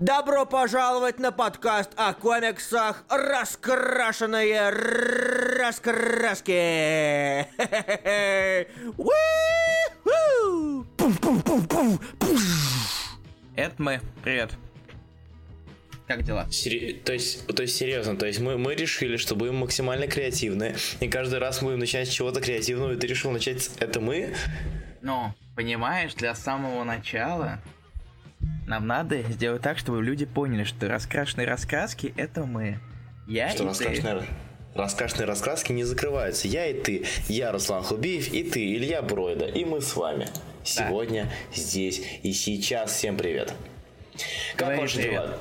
Добро пожаловать на подкаст о комиксах «Раскрашенные раскраски». Это мы. Привет. Как дела? Сери- То есть, то есть серьезно, то есть мы, мы решили, что будем максимально креативны, и каждый раз мы будем начинать с чего-то креативного, и ты решил начать с «это мы»? Ну, понимаешь, для самого начала нам надо сделать так, чтобы люди поняли, что раскрашенные раскраски это мы. Я Что и раскрашенные, раскрашенные раскраски не закрываются. Я и ты, я Руслан Хубиев, и ты, Илья Бройда, и мы с вами. Сегодня, здесь и сейчас. Всем привет. Как Говори ваши привет. дела?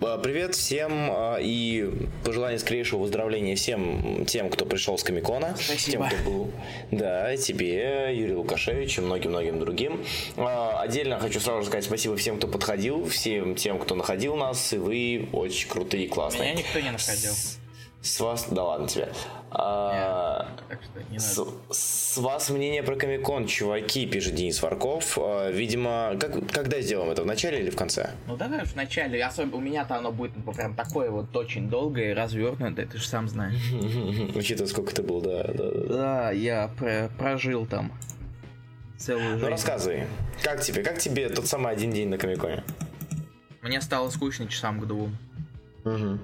А, Привет всем а, и пожелание скорейшего выздоровления всем тем, кто пришел с Комикона. Спасибо. Тем, кто был. Да, тебе, Юрий Лукашевич и многим-многим другим. А, Отдельно хочу сразу же сказать спасибо всем, кто подходил, всем тем, кто находил нас, и вы очень крутые и классные. Меня никто не находил. С, с вас, да ладно тебе. А, с, вас мнение про Комикон, чуваки, пишет Денис Варков. А, Видимо, как, когда сделаем это, в начале или в конце? Ну давай уж вначале, особенно у меня-то оно будет ну, прям такое вот очень долгое и развернутое, ты же сам знаешь. Учитывая, сколько ты был, да, да, да. Да, я про- прожил там целую Ну жизнь. рассказывай, как тебе, как тебе тот самый один день на Комиконе? Мне стало скучно часам к двум. Ну,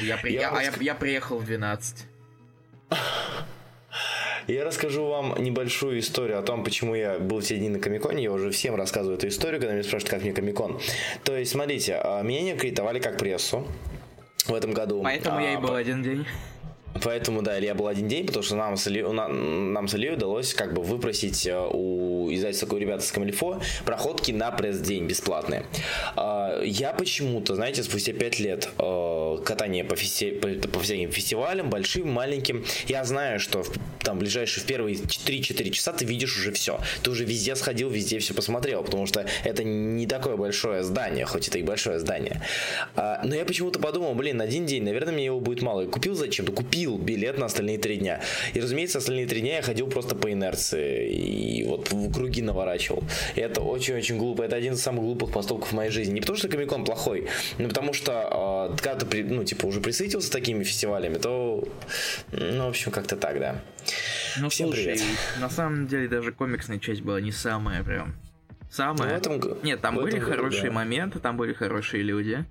я, при- Я я- а я, я приехал в 12. Я расскажу вам небольшую историю о том, почему я был все дни на Комиконе. Я уже всем рассказываю эту историю, когда меня спрашивают, как мне Комикон. То есть, смотрите, а, меня не аккредитовали как прессу в этом году. Поэтому я и А, был по- один день. Поэтому, да, Илья был один день, потому что нам с Ильей, на- нам с Ильей удалось как бы выпросить э, у издательства у ребят с Камильфо проходки на пресс-день бесплатные. А, Я почему-то, знаете, спустя пять лет э, катания по, фести- по, по всяким фестивалям, большим, маленьким, я знаю, что в- там ближайшие в первые 3-4 часа ты видишь уже все. Ты уже везде сходил, везде все посмотрел, потому что это не такое большое здание, хоть это и большое здание. А, Но я почему-то подумал, блин, один день, наверное, мне его будет мало. И купил зачем-то? Купил билет на остальные три дня. И, разумеется, остальные три дня я ходил просто по инерции и вот в круги наворачивал. И это очень-очень глупо. Это один из самых глупых поступков в моей жизни. Не потому что Комикон плохой, но потому что, э, когда ты, ну, типа, уже присытился такими фестивалями, то, ну, в общем, как-то так, да. Ну Всем слушай, привет. на самом деле даже комиксная часть была не самая прям. Самая. Ну, этом Нет, там были этом хорошие да. моменты, там были хорошие люди.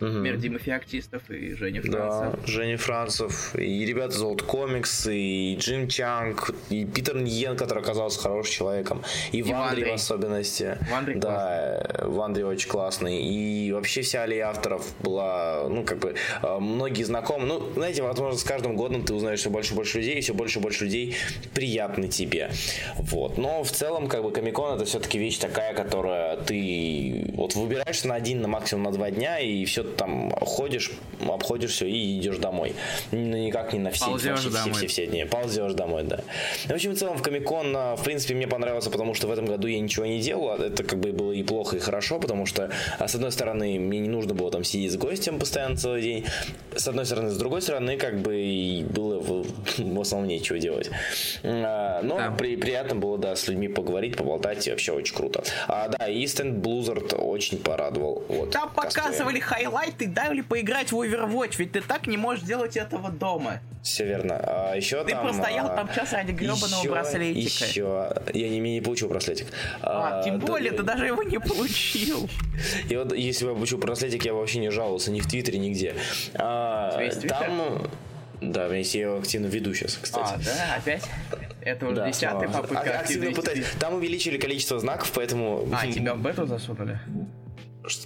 Мгм. Например, Дима Феоктистов и Женя Да, Францев. Женя Францев, и ребята из Old Comics, и Джим Чанг, и Питер Ньен, который оказался хорошим человеком, и, Вандри Вандрий. в особенности. Вандрий да, Вандри очень классный. И вообще вся аллея авторов была, ну, как бы, э, многие знакомы. Ну, знаете, возможно, с каждым годом ты узнаешь все больше и больше людей, и все больше и больше людей приятны тебе. Вот. Но в целом, как бы, Комикон это все-таки вещь такая, которая ты вот выбираешься на один, на максимум на два дня, и все там ходишь, обходишь все и идешь домой. Ну, никак не на все, все, домой. все, все дни. Ползешь домой, да. Ну, в общем, в целом, в Комикон, а, в принципе, мне понравился, потому что в этом году я ничего не делал. а Это как бы было и плохо, и хорошо, потому что, а, с одной стороны, мне не нужно было там сидеть с гостем постоянно целый день. С одной стороны, с другой стороны, как бы было в, в основном нечего делать. Но Да. при- приятно было, да, с людьми поговорить, поболтать, и вообще очень круто. А, да, и Стенд Блузард очень порадовал. Вот, Там косплеем. показывали хайлайты, дали поиграть в Overwatch, ведь ты так не можешь делать этого дома. Все верно. А еще Ты там... простоял а, там час ради гребаного еще- браслетика. Еще. Я не, не получил браслетик. А, тем да, более, я- ты даже его не получил. И вот если бы я получил браслетик, я вообще не жаловался ни в Твиттере, нигде. А, там... Да, я его активно веду сейчас, кстати. А, да, опять? Это уже Да, снова. попытка А- активно пытаюсь. Там увеличили количество знаков, поэтому... А, тебя в бету засунули?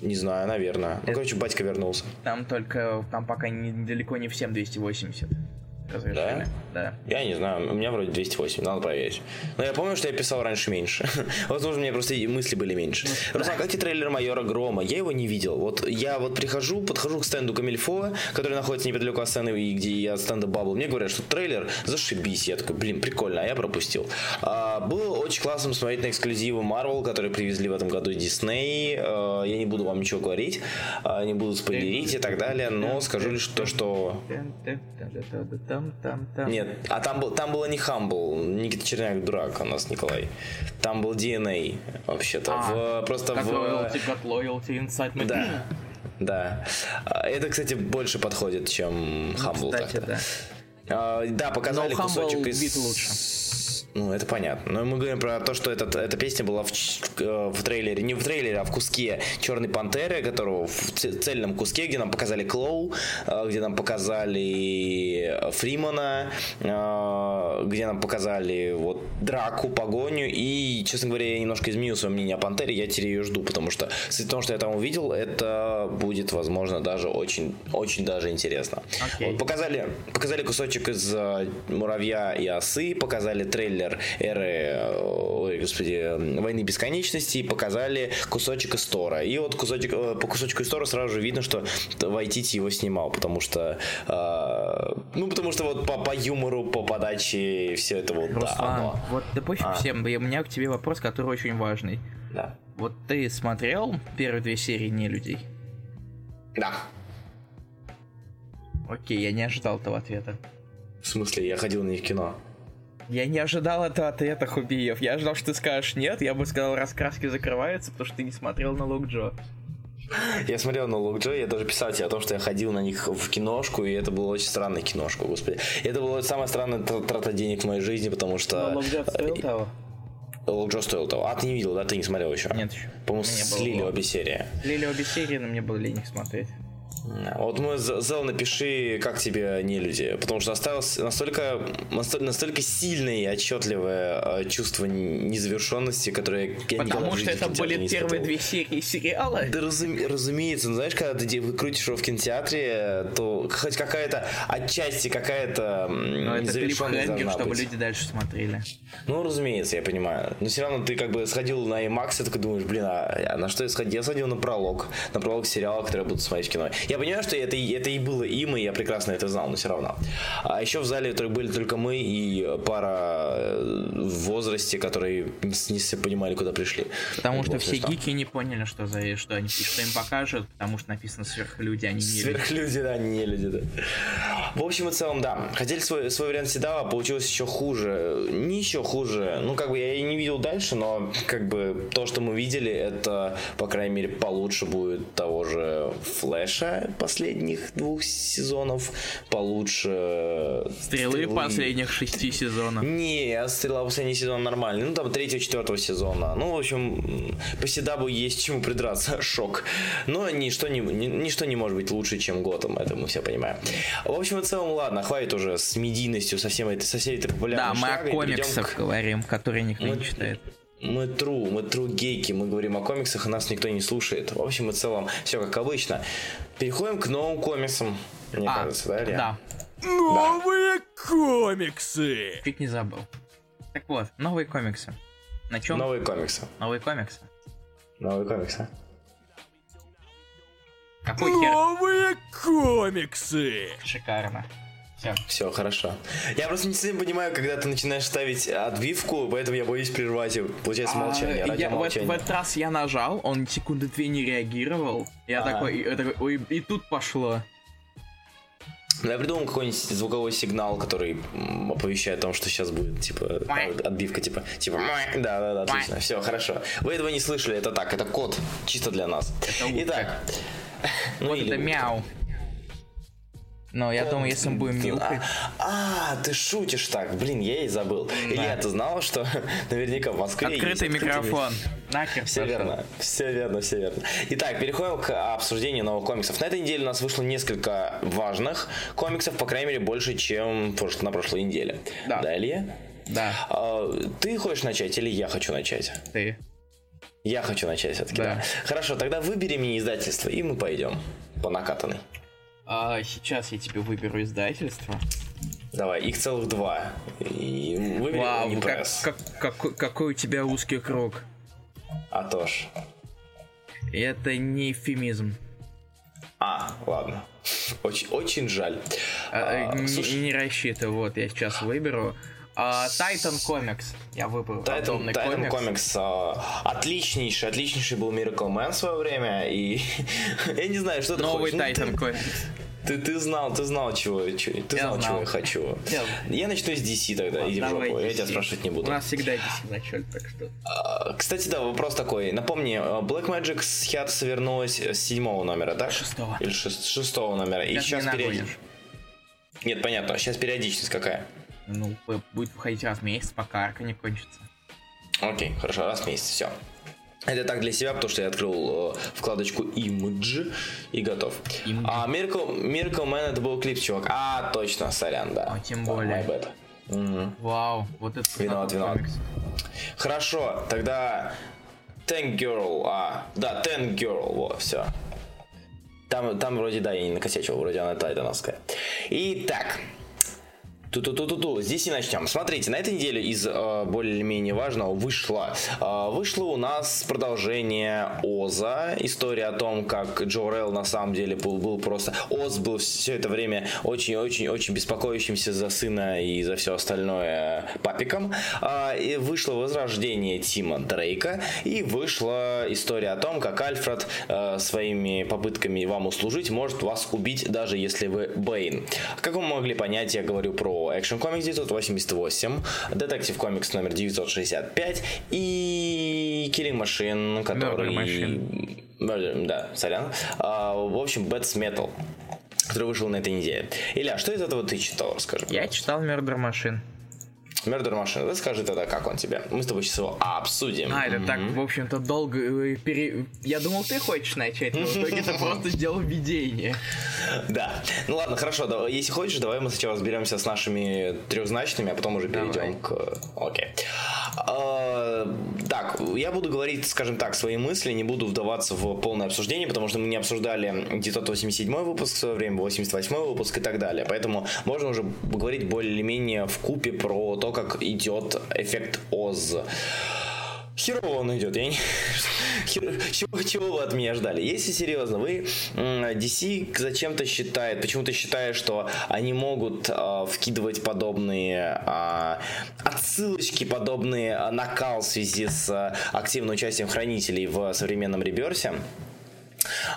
Не знаю, наверное. Ну, короче, батька вернулся. Там только, там пока не- далеко не всем 280 разрешили. Да? Я не знаю, у меня вроде 208, надо проверить. Но я помню, что я писал раньше меньше. Возможно, у меня просто мысли были меньше. Руслан, как тебе трейлер майора Грома? Я его не видел. Вот я вот прихожу, подхожу к стенду Камильфо, который находится неподалеку от сцены, и где я от стенда Бабл. Мне говорят, что трейлер зашибись. Я такой, блин, прикольно, а я пропустил. А, было очень классно смотреть на эксклюзивы Marvel, которые привезли в этом году Disney. А, я не буду вам ничего говорить, а, не буду спойлерить и так далее, но скажу лишь то, что... там, там, там. Нет, а там, был, там было не Humble, Никита Черняк дурак у нас, Николай. Там был DNA, вообще-то. А, в, просто Got в... loyalty, got loyalty inside my Да, да. А, Это, кстати, больше подходит, чем Humble. кстати, так-то. да. А, Да, показали Но кусочек из... бит лучше. Ну, это понятно. Но мы говорим про то, что этот, эта песня была в, э, в трейлере, не в трейлере, а в куске Черной Пантеры, которого в цельном куске, где нам показали Клоу, э, где нам показали Фримана, э, где нам показали вот драку, погоню. И, честно говоря, я немножко изменил свое мнение о Пантере, я теперь ее жду, потому что с того, что я там увидел, это будет, возможно, даже очень, очень даже интересно. Окей. Вот, показали, показали кусочек из э, Муравья и Осы, показали трейлер эры, э, ой, господи, Войны Бесконечности, показали кусочек из Тора. И вот кусочек, э, по кусочку из Тора сразу же видно, что Вайтити его снимал, потому что, э, ну, потому что вот по, по юмору, по подаче, все это вот, да, Руслан, оно. вот да пофиг А. всем, и у меня к тебе вопрос, который очень важный. Да. Вот ты смотрел первые две серии «Не людей»? Да. Окей, я не ожидал этого ответа. В смысле, я ходил на них в кино. Я не ожидал этого ответа, Хубиев. Я ожидал, что ты скажешь нет, я бы сказал, раскраски закрываются, потому что ты не смотрел на Лук Джо. Я смотрел на Лук Джо, я даже писал тебе о том, что я ходил на них в киношку, и это была очень странная киношка, господи. И это была самая странная тр- трата денег в моей жизни, потому что... Лук Джо стоил того? Лук Джо стоил того. А, ты не видел, да? Ты не смотрел еще? Нет еще. По-моему, было слили обе серии. Лили обе серии, но мне было лень их смотреть. Вот мы Зел напиши, как тебе не люди, потому что осталось настолько, настолько, настолько сильное и отчетливое э, чувство незавершенности, которое я Потому что это были первые две серии сериала. Да разуме- разумеется, ну, знаешь, когда ты крутишь его в кинотеатре, то хоть какая-то отчасти какая-то Но это незавершенность клипхенгер, должна чтобы быть. люди дальше смотрели. Ну, разумеется, я понимаю. Но все равно ты как бы сходил на IMAX и такой думаешь, блин, а, а на что я сходил? Я сходил на пролог, на пролог сериала, который я буду смотреть в кино. Я понимаю, что это, и- это и было им, и я прекрасно это знал, но все равно. А еще в зале были только мы и пара э, в возрасте, которые не, не все понимали, куда пришли. Потому Это что все смешно. гики не поняли, что, за, что, они, что им покажут, потому что написано сверхлюди, они не люди. Сверхлюди, да, не люди, да. В общем и целом, да. Хотели свой, свой вариант седала, получилось еще хуже. Не еще хуже. Ну, как бы я и не видел дальше, но как бы то, что мы видели, это, по крайней мере, получше будет того же Флэша последних двух сезонов, получше Стрелы последних шести сезонов. не, стрела последний сезон нормальный. Ну, там третьего, четвертого сезона. Ну, в общем, по Седабу есть чему придраться. Шок. Но ничто не, ни- ничто не может быть лучше, чем Готэм. Это мы все понимаем. В общем и целом, ладно, хватит уже с медийностью, со, всем этой, со всей этой популярной Да, мы о комиксах к- говорим, которые никто Мы- не читает. Мы тру, мы тру гейки, мы говорим о комиксах, и нас никто не слушает. В общем и целом, все как обычно. Переходим к новым комиксам. Мне А, кажется, да, Илья? да, Новые комиксы! чуть не забыл. Так вот, новые комиксы. На чем Новые комиксы. новые комиксы? Новые комиксы. Какой хер? Новые комиксы! Шикарно. Все. Все, хорошо. Я просто не совсем понимаю, когда ты начинаешь ставить отбивку, поэтому я боюсь прервать. Получается молчание, А, я, в, в этот раз я нажал, он секунды две не реагировал. Я Ага. такой, я такой, ой, и тут пошло. Ну, Я придумал какой-нибудь звуковой сигнал, который оповещает о том, что сейчас будет, типа, отбивка, типа, типа, да, да, да, отлично, все, хорошо. Вы этого не слышали, это так, это код, чисто для нас. Это утка. Итак, ну Вот или это утка. мяу. Но я думаю, если мы будем мяукать... А, а, ты шутишь так, блин, я и забыл. Илья, ты знал, что наверняка в Москве есть Открытый микрофон. ми- Нахер Все верно, все верно, все верно. Итак, переходим к обсуждению новых комиксов. На этой неделе у нас вышло несколько важных комиксов, по крайней мере, больше, чем на прошлой неделе. Да. Да, Илья? Да, А, Ты хочешь начать или я хочу начать? ты. Я хочу начать все-таки, Да. да. Хорошо, тогда выбери мне издательство, и мы пойдем по накатанной. А, сейчас я тебе выберу издательство. Давай, их целых два. И выбери Вау, как, как- какой, какой у тебя узкий круг. А то ж. Это не эвфемизм. А, ладно. Очень, очень жаль. А, А, не, слушай, не рассчитывай, вот, я сейчас выберу. А, Titan Comics. Я выбрал Titan комикс. А, отличнейший, отличнейший был Miracle Man в свое время, и я не знаю, что ты Новый. Ну, ты- Comics. Ты, ты знал, ты знал, чего, чего ты Я знал, знал. чего я хочу. Я- Я начну с DC тогда, иди в жопу, я тебя DC. спрашивать не буду. У нас всегда DC в начале, так что... А, Кстати, да, вопрос такой. Напомни, э, Black Magic с Хиатуса вернулась с седьмого номера, так? Шестого. Или шест- шестого номера. И Сейчас сейчас не периодичность. нагонишь. Нет, понятно. А сейчас периодичность какая? Ну, будет выходить раз в месяц, пока арка не кончится. Окей, хорошо, раз в месяц, все. Это так для себя, потому что я открыл э, вкладочку Image и готов. Image. А Miracle, Miracle Man это был клип, чувак. А, точно, сорян, да. А, тем более. bad. Мгм. Вау, вот это Виноват, виноват. комикса. Хорошо, тогда Tank Girl, а, да, Tank Girl, вот, все. Там, там вроде, да, я не накосячил, вроде она тайтановская. Итак, Ту-ту-ту-ту-ту. Здесь и начнем. Смотрите, на этой неделе из э, более-менее важного вышло, э, вышло у нас продолжение Оза. История о том, как Джо Релл на самом деле был, был просто... Оз был все это время очень-очень-очень беспокоящимся за сына и за все остальное папиком. А, и вышло возрождение Тима Дрейка. И вышла история о том, как Альфред э, своими попытками вам услужить может вас убить, даже если вы Бэйн. Как вы могли понять, я говорю про Action Comics 988, Detective Comics номер 965 и Killing Machine, который... Machine. Да, сорян. А, в общем, Bats Metal, который вышел на этой неделе. Илья, что из этого ты читал, расскажи. Я читал Murder Machine. Murder Machine, расскажи тогда, как он тебе. Мы с тобой сейчас его обсудим. А, это так, в общем-то, долго э, пере... Я думал, ты хочешь начать, но в итоге ты просто сделал введение. Да. Ну ладно, хорошо. Если хочешь, давай мы сначала разберемся с нашими трехзначными, а потом уже перейдем к. Окей. А, Так, я буду говорить, скажем так, свои мысли, не буду вдаваться в полное обсуждение, потому что мы не обсуждали 987 выпуск в свое время, 88 выпуск и так далее. Поэтому можно уже говорить более-менее в купе про то, как идет эффект Оз. Херово он идет, я не... Хер- Чего, чего вы от меня ждали? Если серьезно, вы DC зачем-то считает, почему-то считает, что они могут а, вкидывать подобные а, отсылочки, подобные а, накал в связи с активным участием хранителей в современном реберсе.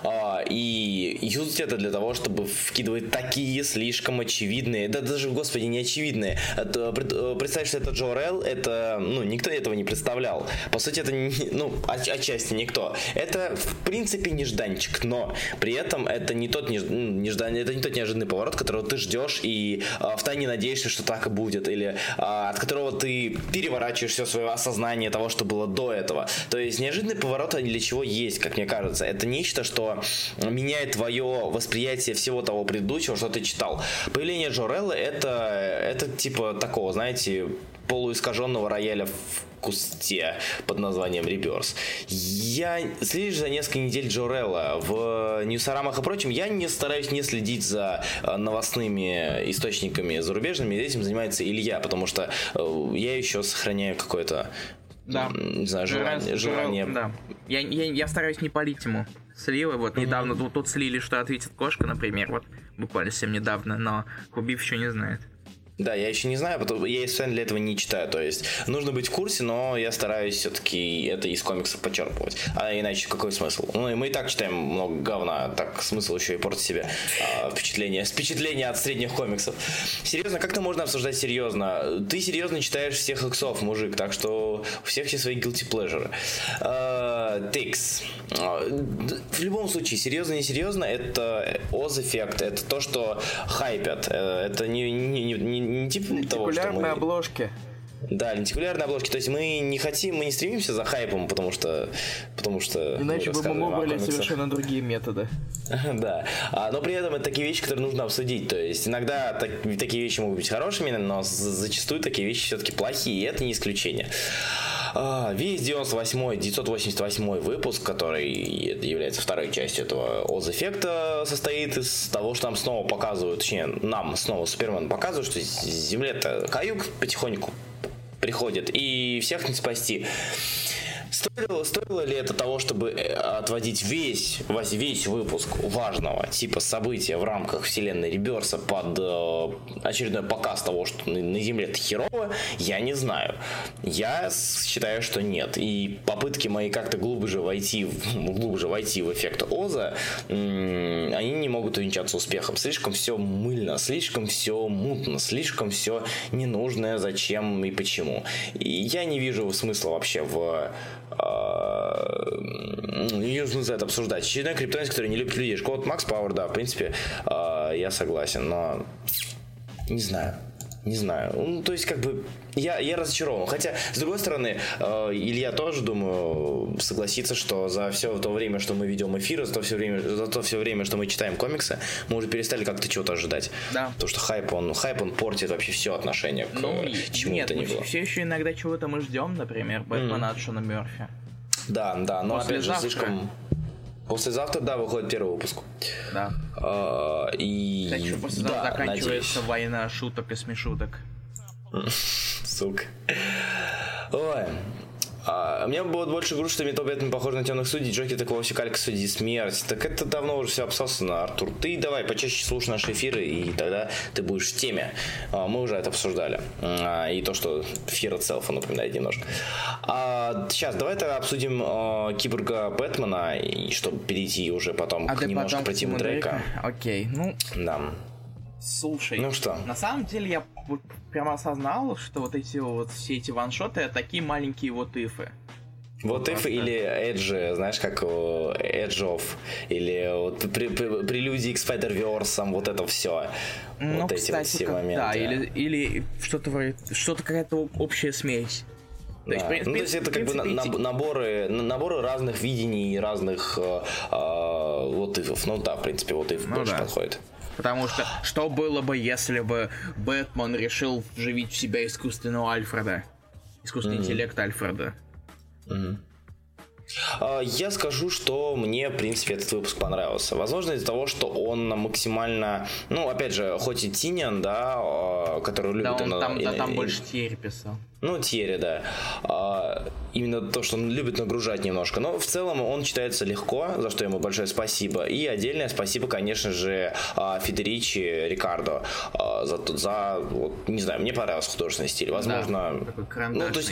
А, и юзать это для того, чтобы вкидывать такие слишком очевидные, да даже, господи, не очевидные. Пред- э, представь, что это Джо Релл, это, ну, никто этого не представлял. По сути, это, ну, от- отчасти никто. Это, в принципе, нежданчик, но при этом это не тот, неж- ну, неждан, это не тот неожиданный поворот, которого ты ждешь и а, втайне надеешься, что так и будет, или а, от которого ты переворачиваешь все свое осознание того, что было до этого. То есть неожиданный поворот для чего есть, как мне кажется. Это нечто, что меняет твое восприятие всего того предыдущего, что ты читал. Появление Джорелла это, это типа такого, знаете, полуискаженного рояля в кусте под названием Rebirth. Я следишь за несколько недель Джорелла в Ньюсарамах и прочем. Я не стараюсь не следить за э, новостными источниками зарубежными. Этим занимается Илья, потому что э, я еще сохраняю какое-то Да. не знаю, желание, желание Да. Я, я, я стараюсь не палить ему сливы. Вот недавно тут, тут слили, что ответит кошка, например. Вот буквально совсем недавно, но Кубив еще не знает. Да, я еще не знаю, потому я специально для этого не читаю. То есть нужно быть в курсе, но я стараюсь все-таки это из комиксов подчерпывать. А иначе какой смысл? Ну и мы и так читаем много говна, так смысл еще и портить себе а, впечатление. Впечатление от средних комиксов. Серьезно, как это можно обсуждать серьезно? Ты серьезно читаешь всех иксов, мужик, так что у всех все свои guilty pleasure. А, Тикс. А, В любом случае, серьезно, не серьезно, это Оз эффект, это то, что хайпят. Э, Это не, не, не, не- не типа того, что мы... обложки. Да, лентикулярные обложки. То есть мы не хотим, мы не стремимся за хайпом, потому что... Потому что Иначе бы мы были совершенно другие методы. Да. А, но при этом это такие вещи, которые нужно обсудить. То есть иногда так- такие вещи могут быть хорошими, но зачастую такие вещи все-таки плохие, и это не исключение. А, Весь 98 988 выпуск, который является второй частью этого Оз эффекта, состоит из того, что нам снова показывают, точнее, нам снова Супермен показывают, что Земле-то каюк потихоньку приходит, и всех не спасти. Стоило, стоило ли это того, чтобы э, отводить весь, весь, выпуск важного типа события в рамках вселенной Реберса под э, очередной показ того, что на, на Земле это херово, я не знаю. Я считаю, что нет. И попытки мои как-то глубже войти, глубже войти в эффект Оза, м- они не могут увенчаться успехом. Слишком все мыльно, слишком все мутно, слишком все ненужное, зачем и почему. И я не вижу смысла вообще в не нужно за это обсуждать. Очередной криптонец, который не любит людей. Школа Макс Пауэр, да, в принципе, а, я согласен, но не знаю. Не знаю. Ну, то есть, как бы, я, я разочарован. Хотя, с другой стороны, э, Илья тоже, думаю, согласится, что за все то время, что мы ведем эфиры, за то все время, за то все время, что мы читаем комиксы, мы уже перестали как-то чего-то ожидать. Да. Потому что хайп, он, хайп, он портит вообще все отношение к Ну, чему нет, мы все еще иногда чего-то мы ждем, например, Бэтмена от Шона Мерфи. Да, да, но опять же слишком... Послезавтра, да, выходит первый выпуск. Да. А, и... Кстати, что послезавтра да, заканчивается надеюсь. война шуток и смешуток. Сука. Ой. А, мне было больше грустно, что Метал Бэтмен похож на темных судей, Джоки такого все калька судьи смерть. Так это давно уже все обсосано, Артур. Ты давай почаще слушай наши эфиры, и тогда ты будешь в теме. А, мы уже это обсуждали. А, и то, что Fear Itself напоминает немножко. А, сейчас, давай тогда обсудим а, киборга Бэтмена, и чтобы перейти уже потом А к немножко про Тима Дрейка. Окей, ну, Да. Слушай. Ну что? На самом деле я вот прямо осознал, что вот эти вот все эти ваншоты это такие маленькие вот ифы. Вот if или Edge, знаешь, как Edge of, или вот при- при- прелюдии к Spider-Verse, вот это все. Ну, вот эти кстати, вот все как- моменты. Да, или, или что-то вроде, что-то какая-то общая смесь. То есть, Да. при- ну, то есть это как бы на- принципе, наб- наборы, наборы разных видений и разных э, э, вот ифов. Ну да, в принципе, вот if Ну больше да. подходит. Потому что что было бы, если бы Бэтмен решил вживить в себя искусственного Альфреда? Искусственный интеллект Альфреда. А, Я скажу, что мне, в принципе, этот выпуск понравился. Возможно, из-за того, что он максимально, ну, опять же, хоть и Тинян, да, а, который любит... Да, он там, да, там и- больше Терри писал. Ну, Терри, да. А, именно то, что он любит нагружать немножко. Но в целом он читается легко, за что ему большое спасибо. И отдельное спасибо, конечно же, а, Федеричи Рикардо а, за, за вот, не знаю, мне понравился художественный стиль. Возможно, такой ну, то есть.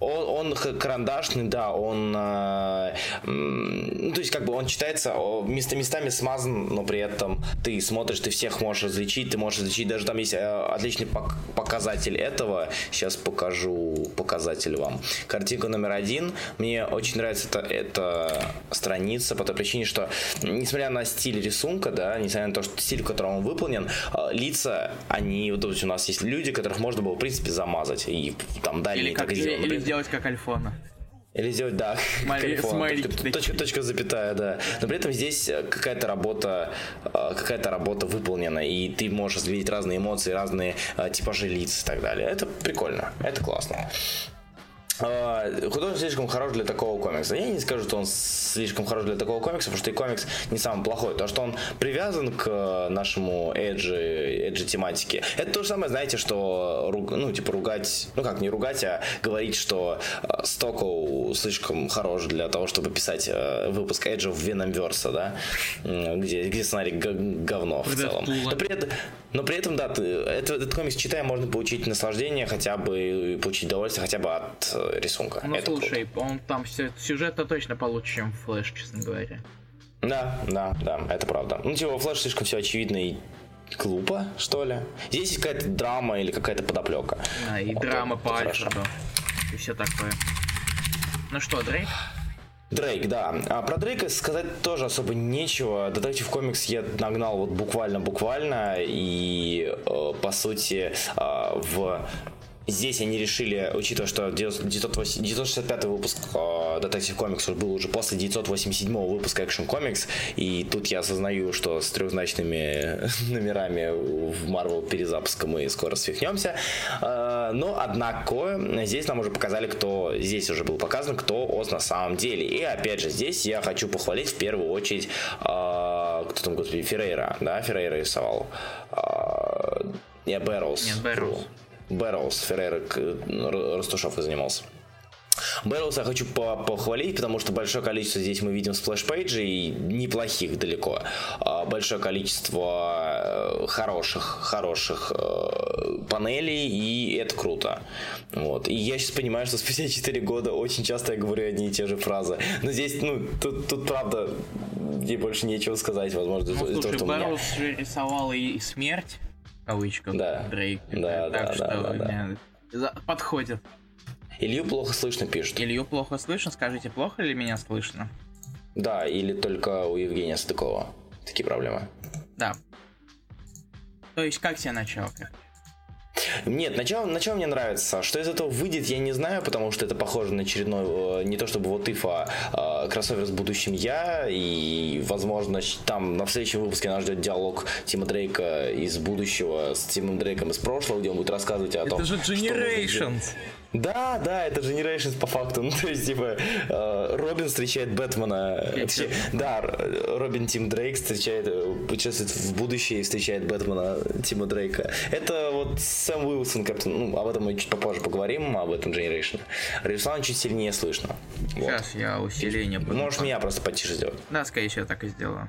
Он, он карандашный, да, он, э, ну, то есть, как бы он читается, о, место, местами смазан, но при этом ты смотришь, ты всех можешь различить, ты можешь различить, даже там есть э, отличный пок- показатель этого, сейчас покажу показатель вам. Картинка номер один, мне очень нравится эта, эта страница по той причине, что, несмотря на стиль рисунка, да, несмотря на то, что стиль, в котором он выполнен, э, лица, они, вот то есть у нас есть люди, которых можно было, в принципе, замазать, и там далее так или, сделать как Альфона. или сделать, да, смайлики точка, точка, точка, запятая, да. Но при этом здесь э, какая-то работа, э, какая-то работа выполнена, и ты можешь видеть разные эмоции, разные э, типажи лиц и так далее. Это прикольно, это классно. А, Художник слишком хорош для такого комикса. Я не скажу, что он слишком хорош для такого комикса, потому что и комикс не самый плохой. То, что он привязан к э, нашему эджи, эджи тематике. Это то же самое, знаете, что ну, типа ругать, ну как не ругать, а говорить, что э, Стокоу слишком хорош для того, чтобы писать э, выпуск Эджа в Веномверса, да, где, где сценарий говно в целом. Но при этом, но при этом, да, ты, это- этот комикс читая, можно получить наслаждение, хотя бы получить удовольствие хотя бы от рисунка. Ну Это круто. слушай, он там сю- сюжет-то точно получше, чем Флэш, честно говоря. Да, да, да, это правда. Ну, типа, Флэш слишком все очевидно и глупо, что ли. Здесь есть какая-то драма или какая-то подоплека. Да, и Вот, драма это по. Альфреду. И все такое. Ну что, Дрейк? Дрейк, да. А про Дрейка сказать тоже особо нечего. Детектив комикс я нагнал вот буквально-буквально. И, э, по сути, э, в... Здесь они решили, учитывая, что 908 965 выпуск э, Детектив Комикс был уже после 987 выпуска Action Comics, и тут я осознаю, что с трехзначными номерами в Marvel перезапуска мы скоро свихнемся. Э, Но, однако, здесь нам уже показали, кто... Здесь уже был показан, кто Оз на самом деле. И, опять же, здесь я хочу похвалить в первую очередь... э, Кто там, господи, Феррейра, да? Феррейра рисовал. Э, Не, Бэрроуз. Нет, Бэрроуз. Феррейра, к- Р- Растушевкой занимался. Бэрроуз я хочу по- похвалить, потому что большое количество здесь мы видим splash page ей, неплохих далеко. А, Большое количество э, хороших, хороших э, панелей, и это круто. Вот. И я сейчас понимаю, что спустя 4 года очень часто я говорю одни и те же фразы. Но здесь, ну, тут, тут правда, мне больше нечего сказать, возможно, Ну, слушай, что у меня... Рисовал и смерть, кавычках, Да. Дрейк. Да, так да, что да, да, да. подходит. Илью плохо слышно пишут. Илью плохо слышно, скажите, плохо ли меня слышно? Да, или только у Евгения Садыкова такие проблемы. Да. То есть, как тебе начало? Нет, начало, начало мне нравится. Что из этого выйдет, я не знаю, потому что это похоже на очередной, э, не то чтобы вот if, а кроссовер с будущим я, и, возможно, там на следующем выпуске нас ждет диалог Тима Дрейка из будущего с Тимом Дрейком из прошлого, где он будет рассказывать о том, Это же что. Generations. Да, да, это Generations по факту. Ну, то есть, типа, э, Робин встречает Бэтмена. Точнее, да, Робин Тим Дрейк встречает, э, путешествует в будущее и встречает Бэтмена Тима Дрейка. Это вот Сэм Уилсон, Капитан. Ну, об этом мы чуть попозже поговорим, об этом Generation. Руслан чуть сильнее слышно. Вот. Сейчас я усиление буду. Можешь меня просто потише сделать. Да, скорее всего, так и сделаю.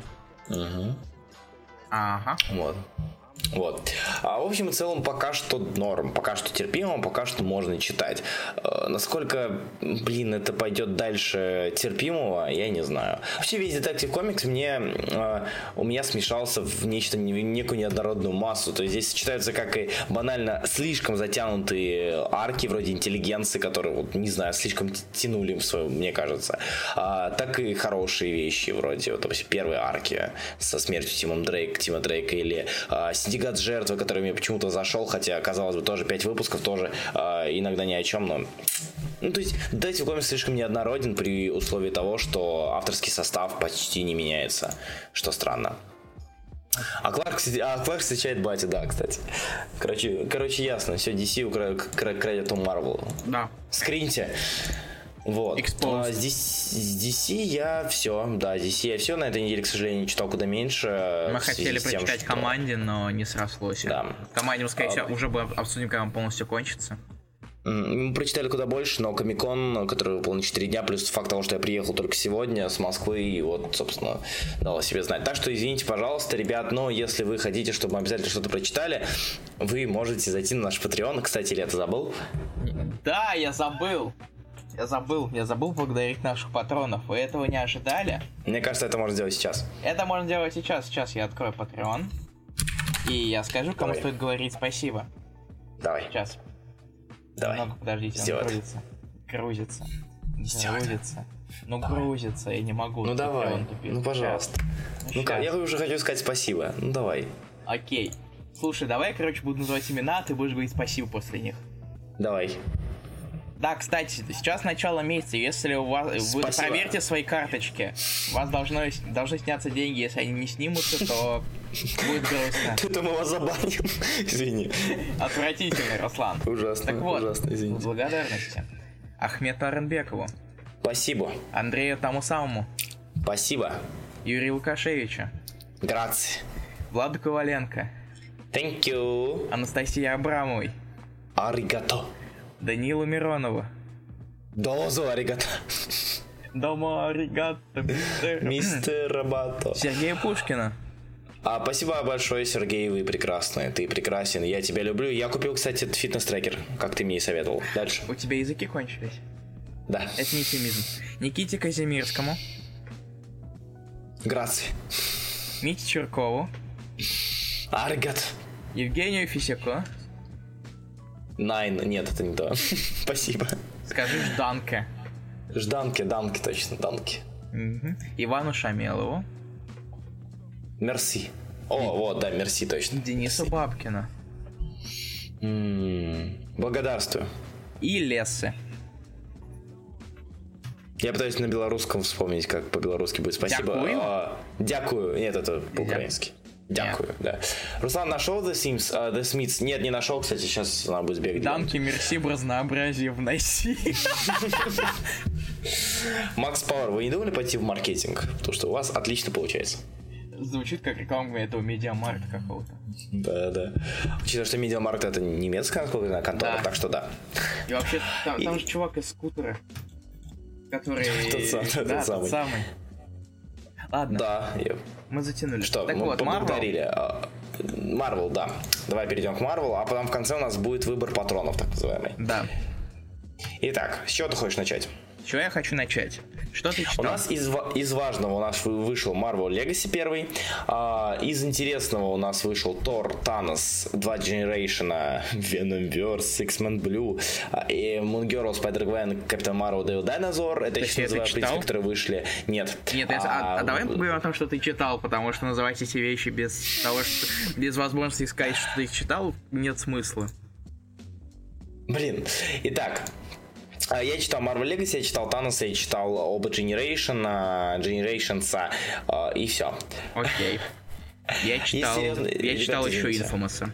Ага. Вот. Вот. А в общем и целом пока что норм, пока что терпимо, пока что можно читать. Э, насколько, блин, это пойдет дальше терпимого, я не знаю. Вообще весь детектив комикс мне э, у меня смешался в нечто не- в некую неоднородную массу. То есть здесь сочетаются как и банально слишком затянутые арки вроде интеллигенции, которые вот не знаю слишком тянули в свою, мне кажется, а, так и хорошие вещи вроде вот допустим, первой арки со смертью Тима Дрейк, Тима Дрейка или а, Синдикат жертвы, который мне почему-то зашел, хотя казалось бы тоже пять выпусков тоже а, иногда ни о чем, но ну, то есть, Detective Comics слишком неоднороден при условии того, что авторский состав почти не меняется, что странно. А Кларк, а Кларк встречает Бати, да, кстати. Короче, короче ясно, все, DC укра- крадет у Марвел. Да. Скриньте. Вот. Exposed. А, с, DC, с DC я все, да, DC я все. На этой неделе, к сожалению, читал куда меньше. Мы хотели тем, прочитать что- команде, но не срослось. Да. Команде мы, скорее А, всего, уже бы обсудим, когда он полностью кончится. Мы прочитали куда больше, но Комикон, который выпал на 4 дня, плюс факт того, что я приехал только сегодня с Москвы, и вот, собственно, дал о себе знать. Так что извините, пожалуйста, ребят, но если вы хотите, чтобы мы обязательно что-то прочитали, вы можете зайти на наш Patreon. Кстати, Илья, ты забыл? Да, я забыл. Я забыл, я забыл благодарить наших патронов. Вы этого не ожидали? Мне кажется, это можно сделать сейчас. Это можно делать сейчас. Сейчас я открою Patreon. И я скажу, кому Давай. стоит говорить спасибо. Давай, Сейчас. давай. Немного подождите, Сделай он грузится. Грузится. Сделай. Грузится. Ну грузится, я не могу. Ну давай, тупит. ну пожалуйста. Ну как, я уже хочу сказать спасибо. Ну давай. Окей. Слушай, давай, короче, буду называть имена, а ты будешь говорить спасибо после них. Давай. Да, кстати, сейчас начало месяца. Если у вас... Вы проверьте свои карточки. У вас должно, должны сняться деньги. Если они не снимутся, то будет грустно. Это мы вас забаним. Извини. Отвратительно, Руслан. Ужасно, Так вот, ужасно, в извините. благодарности. Ахмету Аренбекову, Спасибо. Андрею тому самому, Спасибо. Юрию Лукашевичу, Грации. Владу Коваленко, Thank you. Анастасии Абрамовой, Аригато. Данилу Миронову. Дозу аригато. Дома аригато, мистер. Мистер Рабато. Сергею Пушкину. А, спасибо большое, Сергей, вы прекрасны. Ты прекрасен, я тебя люблю. Я купил, кстати, фитнес-трекер, как ты мне и советовал. Дальше. У тебя языки кончились. Да. Это не эфемизм. Никите Казимирскому, Грации. Мите Чуркову, Аригато. Евгению Фисяко, Найн. Нет, это не то. Спасибо. скажи Жданке, Жданки, данки, точно, данки. Мгм. Ивану Шамелову, Мерси. О, вот, да, мерси, точно. Денису Бабкину М, Благодарствую. и Лессе. Я пытаюсь на белорусском вспомнить, как по-белорусски будет спасибо. Дякую? А, дякую. Нет, это по-украински. Дякую, да. Руслан нашел The Sims, а, The Smiths? Нет, не нашел, кстати, сейчас надо будет сбегать. Данки, мерси, в разнообразии вноси. Макс Пауэр, вы не думали пойти в маркетинг? Потому что у вас отлично получается. Звучит как реклама этого медиамаркта какого-то. Да, да. Учитывая, что Медиамаркт это немецкая знаю, контора, Да. так что да. И вообще, там, И- там же чувак из скутера. Который... Тот сам- тот да, самый. тот самый. Ладно, Да, мы затянули. что, так мы вот, поблагодарили. Марвел, да. Давай перейдем к Марвелу, а потом в конце у нас будет выбор патронов, так называемый. Да. Итак, с чего ты хочешь начать? Чего я хочу начать? Что ты У читал? нас из, из важного у нас вы- вышел Marvel Legacy первый. А, из интересного у нас вышел Thor, Thanos, 2 Generation, Venomverse, X-Men Blue, а, и Moon Girl, Spider-Gwen, Captain Marvel, Devil Dinosaur. Это это называю читал? которые вышли. Нет. Нет, я- а, а давай поговорим о том, что ты читал, потому что называть эти вещи без того, что без возможности сказать, что ты их читал, нет смысла. Блин. Итак, а, я читал Marvel Legacy, я читал Thanos, я читал оба Generation, а, Generations, а, и все. Окей. Я читал, серьезно, я читал еще. Инфомаса.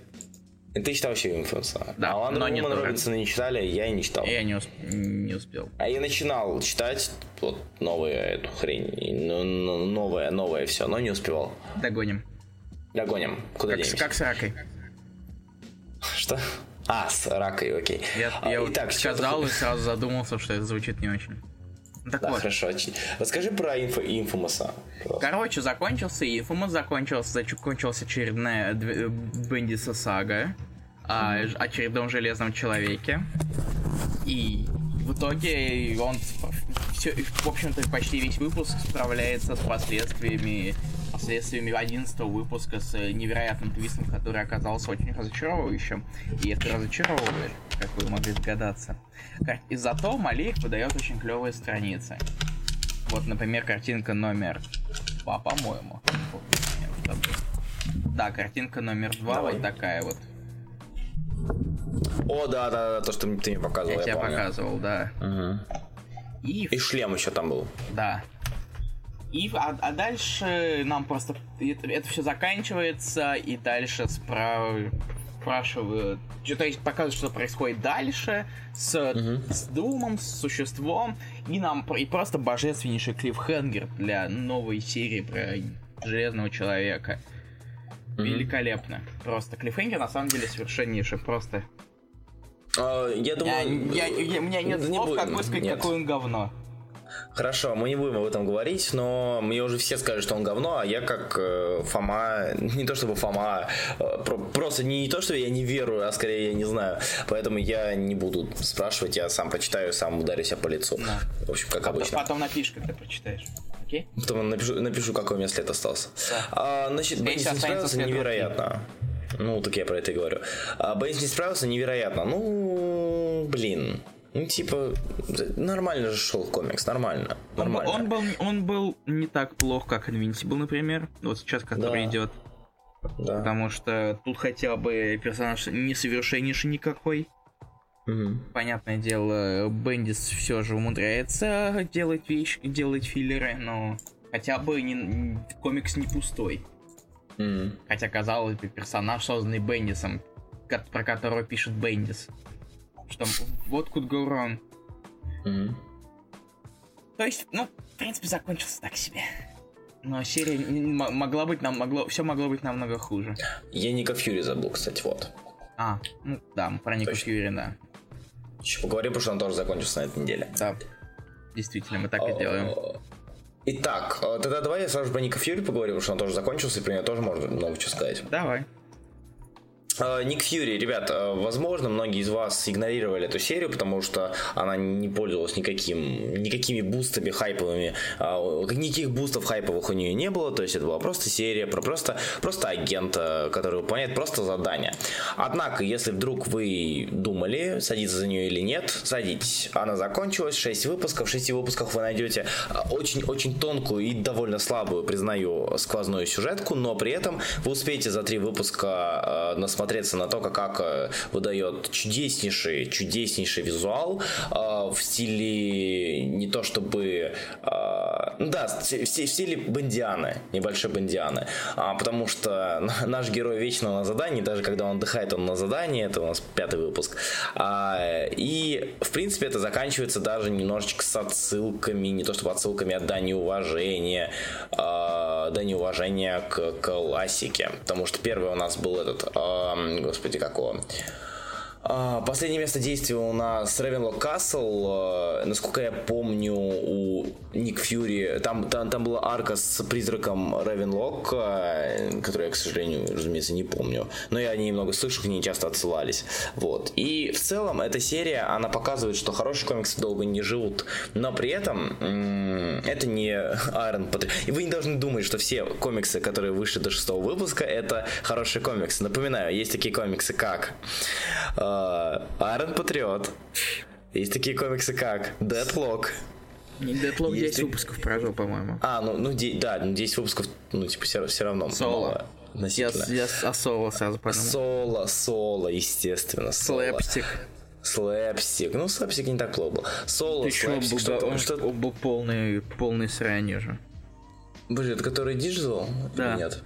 Ты читал вообще Infamous? Да, а Wonder но тоже. Робинсона не читали, я и не читал. Я не, усп- не успел. А я начинал читать вот новую эту хрень, ну, ну, новое, новое все, но не успевал. Догоним. Догоним. Куда Как, денемся? как с ракой. Что? А, с ракой, окей. Я, А, я итак, сказал и хо- сразу задумался, что это звучит не очень. Ну, Так Да, вот. хорошо. Расскажи про инфо, пожалуйста. Короче, закончился Инфомас, закончился, закончилась очередная Бендиса сага о очередном Железном Человеке. И в итоге он, все, в общем-то, почти весь выпуск справляется с последствиями последствиями 11 выпуска с невероятным твистом, который оказался очень разочаровывающим. И это разочаровывает, как вы могли догадаться. И зато Малик выдает очень клевые страницы. Вот, например, картинка номер два, по-моему. Да, картинка номер два Давай. вот такая вот. О, да, да, да, то, что ты мне показывал, Я я, тебе помню. показывал, да. Мгм. И, И шлем еще там был. да. И, а, а дальше нам просто это, все заканчивается, и дальше спра- спрашивают, то есть показывают, что происходит дальше с, с Думом, с существом, и нам и просто божественнейший клиффхенгер для новой серии про Железного Человека. Великолепно. Просто клиффхенгер на самом деле совершеннейший, просто. А, я Я, думаю... я- я- у меня нет не слов, как будем, высказать, какое он говно. Хорошо, мы не будем об этом говорить, но мне уже все скажут, что он говно, а я как э, Фома, не то чтобы Фома, э, про- просто не, не то, что я не верую, а скорее я не знаю. Поэтому я не буду спрашивать, я сам почитаю, сам ударю себя по лицу. Да. В общем, как Потом, обычно. потом напишешь, когда прочитаешь. Окей? Потом напишу, напишу, какой у меня след остался. А, значит, всего, не справился невероятно. Ну, так я про это и говорю. А, Беннис не справился невероятно. Ну, блин. Ну, типа, нормально же шел комикс, нормально. Он, был- Нормально. он был, он был не так плох, как Invincible, например. Вот сейчас, который Да. идет. Да. Потому что тут хотя бы персонаж несовершеннейший никакой. Мгм. Понятное дело, Бендис все же умудряется делать вещи, делать филлеры, но хотя бы не, комикс не пустой. Мгм. Хотя, казалось бы, персонаж, созданный Бендисом, про которого пишет Бендис. Что вот could go wrong. Мгм. То есть, ну, в принципе, закончился так себе. Но серия могла быть нам могло, все могло быть намного хуже. Я Ника Фьюри забыл, кстати, вот. А, ну да, мы про Нику Точно. Фьюри, да. Еще поговорим, потому что он тоже закончился на этой неделе. Да. Действительно, мы так и делаем. А, Итак, э, тогда давай я сразу про Ника Фьюри поговорю, потому что он тоже закончился, и про него тоже можно много чего сказать. Давай. А, Ник Фьюри, ребят, э, возможно, многие из вас игнорировали эту серию, потому что она не пользовалась никаким, никакими бустами хайповыми, а, никаких бустов хайповых у нее не было, то есть это была просто серия про просто, просто агента, который выполняет просто задание. Однако, если вдруг вы думали, садиться за нее или нет, садитесь. Она закончилась, 6 выпусков, в 6 выпусках вы найдете очень-очень тонкую и довольно слабую, признаю, сквозную сюжетку, но при этом вы успеете за 3 выпуска э, насмотреться на то, как, э, выдает чудеснейший, чудеснейший визуал э, в стиле не то чтобы... э, ну да, в сти- в стиле Бондианы, небольшой Бондианы. А, потому что наш герой вечно на задании, даже когда он отдыхает, он на задании, это у нас пятый выпуск. А, и, в принципе, это заканчивается даже немножечко с отсылками, не то чтобы отсылками, а дани уважения, дани уважения к классике. Потому что первый у нас был этот, господи, какого? А, Последнее место действия у нас Ревенлок Касл. Насколько я помню, у Ник Фьюри там, там, там была арка с призраком Ревенлок, которую я, к сожалению, разумеется, не помню. Но я о ней много слышу, к ней часто отсылались. Вот. И в целом эта серия, она показывает, что хорошие комиксы долго не живут. Но при этом это не Iron Patriot. И вы не должны думать, что все комиксы, которые вышли до шестого выпуска, это хорошие комиксы. Напоминаю, есть такие комиксы, как Iron Patriot. Есть такие комиксы, как Deadlock. Deadlock 10 Есть- выпусков прожил, по-моему. А, ну, ну де- да, ну 10 выпусков, ну, типа, все, все равно. Соло. Я, я о соло сразу подумал. Соло, соло, естественно. соло. Слэпстик. Слэпстик. Ну, слэпстик не так плохо был. Соло, Еще слэпстик, что-то. он что был полный, полный срань же. Блин, это который Digital? Да. Или нет?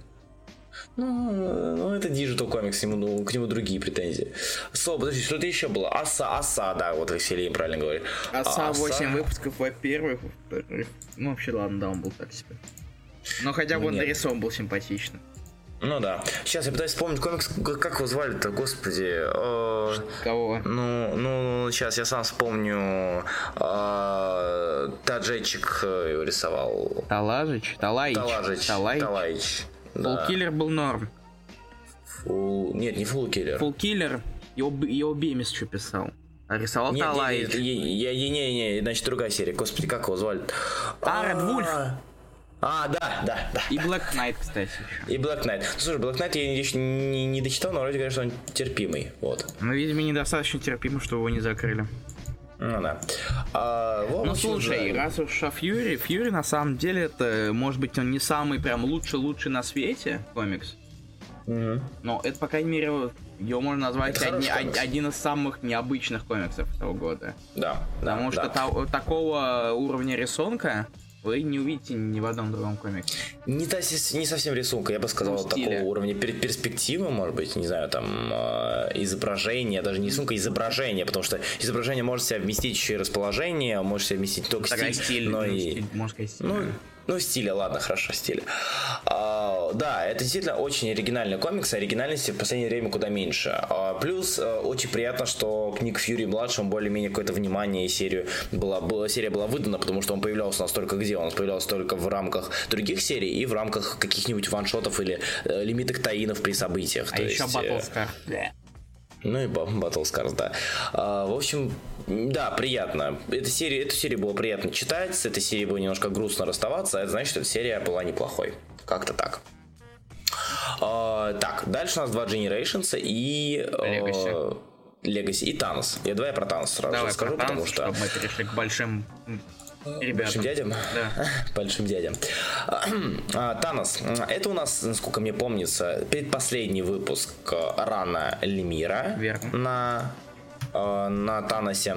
Ну, ну, это Digital комикс, ему, ну, к нему другие претензии. Соло, подожди, что-то еще было. Оса, оса, да, вот Василий правильно говорит. Оса А, 8 выпусков, во-первых. Во-вторых, ну вообще ладно, да, он был так себе. Но хотя бы Ну, он нет. нарисован был симпатичный. Ну да. Сейчас я пытаюсь вспомнить комикс, как его звали-то, господи. Э, Кого? Ну, ну, сейчас я сам вспомню. Э, Таджечик э, его рисовал. Талажич? Талаич? Талажич. Талаич? Талаич. Да. Фулкиллер был норм. Фул- Нет, не Фулкиллер. Фулкиллер, его, его Бемис что писал. А рисовал Нет, нет, я- не, не, не, значит другая серия. Господи, как его звали? А, Ред Вульф. А, да, да, да. И Black Knight, кстати, еще. И Black Knight. Ну, слушай, Black Knight я еще не, не дочитал, но вроде говорят, что он терпимый. Вот. Но, видимо, недостаточно терпимо, что его не закрыли. Ну да. А, Ну слушай, да. раз уж о Фьюри, Фьюри на самом деле это, может быть, он не самый прям лучший-лучший на свете комикс. Мгм. Но это, по крайней мере, его можно назвать одни- од- один из самых необычных комиксов этого года. Да, да, Потому что да. та- такого уровня рисунка вы не увидите ни в одном другом комиксе. Не, та, не совсем рисунка, я бы сказал, Ну, такого уровня пер- перспективы, может быть, не знаю, там, э, изображение, даже не рисунка, изображение, потому что изображение может себя вместить еще и расположение, может себя вместить только Такая стиль, стиль, но и... стиль, сказать, стиль. Ну, ну, стиля, ладно, хорошо, стиля. А, да, это действительно очень оригинальный комикс, а оригинальности в последнее время куда меньше. А, плюс э, очень приятно, что к Ник Фьюри младшему более-менее какое-то внимание и серию была, была, серия была выдана, потому что он появлялся у нас только где? Он появлялся только в рамках других серий и в рамках каких-нибудь ваншотов или э, лимиток таинов при событиях. А То еще есть, э, Батлскар. Ну и Battle Scars, да. А, в общем, да, приятно. Эта серия, эту серию было приятно читать, с этой серией было немножко грустно расставаться, а это значит, что эта серия была неплохой. Как-то так. А, так, дальше у нас два Generations и... э, Legacy. Legacy и Танос. Я давай про Танос сразу Давай расскажу, про потому танцы, что... чтобы мы перешли к большим ребятам. Большим дядям? Да. Большим дядям. А, Танос. Это у нас, насколько мне помнится, предпоследний выпуск э, Рана Лемира Верно. на, э, на Таносе.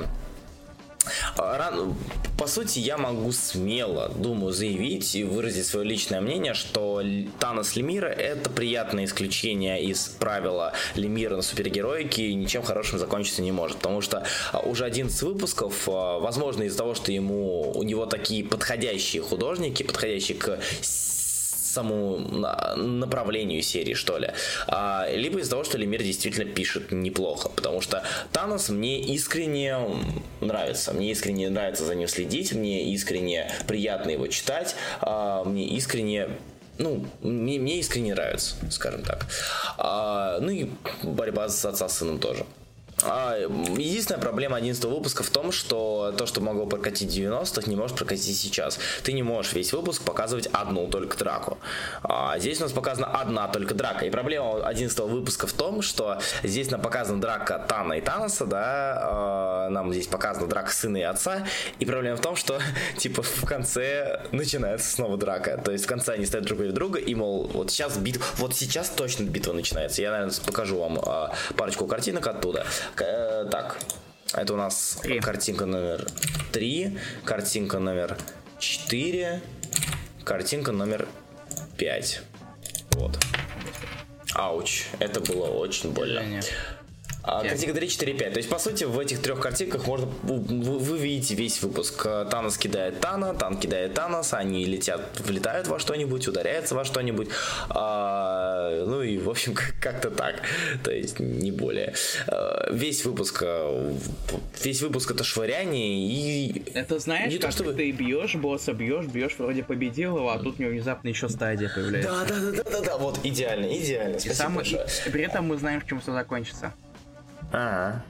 По сути, я могу смело, думаю, заявить и выразить свое личное мнение, что Танос Лемира это приятное исключение из правила Лемира на супергероике и ничем хорошим закончиться не может. Потому что а, уже 11 выпусков, а, возможно, из-за того, что ему у него такие подходящие художники, подходящие к самому на- направлению серии, что ли. А, либо из-за того, что Лемир действительно пишет неплохо. Потому что Танос мне искренне нравится. Мне искренне нравится за ним следить. Мне искренне приятно его читать. а, мне искренне ну, мне, мне искренне нравится, скажем так. А, ну и борьба с отца с сыном тоже. А, единственная проблема 11 выпуска в том, что то, что могло прокатить в 90-х, не может прокатить сейчас. Ты не можешь весь выпуск показывать одну только драку. А здесь у нас показана одна только драка. И проблема 11 выпуска в том, что здесь нам показана драка Тана и Таноса, да, а, нам здесь показана драка сына и отца. И проблема в том, что, типа, в конце начинается снова драка. То есть в конце они стоят друг перед друга и, мол, вот сейчас битва, вот сейчас точно битва начинается. Я, наверное, покажу вам а, парочку картинок оттуда. Э, так, это у нас Три. картинка номер 3, картинка номер 4, картинка номер 5. Вот. Ауч, это было очень больно. Сожаление. А, картинка 3, 4, 5. То есть, по сути, в этих трех картинках можно вы, вы видите весь выпуск. Танос кидает Тана, Тан кидает Танос, они летят, влетают во что-нибудь, ударяются во что-нибудь. А, ну и, в общем, как-то так. То есть, не более. А, весь выпуск весь выпуск это швыряние и... Это знаешь, не как то, чтобы... ты бьешь босса, бьешь, бьешь, вроде победил его, а тут у него внезапно еще стадия появляется. Да, да, да, да, да, да, вот идеально, идеально. Спасибо и сам... большое. И при этом мы знаем, в чем все закончится. А,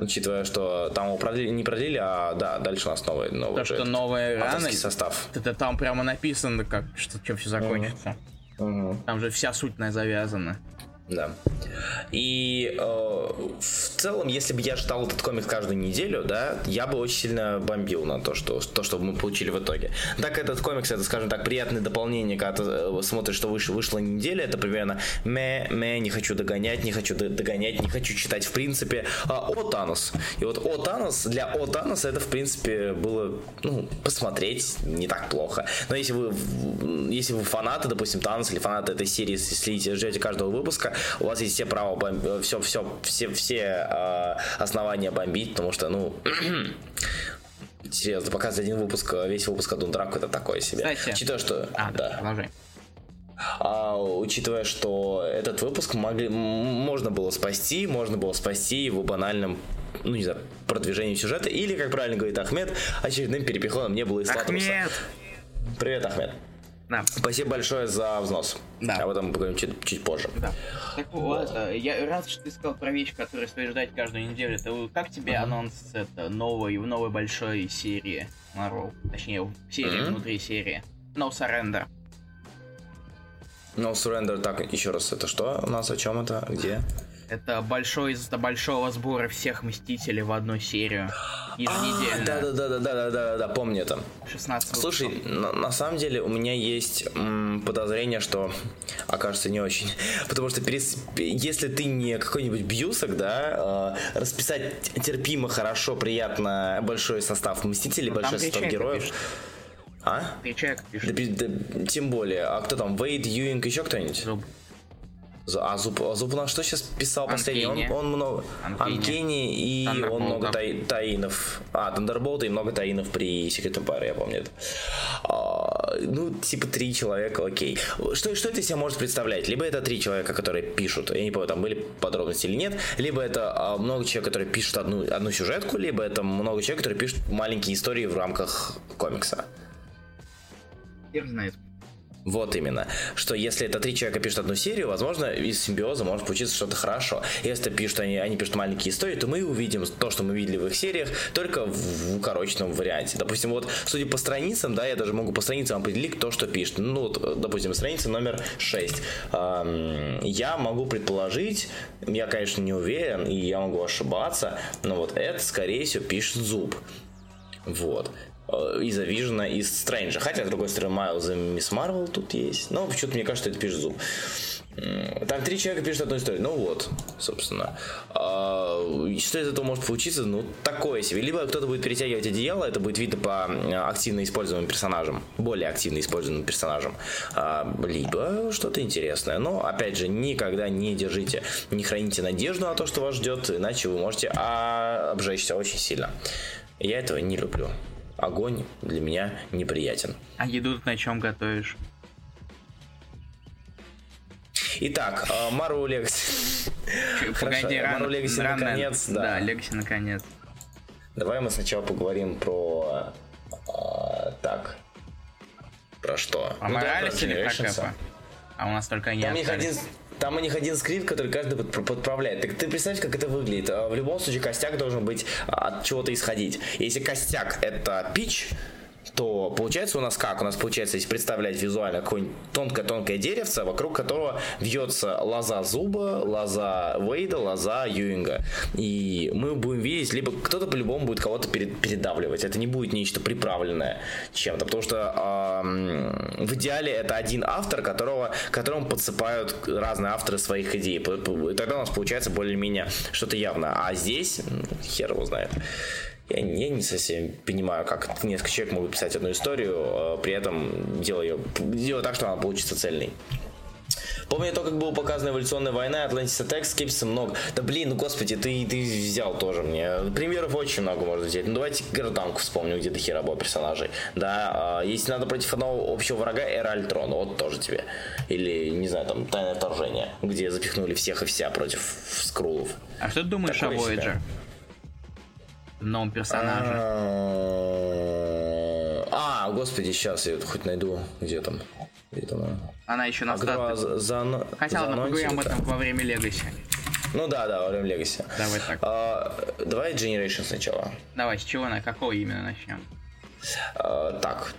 Учитывая, что там его продлили, не продлили, а да, дальше у нас новый, новый То, что новые раны, состав. Это там прямо написано, как что чем все закончится. Угу. Там же вся сутная завязана. Да. И э, в целом, если бы я ждал этот комикс каждую неделю, да, я бы очень сильно бомбил на то, что, то, что мы получили в итоге. Так этот комикс, это, скажем так, приятное дополнение, когда ты э, смотришь, что выш, вышла неделя, это примерно ме, ме, не хочу догонять, не хочу догонять, не хочу читать в принципе. А, о Танос. И вот О Танос, для О Танос это, в принципе, было, ну, посмотреть не так плохо. Но если вы, если вы фанаты, допустим, Танос или фанаты этой серии, следите, ждете каждого выпуска, у вас есть все права бомбить, все, все, все, все э, основания бомбить, потому что, ну, серьезно, показывать один выпуск, весь выпуск одну драку, это такое себе. Кстати. Учитывая, что... А, да. Продолжай. А, учитывая, что этот выпуск могли, можно было спасти, можно было спасти его банальным ну, не знаю, продвижением сюжета, или, как правильно говорит Ахмед, очередным перепихоном не было из Ахмед! Привет, Ахмед. Да. Спасибо большое за взнос. Да. Об этом поговорим чуть, чуть позже. Да. Так вот, э, я рад, что ты сказал про вещь, которую стоит ждать каждую неделю. Это как тебе uh-huh. анонс это новой, новой большой серии Marvel? Точнее, серии uh-huh. внутри серии. No Surrender. No Surrender, так, еще раз, это что у нас, о чем это, где? Это большой из-за большого сбора всех Мстителей в одну серию. Еженедельно. А, да, да, да, да, да, да, да, да, помню это. 16 Слушай, на, на самом деле у меня есть м, подозрение, что окажется не очень. Потому что перес... если ты не какой-нибудь бьюсок, да, э, расписать терпимо, хорошо, приятно большой состав Мстителей, ну, большой состав героев. Пишет. А? Человек пишет. Да, да, тем более. А кто там? Вейд, Юинг, еще кто-нибудь? Зуб. А Зуб, а Зуб на что сейчас писал последний? Он, он много... Анкени и он много тай, таинов. А, Тандерболта и много таинов при Secret Empire, я помню это. А, ну, типа три человека, окей. Что, что это себя может представлять? Либо это три человека, которые пишут, я не помню, там были подробности или нет, либо это а, много человек, которые пишут одну, одну сюжетку, либо это много человек, которые пишут маленькие истории в рамках комикса. Хер знает. Вот именно. Что если это три человека пишут одну серию, возможно, из симбиоза может получиться что-то хорошо. Если пишут они, они пишут маленькие истории, то мы увидим то, что мы видели в их сериях, только в, укороченном варианте. Допустим, вот, судя по страницам, да, я даже могу по страницам определить, кто что пишет. Ну, вот, допустим, страница номер 6. Эм, я могу предположить, я, конечно, не уверен, и я могу ошибаться, но вот это, скорее всего, пишет Зуб. Вот. Э, из Авижена, из Стрэнджа. Хотя, с другой стороны, Майлз и Мисс Марвел тут есть. Но почему-то мне кажется, это пишет. Там три человека пишут одну историю. Ну вот, собственно. А, что из этого может получиться? Ну, такое себе. Либо кто-то будет перетягивать одеяло, это будет видно по активно используемым персонажам, более активно используемым персонажам. А, либо что-то интересное. Но, опять же, никогда не держите, не храните надежду на то, что вас ждет, иначе вы можете а, обжечься очень сильно. Я этого не люблю огонь для меня неприятен. А еду на чем готовишь? Итак, Мару Legacy. Погоди, Мару Legacy наконец, да. Да, Legacy наконец. Давай мы сначала поговорим про... А, так. Про что? Про ну, Моралес да, или про Кэпа? А у нас только не Там их один, там у них один скрипт, который каждый подправляет. Так ты представь, как это выглядит. А, в любом случае, костяк должен быть от чего-то исходить. Если костяк это пич, то получается у нас как? У нас получается, если представлять визуально какое-нибудь тонкое-тонкое деревце, вокруг которого вьется лоза зуба, лоза Вейда, лоза Юинга. И мы будем видеть, либо кто-то по-любому будет кого-то передавливать. Это не будет нечто приправленное чем-то, потому что э, в идеале это один автор, которого, которому подсыпают разные авторы своих идей. И тогда у нас получается более-менее что-то явно. А здесь хер его знает. Я, я не совсем понимаю, как несколько человек могут писать одну историю, а при этом делая ее делая так, что она получится цельной. Помню то, как была показана эволюционная война, Atlantis Attack, скепсиса много. Да блин, ну господи, ты, ты взял тоже мне. Примеров очень много можно взять. Ну давайте Гражданку вспомню, где до хера было персонажей. Да, а, если надо против одного общего врага, Эра Альтрона, вот тоже тебе. Или, не знаю, там, Тайное вторжение, где запихнули всех и вся против скрулов. А что ты думаешь Такое о. Voyager? Новом персонаже. А, господи, сейчас я хоть найду. Где там? Где там? она? Она еще на Агра статуе. Хотя ладно, поговорим об этом во время Легаси. Ну да, да, во время Легаси. Давай так. А, давай Generation сначала. Давай, с чего, на какого именно начнем? А, так,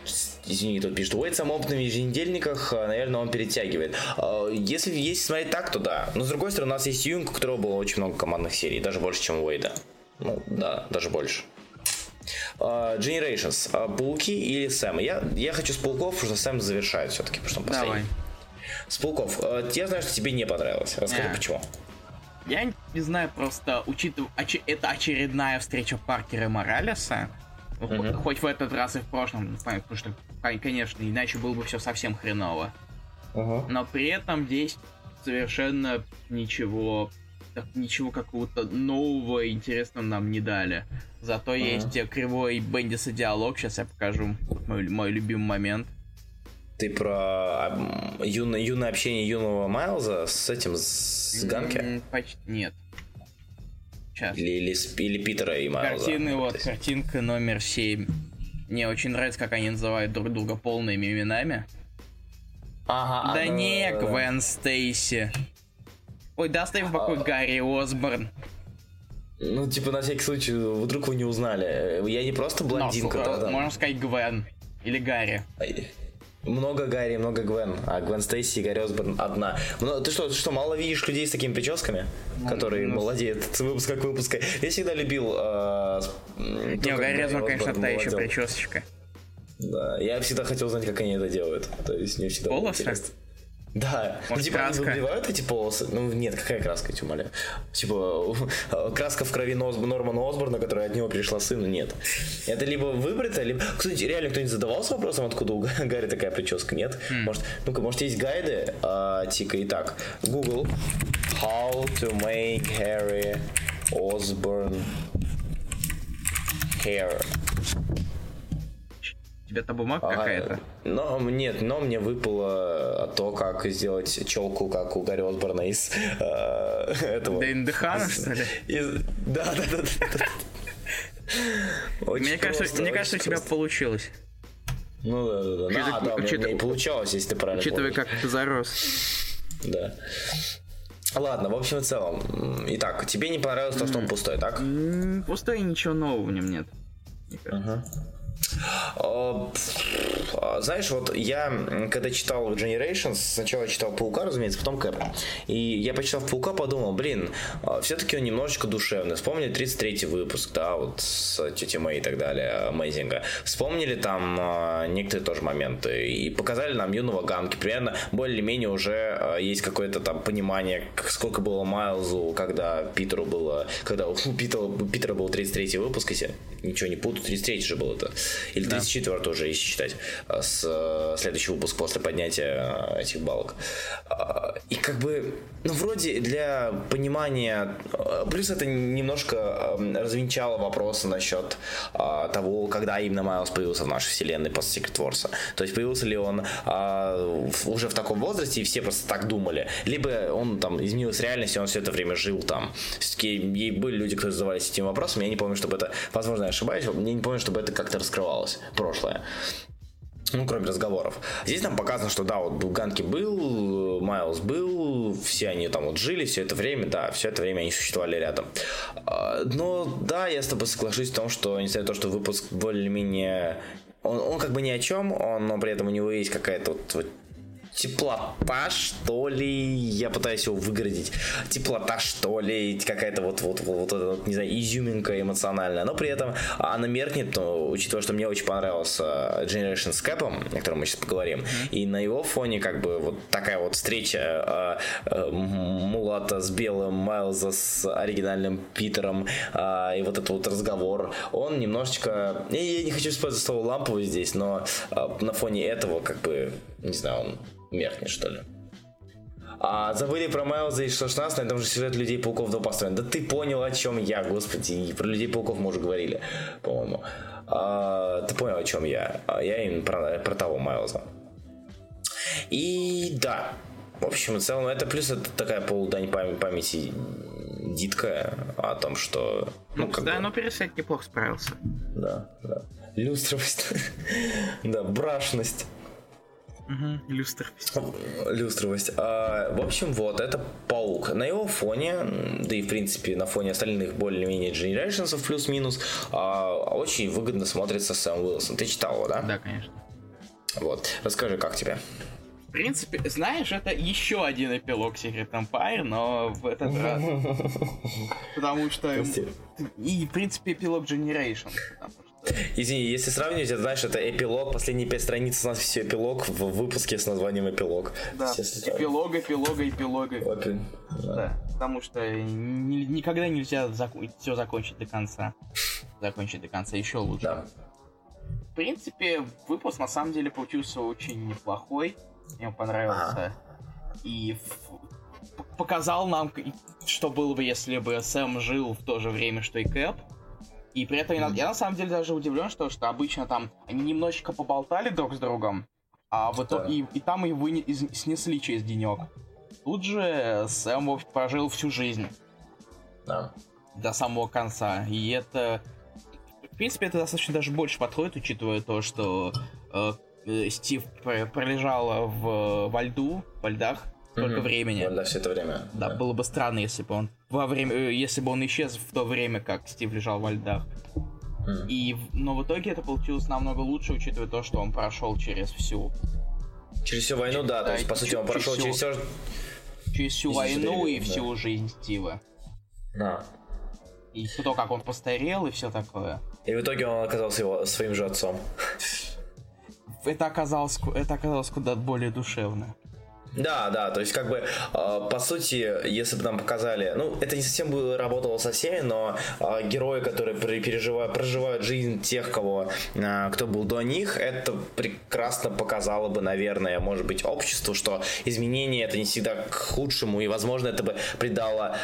извини, тут пишет, Уэйд сам опытном еженедельниках, а, наверное, он перетягивает. А, если, если смотреть так, то да. Но с другой стороны, у нас есть Юнг, у которого было очень много командных серий, даже больше, чем у Уэйда. Ну, да, даже больше. А, Generations. А, Пауки или Сэм? Я, я хочу с Пауков, потому что Сэм завершает все-таки, потому что он последний. Давай. С Пауков. А, Я знаю, что тебе не понравилось. Расскажи, Не. почему. Я не знаю, просто учитывая... оче- это очередная встреча Паркера и Моралеса. Хо- Хоть в этот раз и в прошлом, потому что, кон- конечно, иначе было бы все совсем хреново. Но при этом здесь совершенно ничего, так, ничего какого-то нового и интересного нам не дали. Зато есть э, кривой Бендиса диалог, сейчас я покажу мой, мой любимый момент. Ты про а, м, юное, общение юного Майлза с этим, с Ганки? М, Почти нет. Сейчас. Или, или, или Питера и Майлза? Картины, вот, есть- картинка номер 7. Мне очень нравится, как они называют друг друга полными именами. Ага, да а, не. Гвен Стейси. Ой, да оставим в покое Гарри Осборн. Ну, типа, на всякий случай, вдруг вы не узнали. Я не просто Но, блондинка, э, да, да. Можно сказать Гвен. Или Гарри. Много Гарри, много Гвен, а Гвен Стейси и Гарри Осборн одна. Мно- Ты что, ты что, мало видишь людей с такими прическами, которые ну, молодеют с выпуска к выпуску? Я всегда любил... э, Не, у Гарри Осборн, конечно, та еще причесочка. Да, я всегда хотел знать, как они это делают. То есть мне всегда было Волосы? интересно. Да, ну Может, типа они краска? выбивают эти полосы. Ну нет, какая краска, я тебя умоляю. Типа краска в крови Нос- Нормана Осборна, которая от него перешла сыну, нет. Это либо выбрито, либо... Кстати, реально кто-нибудь задавался вопросом, откуда у Га- Гарри такая прическа, нет? Хм. Может, ну-ка, может есть гайды? А, тика, итак, Google. How to make Harry Osborn hair. У тебя-то бумага Ага, какая-то? Но нет, но мне выпало то, как сделать челку, как у Гарри Осборна из э, этого. Дэйн Дехана, из- что ли? из- Да, да, да, да. да. Очень Мне кажется, просто, мне очень кажется, у тебя получилось. Ну да, да, да. Учитывая- А, да, у меня- у учитывая- и получалось, если ты правильно Учитывая, помнишь. как ты зарос. Да. Ладно, в общем и целом. Итак, тебе не понравилось то, что он пустой, так? Пустой, ничего нового в нем нет. Мне А, а, Знаешь, вот я, когда читал Generations, сначала читал Паука, разумеется, потом Кэп. И я почитав Паука, подумал, блин, все-таки он немножечко душевный. Вспомнили 33-й выпуск, да, вот с тетей Мэй и так далее, Мейзинга. Вспомнили там а, некоторые тоже моменты. И показали нам юного Ганки. Примерно более-менее уже а, есть какое-то там понимание, сколько было Майлзу, когда Питеру было... Когда у Питера, Питера был 33-й выпуск, если ничего не путаю, 33-й же был это. Или 34 уже, если считать, а, с э, следующий выпуск после поднятия э, этих балок. А, И как бы, ну, вроде для понимания, э, плюс это немножко э, развенчало вопросы насчет того, когда именно Майлз появился в нашей вселенной после Secret Wars. То есть появился ли он уже в таком возрасте, и все просто так думали, либо он там изменилась реальность, и он все это время жил там. Все-таки были люди, которые задавались этим вопросом, я не помню, чтобы это, возможно, я ошибаюсь, я не помню, чтобы это как-то раскрывалось, прошлое. Ну, кроме разговоров. Здесь нам показано, что да, вот Ганки был, Майлз был, все они там вот жили все это время, да, все это время они существовали рядом. А, Но да, я с тобой соглашусь в том, что, несмотря на то, что выпуск более-менее... Он, он как бы ни о чем, он, но при этом у него есть какая-то вот, вот теплота, что ли, я пытаюсь его выгородить, теплота, что ли, какая-то вот, вот, вот, вот эта вот, не знаю, изюминка эмоциональная, но при этом она меркнет, но, учитывая, что мне очень понравился Generation Кэпом, о котором мы сейчас поговорим, и на его фоне как бы вот такая вот встреча э, э, Мулата с белым, Майлза с оригинальным Питером, э, и вот этот вот разговор, он немножечко, я, я не хочу использовать слово ламповый здесь, но э, на фоне этого как бы, не знаю, он меркнет, что ли. А забыли про Майлза и 16, на этом же сюжет Людей Пауков 2 построен. Да ты понял, о чем я, господи. И про Людей Пауков мы уже говорили, по-моему. А, ты понял, о чем я. А я именно про, про того Майлза. И да, в общем и целом, это плюс это такая полудань пам- памяти диткая о том, что... Ну, как да, бы... но пересет неплохо справился. Да, да. Люстровость. да, брашность. Угу, люстровость. Люстровость. А, в общем, вот, это паук. На его фоне, да и в принципе на фоне остальных более-менее Generations плюс-минус, а, очень выгодно смотрится Сэм Уилсон. Ты читал его, да? Да, конечно. Вот. Расскажи, как тебе? В принципе, знаешь, это еще один эпилог Secret Empire, но в этот раз... Потому что... И, в принципе, эпилог Generation. Извини, если сравнивать, это, знаешь, это эпилог, последние пять страниц у нас все эпилог в выпуске с названием эпилог. Да, эпилога, эпилога, эпилога. Okay. Да. да, потому что ни, никогда нельзя зак- все закончить до конца. Закончить до конца еще лучше. Да. В принципе, выпуск на самом деле получился очень неплохой. Мне понравился. Ага. И показал нам, что было бы, если бы Сэм жил в то же время, что и Кэп. И при этом mm-hmm. я, на самом деле даже удивлен, что, что обычно там они немножечко поболтали друг с другом, а вот да. и, и там его не, из, снесли через денек. Тут же Сэм прожил всю жизнь. Да. До самого конца. И это... В принципе, это достаточно даже больше подходит, учитывая то, что э, э Стив пролежал в, во льду, во льдах, только mm-hmm. времени. Да, все это время. Да, да, было бы странно, если бы он во время, э, если бы он исчез в то время, как Стив лежал во льдах. Mm. И, но в итоге это получилось намного лучше, учитывая то, что он прошел через всю. Через всю войну, да, да то есть, по сути, он прошел через все. Через всю войну и да. всю жизнь Стива. Да. И то, как он постарел, и все такое. И в итоге он оказался его своим же отцом. Это оказалось, это оказалось куда более душевно. Да, да, то есть как бы э, по сути, если бы нам показали, ну это не совсем бы работало со всеми, но э, герои, которые переживают, проживают жизнь тех, кого, э, кто был до них, это прекрасно показало бы, наверное, может быть, обществу, что изменения это не всегда к худшему, и возможно это бы придало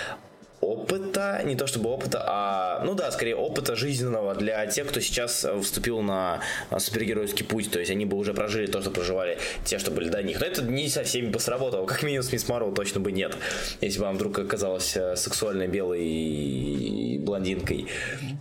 опыта, не то чтобы опыта, а, ну да, скорее опыта жизненного для тех, кто сейчас вступил на супергеройский путь, то есть они бы уже прожили то, что проживали те, что были до них. Но это не со всеми бы сработало, как минимум с Мисс Марвел точно бы нет, если бы вам вдруг оказалась э, сексуальной белой блондинкой.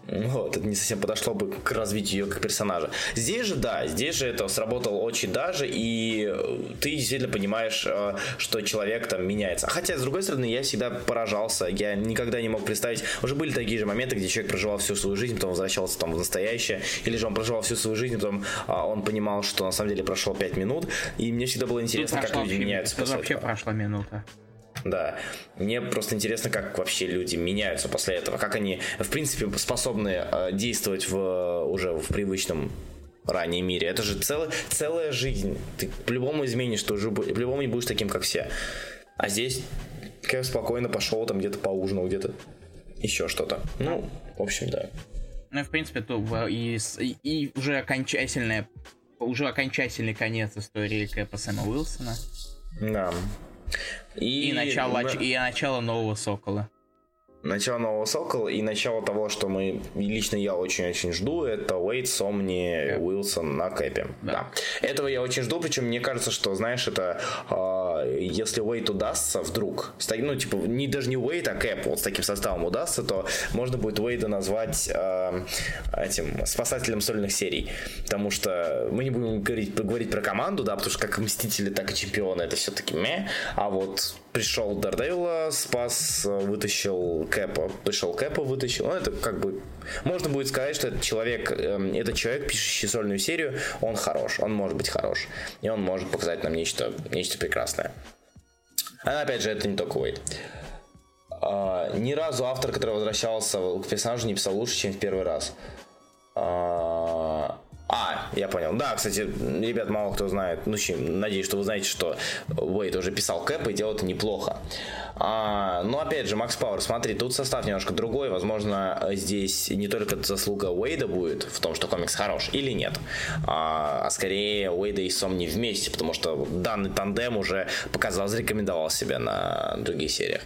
Вот, это не совсем подошло бы к развитию ее как персонажа. Здесь же, да, здесь же это сработало очень даже, и ты действительно понимаешь, э, что человек там меняется. Хотя, с другой стороны, я всегда поражался, я никогда не мог представить. Уже были такие же моменты, где человек проживал всю свою жизнь, потом возвращался там в настоящее, или же он проживал всю свою жизнь, потом а, он понимал, что на самом деле прошло 5 минут, и мне всегда было интересно, как люди меняются после вообще этого. прошла минута. Да. Мне просто интересно, как вообще люди меняются после этого, как они, в принципе, способны э, действовать в, уже в привычном ранее мире. Это же целая, целая жизнь. Ты по-любому изменишь, ты уже по-любому не будешь таким, как все. А здесь Кэп спокойно пошел там где-то поужинал, где-то еще что-то. Ну, в общем, да. Ну, в принципе, то и, и, уже окончательная уже окончательный конец истории Кэпа Сэма Уилсона. Да. И, и, начало, и начало нового Сокола начало нового Сокола и начало того, что мы, лично я очень-очень жду, это Уэйт, Сомни, Уилсон на Кэпе. Да. да. Этого я очень жду, причем мне кажется, что, знаешь, это э, если Уэйт удастся вдруг, ну, типа, не даже не Уэйт, а Кэп вот с таким составом удастся, то можно будет Уэйда назвать э, этим спасателем сольных серий. Потому что мы не будем говорить, говорить про команду, да, потому что как Мстители, так и Чемпионы это все-таки ме, а вот пришел Дардейла, спас, вытащил Кэпа, пришел Кэпа, вытащил. Ну, это как бы... Можно будет сказать, что этот человек, э, этот человек, пишущий сольную серию, он хорош, он может быть хорош. И он может показать нам нечто, нечто прекрасное. А опять же, это не только Уэйд. А, ни разу автор, который возвращался к персонажу, не писал лучше, чем в первый раз. А, а я понял. Да, кстати, ребят, мало кто знает, ну, надеюсь, что вы знаете, что Уэйд уже писал Кэп и делал это неплохо. А, но опять же, Макс Пауэр, смотри, тут состав немножко другой. Возможно, здесь не только заслуга Уэйда будет в том, что комикс хорош, или нет. А, а скорее Уэйда и Сом не вместе, потому что данный тандем уже показал, зарекомендовал себя на других сериях.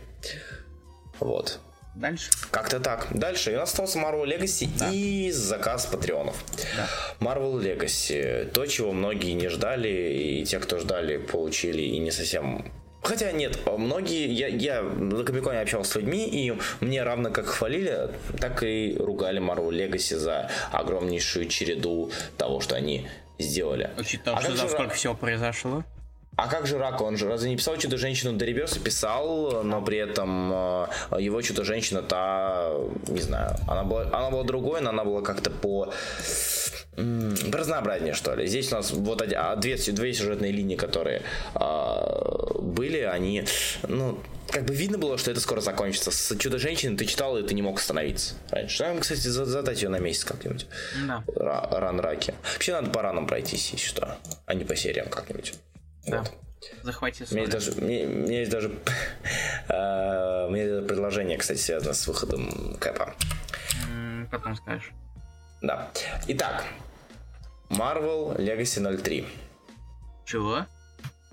Вот. Дальше. Как-то так. Дальше. И у нас остался Marvel Legacy да. и заказ патреонов. Да. Marvel Legacy. То, чего многие не ждали, и те, кто ждали, получили и не совсем Хотя нет, многие, я, я на Комиконе общался с людьми, и мне равно как хвалили, так и ругали Marvel Legacy за огромнейшую череду того, что они сделали. Учитывая, а что за сколько всего произошло? А как же Рако? Он же разве не писал Чудо-женщину до Реберса? Писал, но при этом э, его Чудо-женщина та, не знаю, она была, она была другой, но она была как-то по разнообразнее, что ли. Здесь у нас вот а, две, две сюжетные линии, которые э, были, они, ну, как бы видно было, что это скоро закончится. С Чудо-женщиной ты читал, и ты не мог остановиться раньше. Надо, кстати, задать ее на месяц как-нибудь. Да. Ран раки. Вообще надо по ранам пройтись, если что, а не по сериям как-нибудь. Да. Вот. Захвати Мне даже, мне, мне есть даже э, мне есть предложение, кстати, связано с выходом Кэпа. Потом скажешь. Да. Итак, Marvel Legacy 03. Чего?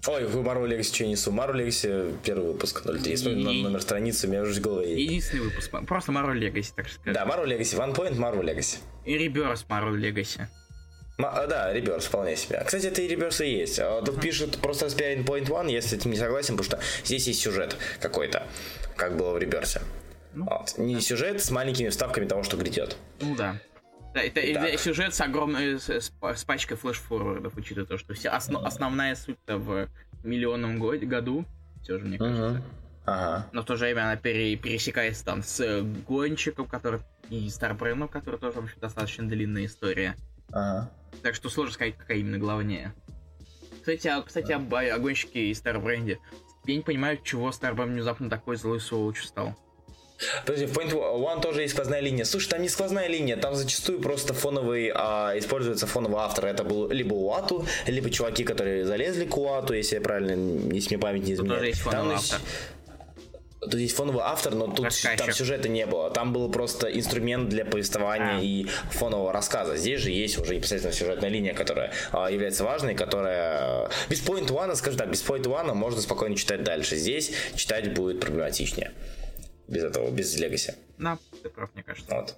Ой, вы Marvel Legacy что несу? Marvel Legacy первый выпуск 03. Смотрю и... номер страницы, у меня уже в голове. Единственный выпуск. Просто Marvel Legacy, так сказать. Да, Marvel Legacy, One Point Marvel Legacy. И Rebirth Marvel Legacy. А, да, реверс вполне себе. Кстати, это и реверс и есть. А тут пишут просто Aspiring Point One, если ты не согласен, потому что здесь есть сюжет какой-то, как было в реверсе. Ну, вот. Не сюжет с маленькими вставками того, что грядет. Ну да. Да, это, это сюжет с огромной с, с, с пачкой флеш-форвардов, учитывая то, что вся основ, основная суть-то в миллионном год, году, все же, мне кажется. Угу. Ага. Но в то же время она пере, пересекается там с гонщиком, который и Старбреном, который тоже, в общем, достаточно длинная история. Ага. Так что сложно сказать, какая именно главнее. Кстати, а, кстати, об огонщике и Старбренде. Я не понимаю, чего Старбренд внезапно такой злой сволочь стал. Подожди, в Point One тоже есть сквозная линия. Слушай, там не сквозная линия, там зачастую просто фоновый, а, используется фоновый автор. Это был либо Уату, либо чуваки, которые залезли к Уату, если я правильно, если мне память не изменяет. Тут тоже есть фоновый там автор. Тут есть фоновый автор, но тут там сюжета не было. Там был просто инструмент для повествования а. и фонового рассказа. Здесь же есть уже непосредственно сюжетная линия, которая а, является важной, которая... Без Point One, скажем так, без Point One можно спокойно читать дальше. Здесь читать будет проблематичнее. Без этого, без Легаси. Да, ты прав, мне кажется. Вот.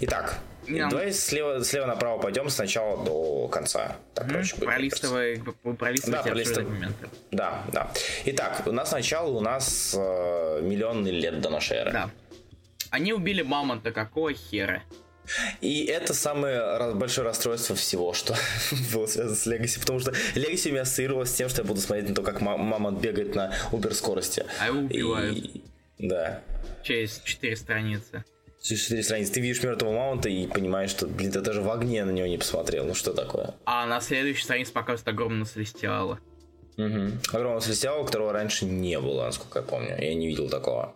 Итак, Нам... давай слева, слева направо пойдем сначала до конца. Так mm-hmm. проще будет. Пролистывай, пролистывай да, пролистыв... Да, да. Итак, у нас сначала у нас э, миллионный лет до нашей эры. Да. Они убили мамонта, какого хера? И это самое большое расстройство всего, что было связано с Legacy, потому что у меня ассоциировалось с тем, что я буду смотреть на то, как мамонт бегает на убер скорости. А его убивают. И... Да. Через четыре страницы. Четыре страницы. Ты видишь мертвого маунта и понимаешь, что, блин, ты даже в огне на него не посмотрел. Ну что такое? А на следующей странице показывают огромного celestial. Угу. Огромного celestial, которого раньше не было, насколько я помню. Я не видел такого.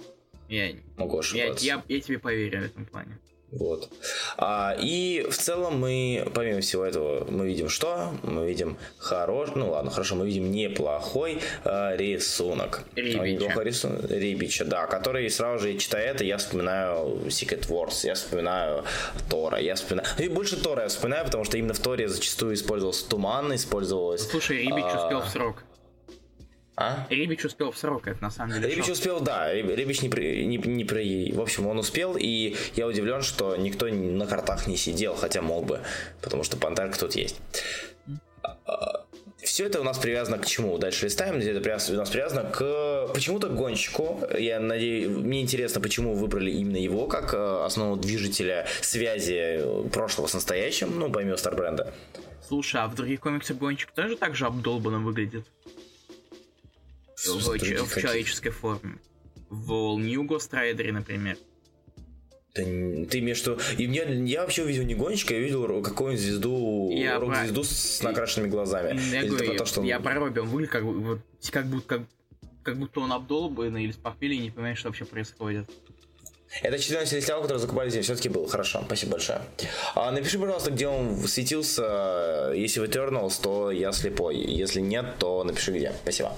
Я, Могу ошибаться. Я, я, я тебе поверю в этом плане. Вот. А, и в целом мы, помимо всего этого, мы видим что? Мы видим хорош, ну ладно, хорошо, мы видим неплохой э, рисунок. Рибича. рисунок. Рибича, да, который сразу же, читая это, я вспоминаю Secret Wars, я вспоминаю Тора, я вспоминаю... И больше Тора я вспоминаю, потому что именно в Торе зачастую использовался туман, использовалось... Слушай, Рибич а... успел в срок. А? Рибич успел в срок, это на самом деле. Рибич шок. успел, да. Рибич не, при, не, не при... В общем, он успел, и я удивлен, что никто на картах не сидел, хотя мог бы, потому что Пантерка тут есть. Все это у нас привязано к чему? Дальше листаем, это у нас привязано к почему-то гонщику. Я надеюсь, мне интересно, почему выбрали именно его как э, основного движителя связи прошлого с настоящим, ну, помимо Старбренда. Слушай, а в других комиксах гонщик тоже так же обдолбанно выглядит? В, в человеческой форме. В All New Ghost Rider, например. Да, ты имеешь что? И мне, я вообще увидел не гонщика, я видел какую-нибудь звезду, я рок-звезду про... с накрашенными глазами. Я, Или говорю, то, что я про Робби, он выглядит как, вот, как, будто, как, как будто он обдолбанный или с похмелья не понимает, что вообще происходит. Это четвертый сериал, который закупали здесь. Все-таки был. Хорошо, спасибо большое. А, напиши, пожалуйста, где он светился. Если в Eternals, то я слепой. Если нет, то напиши где. Спасибо.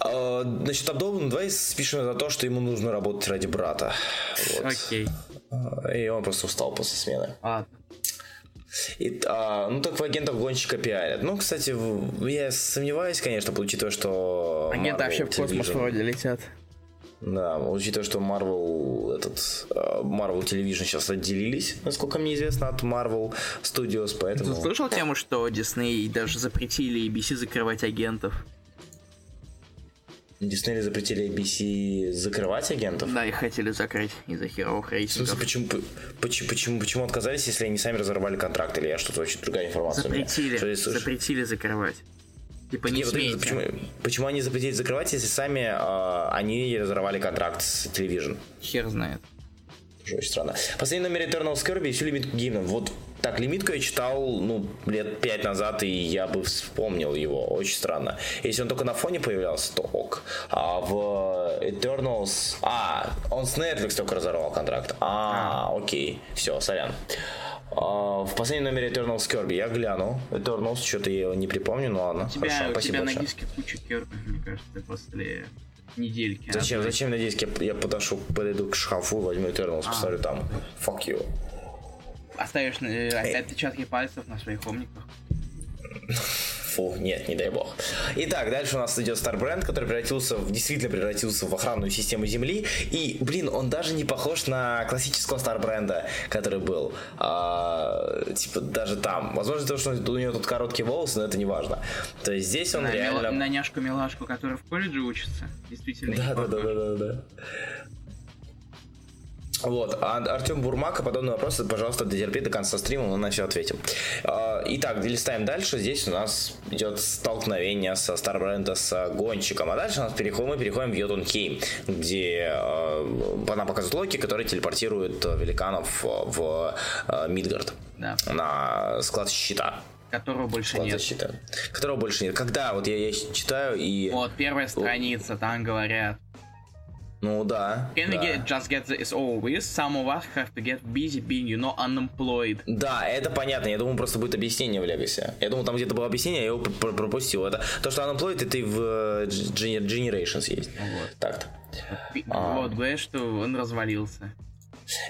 А, значит, Абдол, давай спишем за то, что ему нужно работать ради брата. Вот. Окей. И он просто устал после смены. Ладно. И, а, ну, так в агентов гонщика пиарят. Ну, кстати, я сомневаюсь, конечно, учитывая, что... Агенты Marvel вообще в космос вроде летят. Да, учитывая, что Marvel, этот, э, Marvel Television сейчас отделились, насколько мне известно, от Marvel Studios, поэтому... Ты слышал тему, что Дисней даже запретили ABC закрывать агентов? Дисней запретили ABC закрывать агентов? Да, их хотели закрыть из-за херовых В смысле, рейтингов. почему, почему, почему, почему отказались, если они сами разорвали контракт, или я что-то очень другая информация? меня? Что Запретили, запретили закрывать. Типа не Не, вот именно, смейте. почему, почему они запретили закрывать, если сами э, они разорвали контракт с Television? Хер знает. Очень странно. Последний номер Eternal Kirby и всю лимитку гимном. Вот так, лимитку я читал, ну, лет пять назад, и я бы вспомнил его. Очень странно. Если он только на фоне появлялся, то ок. А в Eternals... А, он с Netflix только разорвал контракт. А, окей. Все, сорян. А, в последнем номере Eternals Kirby я гляну. Eternals, что-то я его не припомню, ну ладно. У тебя, Хорошо, у спасибо тебя на большое. диске куча керпов, мне кажется, после недельки. Зачем, одной. зачем на диске? Я, я подошу, подойду к шкафу, возьму Eternals, А. посмотрю там. Fuck you. Оставишь э, отпечатки пальцев на своих умниках. Фу, нет, не дай бог. Итак, дальше у нас идет Starbreнд, который превратился в, действительно превратился в охранную систему Земли. И, блин, он даже не похож на классического Старбренда, который был. А, типа, даже там. Возможно, то, что у него тут короткие волосы, но это не важно. То есть здесь он На, реально... мила- на няшку-милашку, которая в колледже учится. Действительно Да, да, да, да, да, да. Вот, а Артем Бурмака подобный вопрос, пожалуйста, дотерпи до конца стрима, мы на все ответим. А, Итак, листаем дальше. Здесь у нас идет столкновение со Старбренда с гонщиком. А дальше у нас переходим, мы переходим в Йотунхейм, где э, нам показывают Локи, который телепортирует э, великанов в Мидгард Да. на склад щита. Которого больше Склад нет. защиты. Которого больше нет. Когда? Вот я, я читаю и... Вот, первая страница, там говорят. Ну да. Can да. get, just get over with? Some of us have to get busy being, you know, unemployed. Да, это понятно. Я думал, просто будет объяснение в Легасе. Я думал, там где-то было объяснение, я его пр- пр- пропустил. Это то, что Unemployed, это и в э, Gen- Generations есть. Вот. Так-то. А. Вот, говорят, что он развалился.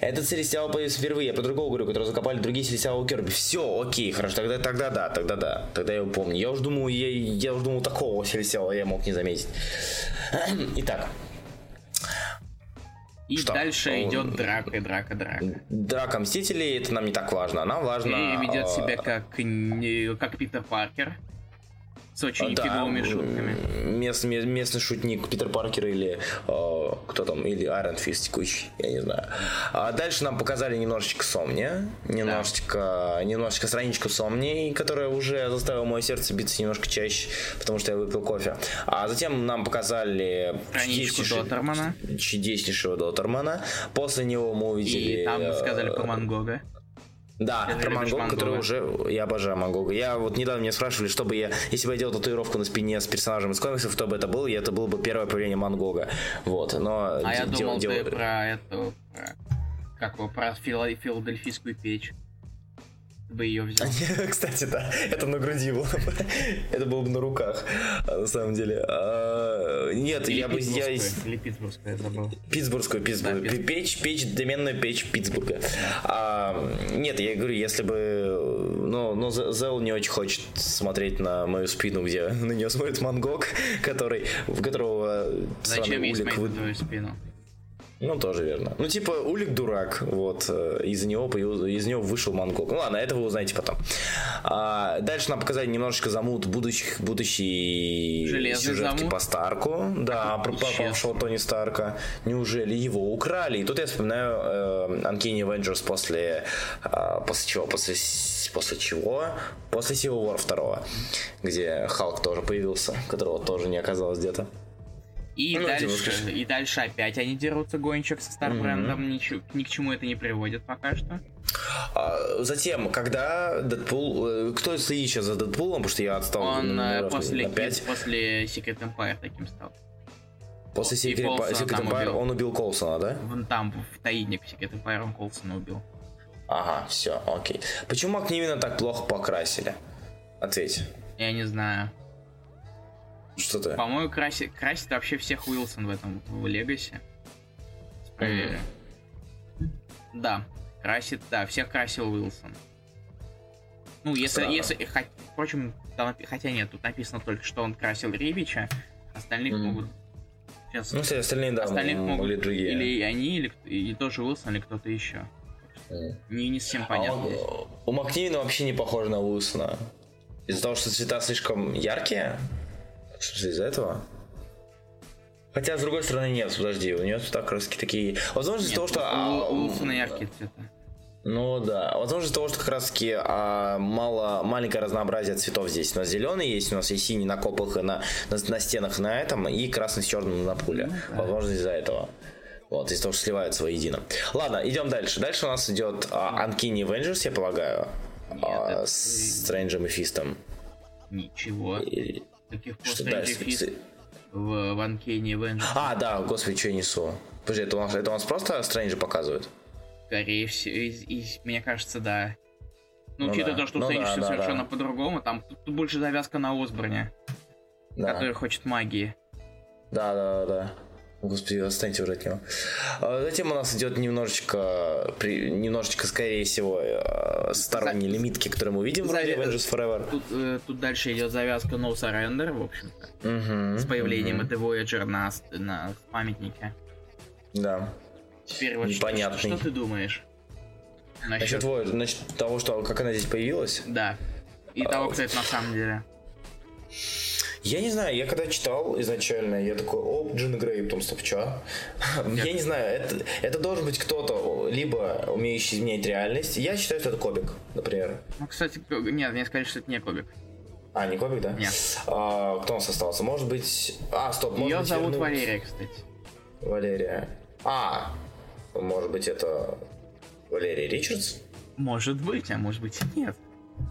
Этот сериал появился впервые, я по другому говорю, который закопали другие у Керби. Все, окей, хорошо, тогда, тогда да, тогда да, тогда я его помню. Я уж думал, я, я уж думал, такого сериала я мог не заметить. Итак, И Что? дальше Он- идет драка, драка, драка. драка Мстителей, это нам не так важно. Нам важно... И ведет э, себя как, как Питер Паркер. С очень Да, фиговыми шутками. Мест, ме- местный шутник Питер Паркер или э, кто там, или Айрон Фист текущий, я не знаю. А дальше нам показали немножечко Сомни, немножечко, немножечко страничку Сомни, которая уже заставила мое сердце биться немножко чаще, потому что я выпил кофе. А затем нам показали Доттермана. чудеснейшего Доттермана. После него мы увидели... И там э, сказали про Мангога. Да, Ты про любишь Мангога, который уже... Я обожаю Мангога. Я вот недавно меня спрашивали, чтобы я... Если бы я делал татуировку на спине с персонажем из комиксов, кто бы это был, и это было бы первое появление Мангога. Вот, но... А я думал, дел- ты про эту... про- Как его, про фила- филадельфийскую печь. Бы ее взял. Кстати, да, это на груди было бы. Это было бы на руках, а, на самом деле. А, Нет, Или я бы... Я... Или питтсбургскую, я забыл. Питтсбургскую, Питтсбург. Да, печь, печь, доменную печь Питтсбурга. А, нет, я говорю, если бы... Ну, Зе- Зел не очень хочет смотреть на мою спину, где на нее смотрит Мангок, который, в которого Зачем сраный ей смотреть вы- на твою спину? Ну, тоже верно. Ну, типа, Улик дурак, вот, э, из него, из него вышел Мангок. Ну, ладно, это вы узнаете потом. А, дальше нам показали немножечко замут будущих, будущий Железный сюжетки замут? по Старку. Да, про Исчез. пропавшего Тони Старка. Неужели его украли? И тут я вспоминаю э, Uncanny Avengers после, э, после чего? После, после чего? После Civil War 2, где Халк тоже появился, которого тоже не оказалось где-то. И Ну, дальше, и дальше опять они дерутся гонщик со Старбрендом, ничего, ни к чему это не приводит пока что. А, затем, когда Дэдпул... э, Кто следит сейчас за Дэдпулом? Потому что я отстал Он на, э, на, после, 5. после Secret Empire таким стал. После Secret, Колсона Secret Empire убил. он убил Колсона, да? Вон там, в Таине, Секрет Empire он Колсона убил. Ага, все, окей. Почему именно так плохо покрасили? Ответь. Я не знаю. Что ты? По-моему, красит, красит вообще всех Уилсон в этом, в Легасе. Проверю. Да, красит, да, всех красил Уилсон. Ну, если, Странно. если, хо- впрочем, там хотя нет, тут написано только, что он красил Рибича, остальных Мгм. могут... Сейчас, Ну, кстати, остальные, да, остальных могут могли другие. или они, или, или тоже Уилсон, или кто-то еще. М. Не, не совсем А понятно. он- здесь. у Макнивина вообще не похоже на Уилсона. Из-за того, что цвета слишком яркие? В смысле, из-за этого? Хотя, с другой стороны, нет, подожди, у нее цвета краски такие... Возможно, из-за Нет, того, что... у, а, у яркие цвета. Ну да, возможно из-за того, что как раз таки а, мало, маленькое разнообразие цветов здесь. У нас зеленый есть, у нас есть синий на копах и на, на, на стенах на этом, и красный с черным на пуле. Возможно из-за этого. Вот, из-за того, что сливаются воедино. Ладно, идем дальше. Дальше у нас идет а, Uncanny Avengers, я полагаю. а, это- с Стрэнджем и Фистом. Ничего. И- Таких Что дальше? Фист в Ванкене Avengers. А, да, господи, что я несу. Подожди, это у нас, это у нас просто Стрэнджа показывают? Скорее всего, из- из- мне кажется, да. Ну, Ну учитывая да. то, что Ну Стрэндж да, все да, совершенно да. по-другому, там тут, тут больше завязка на Осборне, Да. который хочет магии. Да, да, да. Господи, отстаньте уже от него. А Затем у нас идет немножечко, при- немножечко, скорее всего, э, сторонние лимитки, которые мы увидим в роде Заве- Avengers Forever. Тут, э, тут дальше идет завязка No Surrender, в общем-то, Мгм, с появлением мгм. этой Voyager на, на памятнике. Да. Теперь вот что, Непонятный. что ты думаешь? Насчет, Насчет, Voyager, насчет того, что как она здесь появилась. да. И А, того, кто это на самом деле. Я не знаю, я когда читал изначально, я такой, о, Джин Грей, потом стоп, чё? Я не знаю, это, это должен быть кто-то, либо умеющий изменять реальность. Я считаю, что это Кобик, например. Ну, кстати, нет, мне сказали, что это не Кобик. А, не Кобик, да? Нет. А, кто у нас остался? Может быть... А, стоп, может Ее быть, зовут вернуть- Валерия, кстати. Валерия. А, может быть, это Валерия Ричардс? Может быть, а может быть и нет.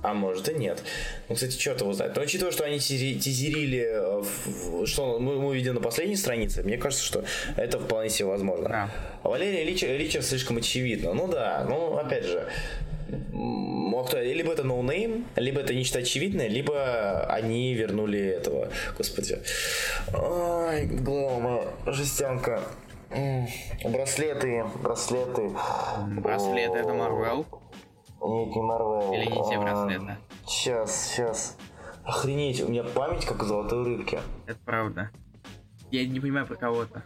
А может и нет. Ну, кстати, черт его знает. Но учитывая, что они тизерили, э, что мы, мы увидели на последней странице, мне кажется, что это вполне себе возможно. Да. А Валерия Рич- Ричардс слишком очевидно. Ну да, ну опять же. а кто- Либо это no name, либо это нечто очевидное, либо они вернули этого. Господи. Ой, голова моя, жестянка. Браслеты, браслеты. Браслет это Марвел. Нет, не Марвел. Или не те браслеты? Сейчас, сейчас. Охренеть, у меня память как у золотой рыбки. Это правда. Я не понимаю про кого-то.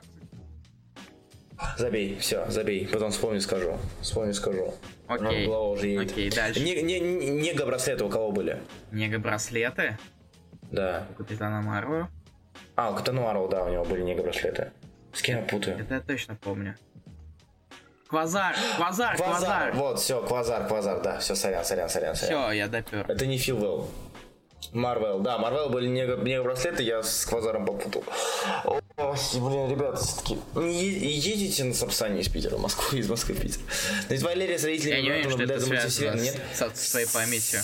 Забей, все, забей. Потом вспомню, скажу. Вспомню, скажу. Окей. Голова уже едет. Окей, дальше. Не, не, не браслеты у кого были? Нега браслеты Да. у Капитана Марвел. А, у Капитана Марвел, да, у него были нега браслеты. С кем я путаю? Это я точно помню. Квазар, квазар, квазар. Вот, все, Квазар, Квазар, да, все, сорян, сорян, сорян, сорян. Все, я допер. Это не Филвелл. Марвел, да, Марвел были нега, нега браслеты, я с Квазаром попутал. Ой, блин, ребята, все-таки едете на Сапсане из Питера в Москву, из Москвы в Питер. Значит, Валерия с родителями Я не уверен, что это наблюдает за связано мультивселенной, с, со- с твоей памятью.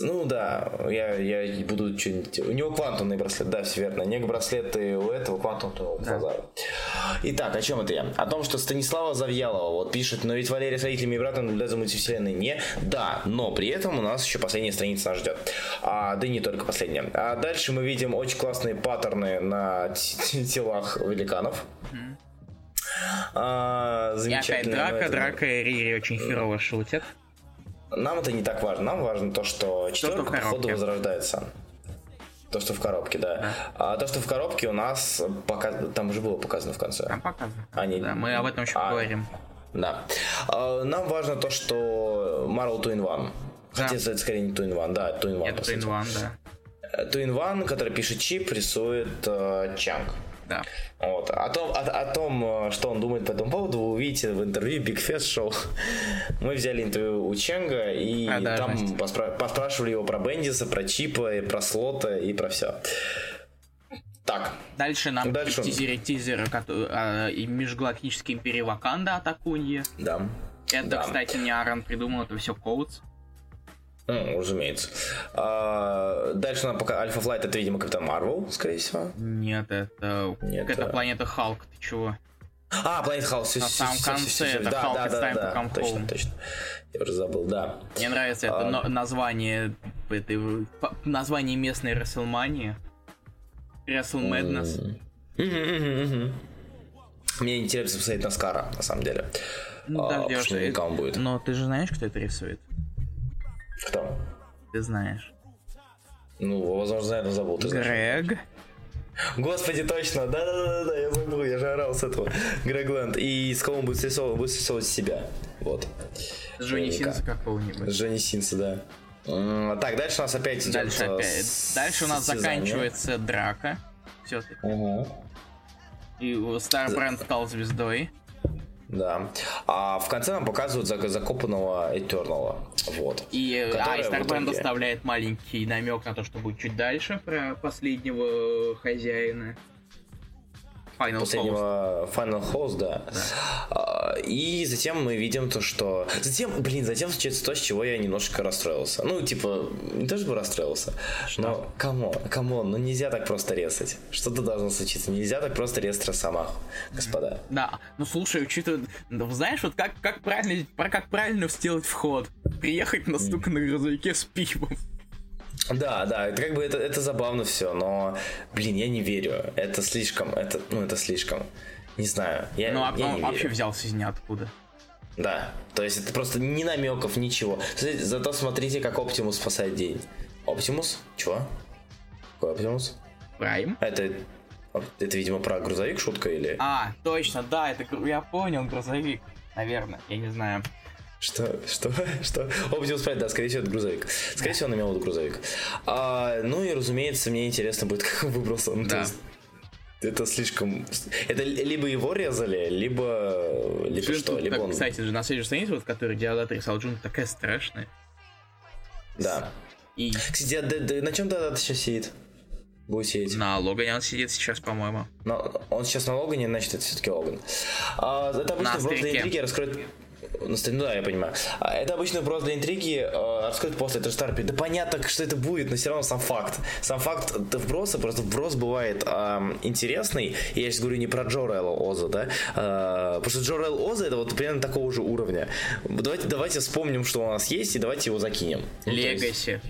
Ну да, я, я буду что-нибудь... У него квантумный браслет, да, все верно. Нег браслеты у этого квантумного Квазара. Итак, о чем это я? О том, что Станислава Завьялова вот пишет, но ведь Валерия с родителями и братом наблюдает за мультивселенной. Не, да, но при этом у нас еще последняя страница нас ждет. А, да и не только последняя. А дальше мы видим очень классные паттерны на телах великанов. А, И опять замечательно. драка, драка и Рири очень херово шутят. Нам это не так важно. Нам важно то, что четверка в по ходу коробке. возрождается. То, что в коробке, да. А то, что в коробке у нас пока... там уже было показано в конце. Там показывают. Они- Да, мы об этом еще А, поговорим. Да. А, Нам важно то, что Marvel Two in One. Да. Хотя это скорее не Two in One, да, Two in One. Это по сути. Twin One, да. Э, Two in One, который пишет Чип, рисует э, Чанг. Да. Вот. О том, о, о том, э, что он думает по этому поводу, вы увидите в интервью Big Fest Show. Мы взяли интервью у Ченга и Продажность. там поспра- поспрашивали его про Бендиса, про Чипа, и про Слота и про все. Так, Дальше нам Дальше. тизеры тизеры, а, и межгалактический империя Ваканда от Акуньи. да. Это, Да. кстати, не Аарон придумал, это все Коутс. Ну, разумеется. А, дальше нам пока Альфа Флайт это, видимо, Капитан Марвел, скорее всего. Нет, это Нет, это а- планета Халк, ты чего? А, Planet House. На самом конце всё, всё, это да, Hulk да, да, да, Come точно, Home. точно. Я уже забыл, да. Мне нравится это А. но- название этой название местной Расселмании. Wrestle Madness. Мгм, мгм, мгм. Мне интересно посмотреть на Скара, на самом деле. Ну, А, дождёшься. что наверняка он будет. Но ты же знаешь, кто это рисует? Кто? Ты знаешь. Ну, возможно, наверное, забыл. Ты знаешь. Грег. Господи, точно, да-да-да, я забыл, я же орал с этого. Грег Лэнд. И с кого он будет срисовывать, будет срисовывать себя. Вот. С Джонни Наверняка. Синса С какого-нибудь. Джонни Синса, да. Так, дальше у нас опять Дальше э, опять. с- Дальше у нас заканчивается драка. Все-таки. И Стар Бренд стал звездой. Да. А в конце нам показывают зак- закопанного Этернала. Вот. И, э, а, Бренд итоге- оставляет маленький намек на то, что будет чуть дальше про последнего хозяина. Final Host. последнего Final Host, да. А, И затем мы видим то, что... Затем, блин, затем случается то, с чего я немножко расстроился. Ну, типа, не то чтобы расстроился, но come on, камон, ну нельзя так просто резать. Что-то должно случиться. Нельзя так просто резать Росомаху, господа. Да, ну слушай, учитывая, ну, знаешь, вот как, как правильно, как правильно сделать вход? Приехать на стук на грузовике с пивом. Да, да, это как бы это, это забавно все, но, блин, я не верю. Это слишком, это, ну, это слишком. Не знаю, я, Ну, а я он вообще верю. взялся из ниоткуда. Да, то есть это просто ни намеков, ничего. Зато смотрите, как Оптимус спасает день. Оптимус? Чего? Какой Оптимус? Прайм? Это, это, видимо, про грузовик шутка или... А, точно, да, это я понял, грузовик. Наверное, я не знаю. Что? Что? Что? Оптимус Прайм, да, скорее всего, это грузовик. Скорее всего, он имел в виду грузовик. А, ну и, разумеется, мне интересно будет, как он выбрался. Ну, Да. есть, это слишком... Это либо его резали, либо... Либо Джин что? Либо так, он... Кстати, же на следующей странице, вот, который Диадат рисовал Джун, такая страшная. Да. И Кстати, а д- д- на чем тогда сейчас сидит? Будет сидеть? на Логане он сидит сейчас, по-моему. Но он сейчас на Логане, значит, это все-таки Логан. А, это обычно старике. интриги раскроет... Ну да, я понимаю. А, это обычно вопрос для интриги э, раскроет после этого Старпи. Да понятно, что это будет, но все равно сам факт. Сам факт вброса, просто вброс бывает эм, интересный. И я сейчас говорю не про Джо Релла Оза, да? Э, потому что Джо Релл Оза это вот примерно такого же уровня. Давайте, давайте вспомним, что у нас есть, и давайте его закинем. Ну, есть- Легаси.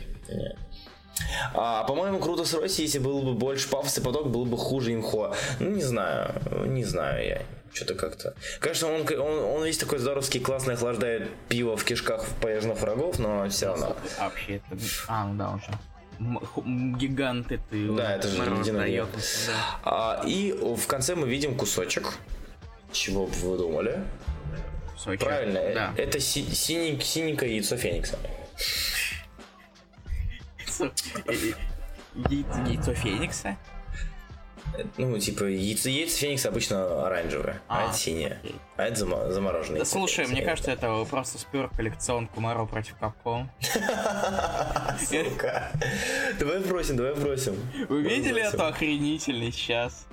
а, по-моему, круто с Россией, если был бы больше пафоса, поток был бы хуже имхо. Ну, не знаю, не знаю я. Что-то как-то. Конечно, он, он, он весь такой здоровский, классный, охлаждает пиво в кишках поверженных врагов, но все равно. А вообще это... А, ну да, он же гигант это Да, это же ледяной гигант. да. А, и в конце мы видим кусочек. Чего бы вы думали? Сочи. Правильно, Да. это си- синий, синенькое яйцо Феникса. Яйцо Феникса? Ну, типа, яйцо, яйца Феникса обычно оранжевое, а, А, это окей. А это зама- замороженное. Да слушай, Феникса. мне кажется, это просто спер коллекционку Маро против Капком. Сука. Давай бросим, давай бросим. Вы видели это охренительный сейчас?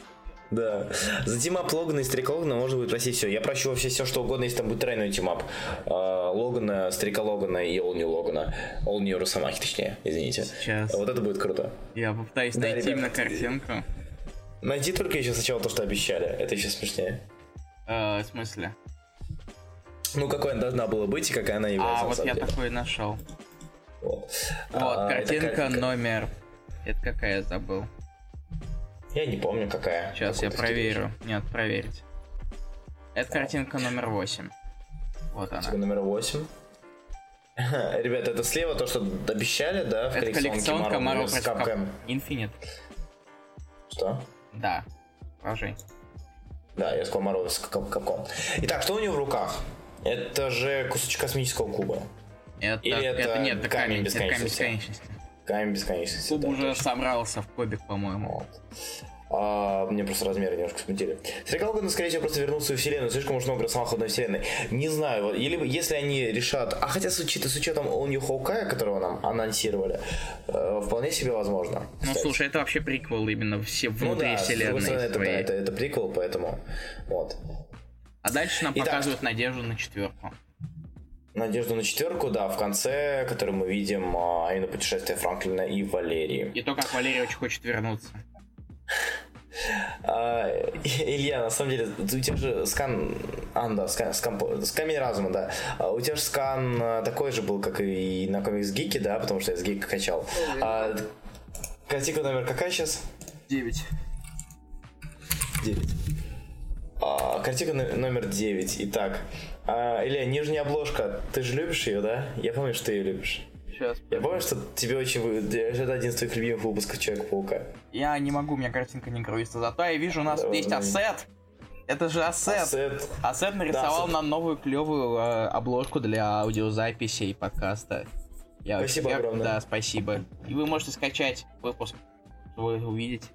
Да. За team-up Логана и Старика Логана можно будет просить все. Я прощу вообще все, что угодно, если там будет тройной team-up. А, Логана, Старика Логана и All New Логана. All New Росомахи, точнее, извините. Сейчас. Вот это будет круто. Я попытаюсь Да, найти ребят, именно картинку. Найди только еще сначала то, что обещали. Это еще смешнее. Э, в смысле? Ну, какой она должна была быть и какая она является А, вот я деле. такой нашел. Вот, Вот, А, это картинка как- номер... Это какая я забыл? Я не помню, какая. Сейчас я проверю. Нет, проверить. Это картинка номер 8. Вот она. номер 8. Ребята, это слева то, что обещали, да, в Это коллекционка Маро Marvel против. Кап... Infinite. Что? Да. Положи. Да, я сказал Marvel Capcom. Итак, что у него в руках? Это же кусочек космического куба. Это, Или это нет, это камень камень, это камень бесконечности? бесконечности. Камень бесконечности. Куб да, уже точно. собрался в кубик, по-моему. Вот. А, мне просто размеры немножко смутили. Сериал Логан, скорее всего, просто вернул в свою вселенную. Слишком уж много в одной вселенной. Не знаю, или если они решат... А хотя с, учет- с учетом All New Hawkeye, которого нам анонсировали, э, вполне себе возможно. Ну, кстати. слушай, это вообще приквел именно все Ну внутри да, с другой вселенной стороны, это, да, своей. это, это приквел, поэтому вот. А дальше нам Итак. показывают надежду на четверку. Надежду на четверку, да, в конце, который мы видим а, именно путешествие Франклина и Валерии. И то, как Валерия очень хочет вернуться. А, Илья, на самом деле, у тебя же скан... А, да, скан, скан, камень разума, да. А, у тебя же скан а, такой же был, как и на комикс Гике, да, потому что я с Гика качал. А, картинка номер какая сейчас? Девять. Девять. А, картинка номер девять. Итак, а, Илья, нижняя обложка, ты же любишь ее, да? Я помню, что ты ее любишь. Сейчас. Я помню, что тебе очень... Это один из твоих любимых выпусков Человека-паука. Я не могу, у меня картинка не грузится. Зато я вижу, у нас Давай, есть ассет. Это же ассет. Ассет, ассет нарисовал да, нам новую клевую э, обложку для аудиозаписи и подкаста. Я спасибо очень, огромное. Да, спасибо. И вы можете скачать выпуск, чтобы увидеть.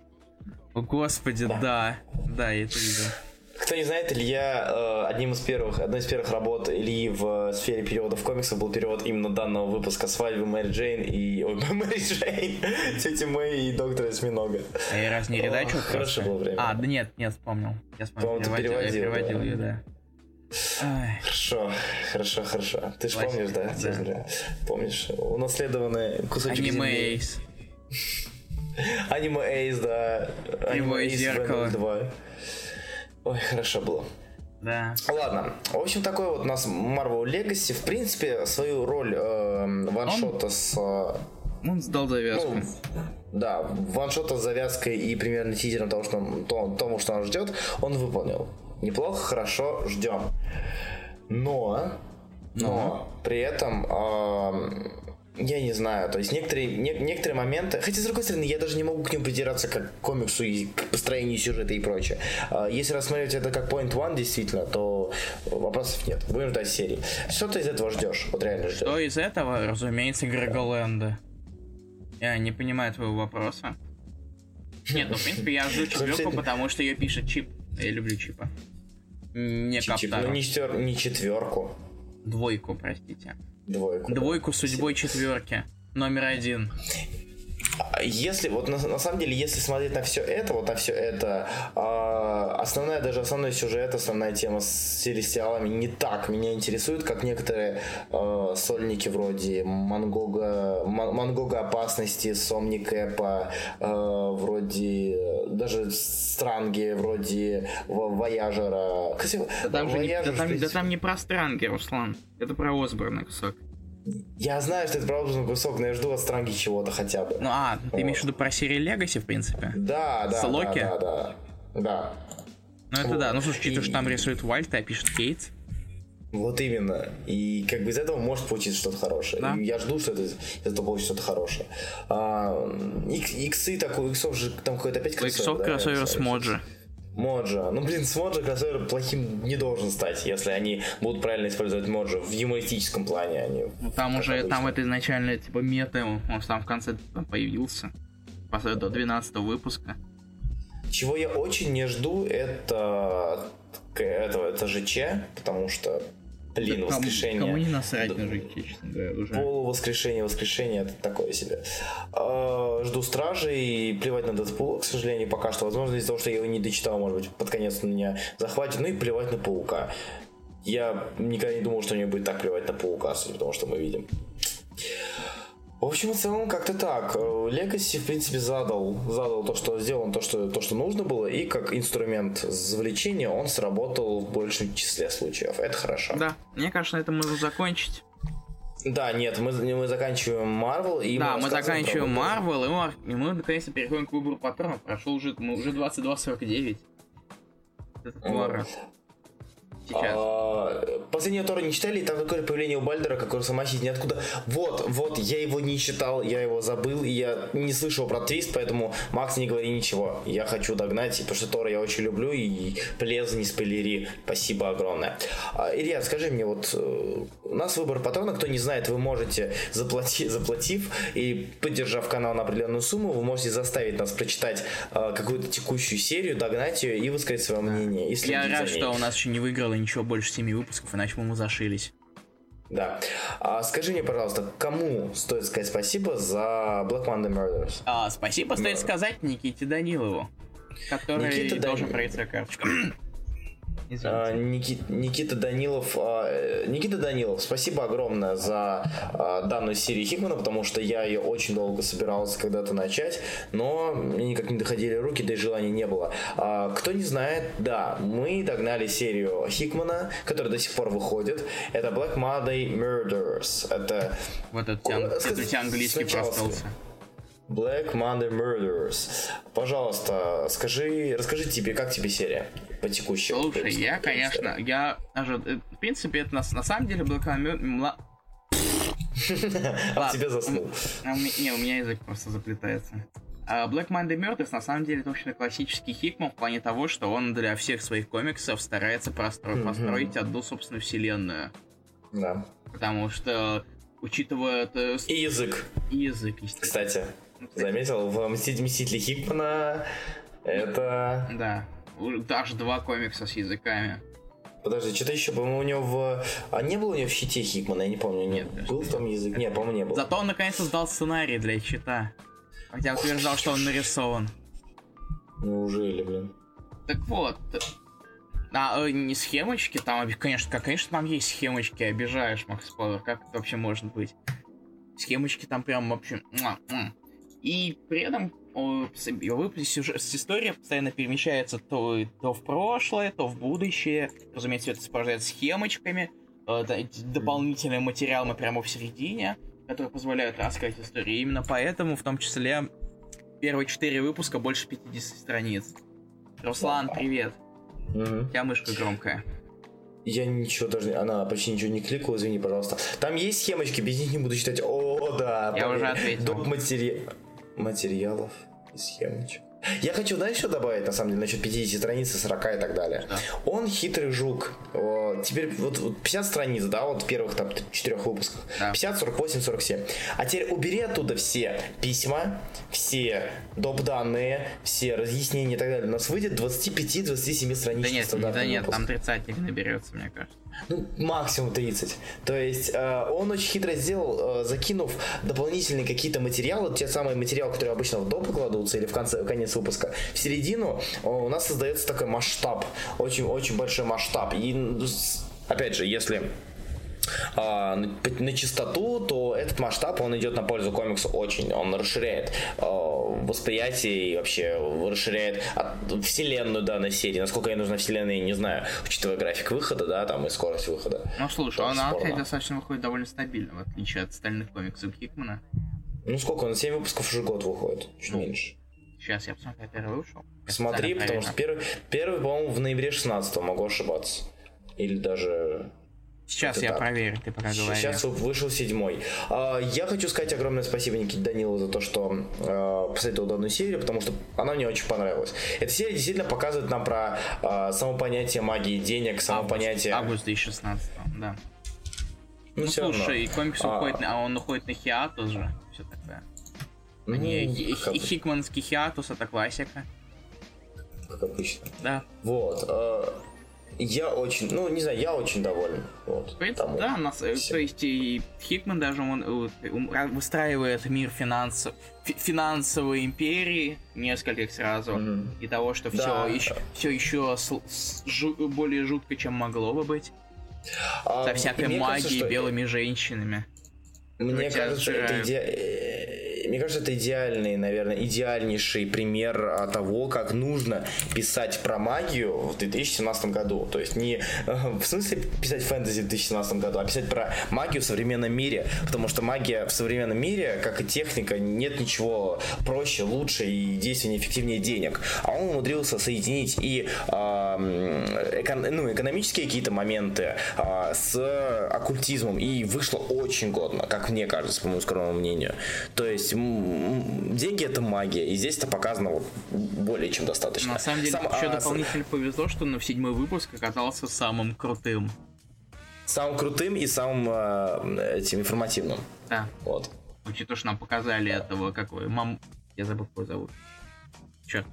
О, господи, да. Да, да я это видел. Кто не знает, Илья, э, одним из первых, одной из первых работ Ильи в сфере переводов комиксов был перевод именно данного выпуска «Свадьбы Мэри Джейн» и... Ой, Мэри Джейн, Тети Мэй и Доктора Осьминога. А я раз не редачу? Хорошо было время. А, да нет, нет, вспомнил. Я вспомнил. Ты переводил, я переводил да. ее, да. Ай. Хорошо, хорошо, хорошо. Ты же помнишь, да? да. Помнишь? Унаследованный кусочек Аниме Эйс. Аниме Эйс, да. Аниме Эйс зеркало. 2. Ой, хорошо было. Да. Ладно. В общем, такой вот у нас Marvel Legacy. В принципе, свою роль э, ваншота Он... с... Э, он сдал завязку. Ну, да, ваншота с завязкой и примерно тизером того, что он, то, тому, что он ждет, он выполнил. Неплохо, хорошо, ждем. Но, но, но при этом э, я не знаю, то есть некоторые, не, некоторые моменты, хотя с другой стороны, я даже не могу к ним придираться как к комиксу и к построению сюжета и прочее. А, если рассматривать это как Point One действительно, то вопросов нет. Будем ждать серии. Что ты из этого ждешь? Вот реально ждешь. Что из этого, разумеется, Греголенда. Я не понимаю твоего вопроса. Нет, ну в принципе я жду четверку, потому что ее пишет Чип. Я люблю Чипа. Не Чип, ну не, не четверку. Двойку, простите. Двойку. Двойку судьбой четверки. Номер один. Если вот на, на самом деле, если смотреть на все это, вот на все это, э, основная даже основной сюжет, основная тема с сериалами не так меня интересует, как некоторые э, сольники вроде Мангога, Мангога опасности, Сомни Кэпа, э, вроде даже Странги, вроде Вояжера. Да там, же не, да, там, да там не про Странги, Руслан. Это про Осборна кусок. Я знаю, что это правда кусок, но я жду от Странги чего-то хотя бы. Ну а, ты вот. имеешь в виду про серию Legacy, в принципе? Да, да. С Локи? Да, да, да. да. Ну это вот. да, ну слушай, учитывая, что там рисует Вальт, а пишет Кейт. Вот именно. И как бы из этого может получиться что-то хорошее. Да. И я жду, что это, из этого получится что-то хорошее. А, иксы такой, у иксов же там какой-то опять кроссовер. У иксов кроссовер с Моджи. Моджа. Ну, блин, с Моджа кроссовер плохим не должен стать, если они будут правильно использовать Моджа в юмористическом плане. Они, а ну, там уже, обычно. там это изначально, типа, мета, он там в конце там, появился. После до 12 выпуска. Чего я очень не жду, это этого, это ЖЧ, потому что Блин, да, воскрешение. Кому не насрать на житие, честно говоря, уже. Полувоскрешение, воскрешение, это такое себе. А, жду Стражи и плевать на Дэдпула, к сожалению, пока что. Возможно, из-за того, что я его не дочитал, может быть, под конец он меня захватит. Ну и плевать на Паука. Я никогда не думал, что мне будет так плевать на Паука, потому что мы видим. В общем, в целом, как-то так. Legacy, в принципе, задал, задал то, что сделал, то что, то, что нужно было, и как инструмент завлечения он сработал в большем числе случаев. Это хорошо. Да, мне кажется, на этом можно закончить. Да, нет, мы, мы заканчиваем Marvel и Да, мы, мы заканчиваем Marvel, и мы, и мы наконец-то переходим к выбору патронов. Прошел уже, мы уже 22.49. Это вот сейчас. А, последнего Тора не читали, и там такое появление у Бальдера, как он сама сидит ниоткуда. Вот, вот, я его не читал, я его забыл, и я не слышал про твист, поэтому, Макс, не говори ничего. Я хочу догнать, потому что Тора я очень люблю, и плез не спойлери. Спасибо огромное. А, Илья, скажи мне, вот э, у нас выбор патрона, кто не знает, вы можете, заплати, заплатив и поддержав канал на определенную сумму, вы можете заставить нас прочитать э, какую-то текущую серию, догнать ее и высказать свое мнение. И я рад, что у нас еще не выиграло ничего больше семи выпусков, иначе мы зашились. Да. А скажи мне, пожалуйста, кому стоит сказать спасибо за Black Monday Murders? А, спасибо стоит сказать Никите Данилову, который Никита должен Данил... свою карточку. Извините. А, Ники- Никита Данилов, а, э, Никита Данилов, спасибо огромное за а, данную серию Хикмана, потому что я ее очень долго собирался когда-то начать, но мне никак не доходили руки, да и желания не было. Кто не знает, да, мы догнали серию Хикмана, которая до сих пор выходит. Это Black Monday Murders. Это Вот это у тебя, О, это у скажи, тебя английский сначала. Black Monday Murders. Пожалуйста, скажи, расскажи тебе, как тебе серия по текущему? Слушай, я, конечно, я э, в принципе, это на, на самом деле Black Monday... А тебе заснул. А не, у меня язык просто заплетается. А Black Monday Murders на самом деле это очень классический Хикман в плане того, что он для всех своих комиксов старается простро- построить одну собственную вселенную. Да. Потому что, учитывая И язык, и язык, естественно. кстати. Заметил, в «Мститель- «Мстители Хикмана» это... Да. Даже два комикса с языками. Подожди, что-то еще, по-моему, у него в... А не было у него в щите Хикмана, я не помню. Нет, Нет, был там язык? Нет, по-моему, не был. Зато он наконец-то сдал сценарий для чита. Хотя утверждал, что он нарисован. Неужели, блин? Так вот. А, э, не схемочки, там, оби- конечно, как, конечно, там есть схемочки, обижаешь, Макс Пауэр, как это вообще может быть? Схемочки там прям вообще... И при этом о, с- в выпуске сюжет, история постоянно перемещается то, то в прошлое, то в будущее. Разумеется, это сопровождается схемочками, э, дополнительные материалы прямо в середине, которые позволяют раскрыть историю. И именно поэтому, в том числе, первые четыре выпуска больше 50 страниц. Руслан, привет. Мгм. У тебя мышка громкая. Я ничего даже... не- Она почти ничего не кликала, извини, пожалуйста. Там есть схемочки, без них не буду читать. О, да. Я поверь. уже ответил. Доп. матери- материалов и схемочек. Я хочу, знаешь, что добавить, на самом деле, насчет 50 страниц и 40 и так далее. Да. Он хитрый жук. О, теперь вот, вот 50 страниц, да, вот в первых там четырех выпусках. Да. 50, 48, 47. А теперь убери оттуда все письма, все доп. данные, все разъяснения и так далее. У нас выйдет 25-27 страниц. Да нет, да нет, там тридцатник наберется, мне кажется. Ну, максимум 30. То есть э, он очень хитро сделал, э, закинув дополнительные какие-то материалы, те самые материалы, которые обычно в доп кладутся или в конце, в конец выпуска, в середину э, у нас создается такой масштаб, очень-очень большой масштаб. И опять же, если а, на, на чистоту, то этот масштаб, он идет на пользу комиксу очень. Он расширяет э, восприятие и вообще расширяет от- вселенную данной серии. Насколько ей нужна вселенная, я не знаю, учитывая график выхода, да, там и скорость выхода. Ну слушай, спорно. кстати, достаточно выходит довольно стабильно, в отличие от остальных комиксов Хикмана. Ну сколько, он 7 выпусков уже год выходит, чуть Ну, меньше. Сейчас я посмотрю, первый вышел. Смотри, потому что первый, первый, по-моему, в ноябре 16 могу ошибаться. Или даже Сейчас это я так. проверю, ты пока говоришь. Сейчас вышел седьмой. А, Я хочу сказать огромное спасибо Никите Данилову за то, что э, посоветовал данную серию, потому что она мне очень понравилась. Эта серия действительно показывает нам про э, само понятие магии денег, само Август, понятие... Август 2016, да. Ну, Ну всё равно. слушай, комикс А, уходит, а он уходит на хиатус же, все такое. ну, как, хи- хикманский хиатус это классика. как обычно. Да. Вот. Э, Я очень, ну, не знаю, я очень доволен. Вот, В принципе, тому. да, нас, э, всем. то есть и Хикман даже он, э, ум- ра- выстраивает мир финансов, фи- финансовой империи нескольких сразу. Мгм. И того, что все Да. еще, все еще сл- с- жу- более жутко, чем могло бы быть. А, Со всякой кажется, магией, что- белыми женщинами. Мне кажется, это сжирают. Э, Мне кажется, это идеальный, наверное, идеальнейший пример а, того, как нужно писать про магию в 2017 году. То есть не э, в смысле писать фэнтези в 2017 году, а писать про магию в современном мире. Потому что магия в современном мире, как и техника, нет ничего проще, лучше и действеннее, эффективнее денег. А он умудрился соединить и а, м, экон- ну, экономические какие-то моменты а, с оккультизмом. И вышло очень годно, как мне кажется, по моему скромному мнению. То есть деньги это магия, и здесь это показано вот более чем достаточно. На самом деле, Сам- еще а, с- дополнительно повезло, что на седьмой выпуск оказался самым крутым. самым крутым и самым э, этим информативным. Да. Вот. Учитывая, что нам показали этого, как его, мам... Я забыл, как его зовут. Черт,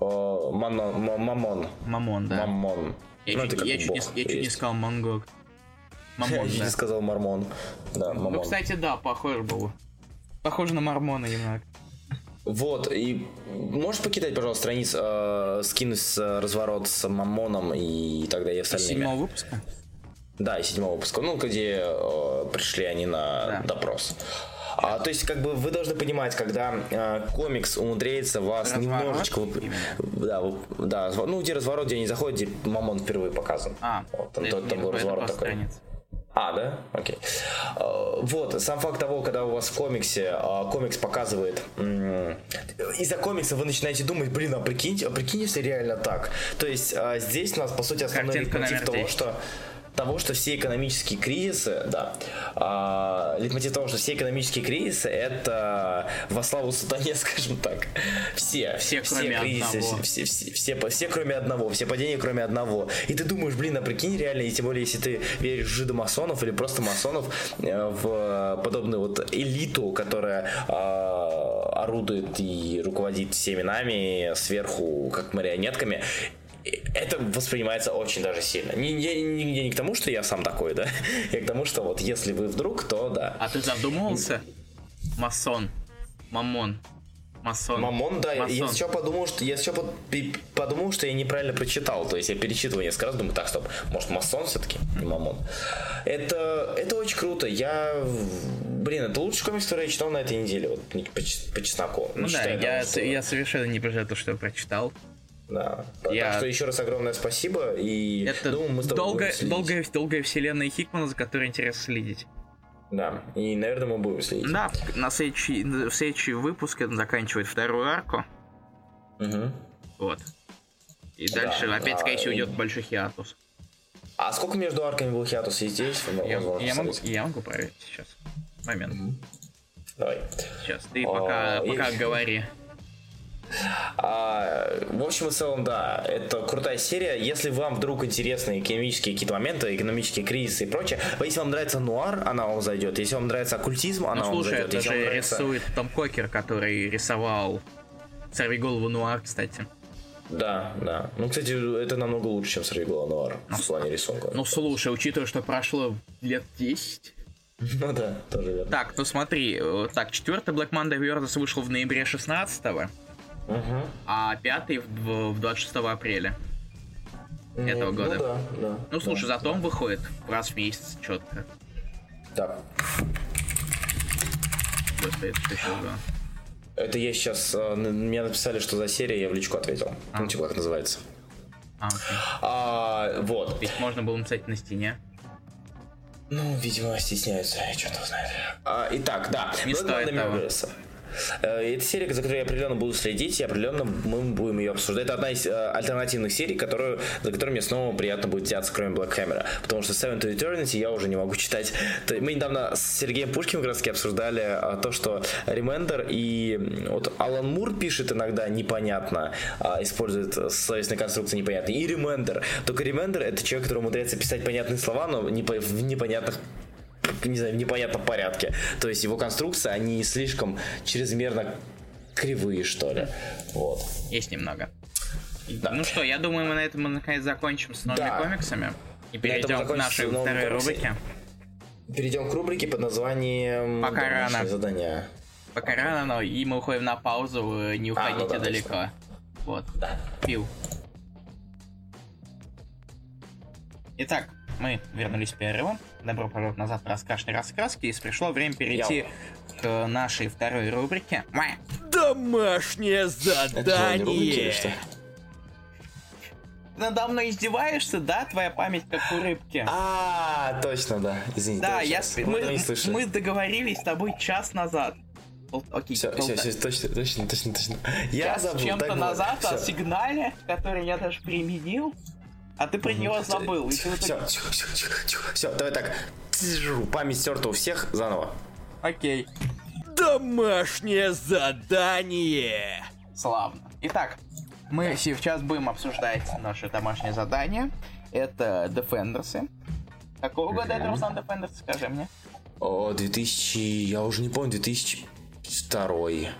О, Мано- Мамон. Мамон, да. Мамон. Я, Ну, чуть, я чуть не, я чуть не сказал Мангок. Мамон, Я да. не сказал Мормон. Да, Ну, Мамон. кстати, да, похож был. Похоже на Мормона немного. Вот, и можешь покидать, пожалуйста, страниц, э, скин с э, разворот с Мамоном и тогда и остальными. Седьмого выпуска? Да, и седьмого выпуска. Ну, где э, пришли они на Да. допрос. А, то есть, как бы вы должны понимать, когда э, комикс умудряется вас Разворот немножечко... Да, да, ну, где разворот, где они заходят, где Мамон впервые показан. А, Вот, там, это тот- там был разворот такой. страница. А, да? Окей. Э, Вот, сам факт того, когда у вас в комиксе э, комикс показывает... Из-за комикса вы начинаете думать, блин, а прикиньте, а прикинь, если реально так. То есть э, здесь у нас, по сути, основной номер того, 10. что того, что все экономические кризисы, да, а, лейтмотив того, что все экономические кризисы это во славу сатане, скажем так. Все, Все, кроме одного. все, все, все, по- все, кроме одного, все падения, кроме одного. И ты думаешь, блин, а прикинь, реально, и тем более, если ты веришь в жидомасонов или просто масонов, э, в подобную вот элиту, которая а, орудует и руководит всеми нами сверху, как марионетками, это воспринимается очень даже сильно. Не, не, не, не- к тому, что я сам такой, да, я к тому, что вот если вы вдруг, то да. А ты задумывался? Масон. Мамон. Масон. Мамон, да, я Масон. еще подумал, что я еще подумал, что я неправильно прочитал. То есть я перечитывал несколько раз, думаю, так, стоп, может масон все-таки, не мамон. Это, это очень круто. Я, блин, это лучший комикс, который я читал на этой неделе, вот по, по чесноку. Ну Не да, я, я совершенно не про то, что я прочитал. Да. я- Так что еще раз огромное спасибо и Это думаю, мы с тобой следить. долгая, долгая вселенная Хикмана, за которой интересно следить. Да, и, наверное, мы будем следить. Да, на следующий, в следующий выпуск он заканчивает вторую арку. Мгм. Вот. И дальше Да, опять, а, скорее всего, и- идет большой хиатус. А сколько между арками был хиатус и здесь? Я, я могу, я могу проверить сейчас. Момент. Давай. Сейчас. Ты А, пока, и- пока говори. А, в общем и целом, да, это крутая серия. Если вам вдруг интересны экономические какие-то моменты, экономические кризисы и прочее, если вам нравится нуар, она вам зайдет. Если вам нравится оккультизм, она Ну вам слушай, зайдет. это Если же вам нравится- рисует Том Кокер, который рисовал Сорви голову Нуар, кстати. Да, да. Ну, кстати, это намного лучше, чем Сорвиголова нуар в плане рисунка. Ну слушай, учитывая, что прошло лет 10. Ну да, тоже верно. Так, ну смотри, э, так, четвертый Black Monday Versus вышел в ноябре 16 Мгм. а пятый в, в 26 апреля. Этого Ну, года. Ну, да, да. Ну слушай, зато он выходит раз в месяц четко. Так, Господи, это еще это я сейчас... н- Мне написали, что за серия, я в личку ответил. Ну, типа, как называется. А, окей. А, вот. Ведь можно было написать на стене. Ну, видимо, стесняются, я что-то знаю. А, итак, да. Не стоит того. Murders. Э, Это серия, за которой я определенно буду следить, и определенно мы будем ее обсуждать. Это одна из э, альтернативных серий, которую, за которую мне снова приятно будет взяться, кроме Black Hammer. Потому что Seven to Eternity я уже не могу читать. Мы недавно с Сергеем Пушкиным как раз обсуждали а, то, что Remender и вот Алан Мур пишет иногда непонятно, а, использует словесные конструкции непонятные. И Remender. Только Remender это человек, который умудряется писать понятные слова, но в непонятных не знаю, в непонятном порядке. То есть его конструкции, они слишком чрезмерно кривые, что ли. Вот. Есть немного. Ну что, я думаю, мы на этом наконец закончим с новыми Да. комиксами. И перейдем к нашей второй рубрике. Перейдем к рубрике под названием Пока «Домашнее рано». задание. Пока рано, но и мы уходим на паузу, не ну уходите да, далеко. Вот. Да. Пил. Итак, мы вернулись с перерывом. Добро пожаловать назад в раскашные раскраски. И пришло время перейти к нашей второй рубрике. Домашнее рубрики задание. надо мной издеваешься, да? Твоя память как у рыбки. А, точно, да. Извините. да, я, Мы, мы, договорились с тобой час назад. Окей, Все, все, все, точно, точно, точно, точно. Я забыл. с чем-то назад о сигнале, который я даже применил, а ты про него забыл. Все, все, давай так. Память стерта у всех заново. Окей. Домашнее задание. Славно. Итак, мы сейчас будем обсуждать наше домашнее задание. Это Defenders. Какого года это Руслан Defenders, скажи мне? О, 2000, я уже не помню, 2002.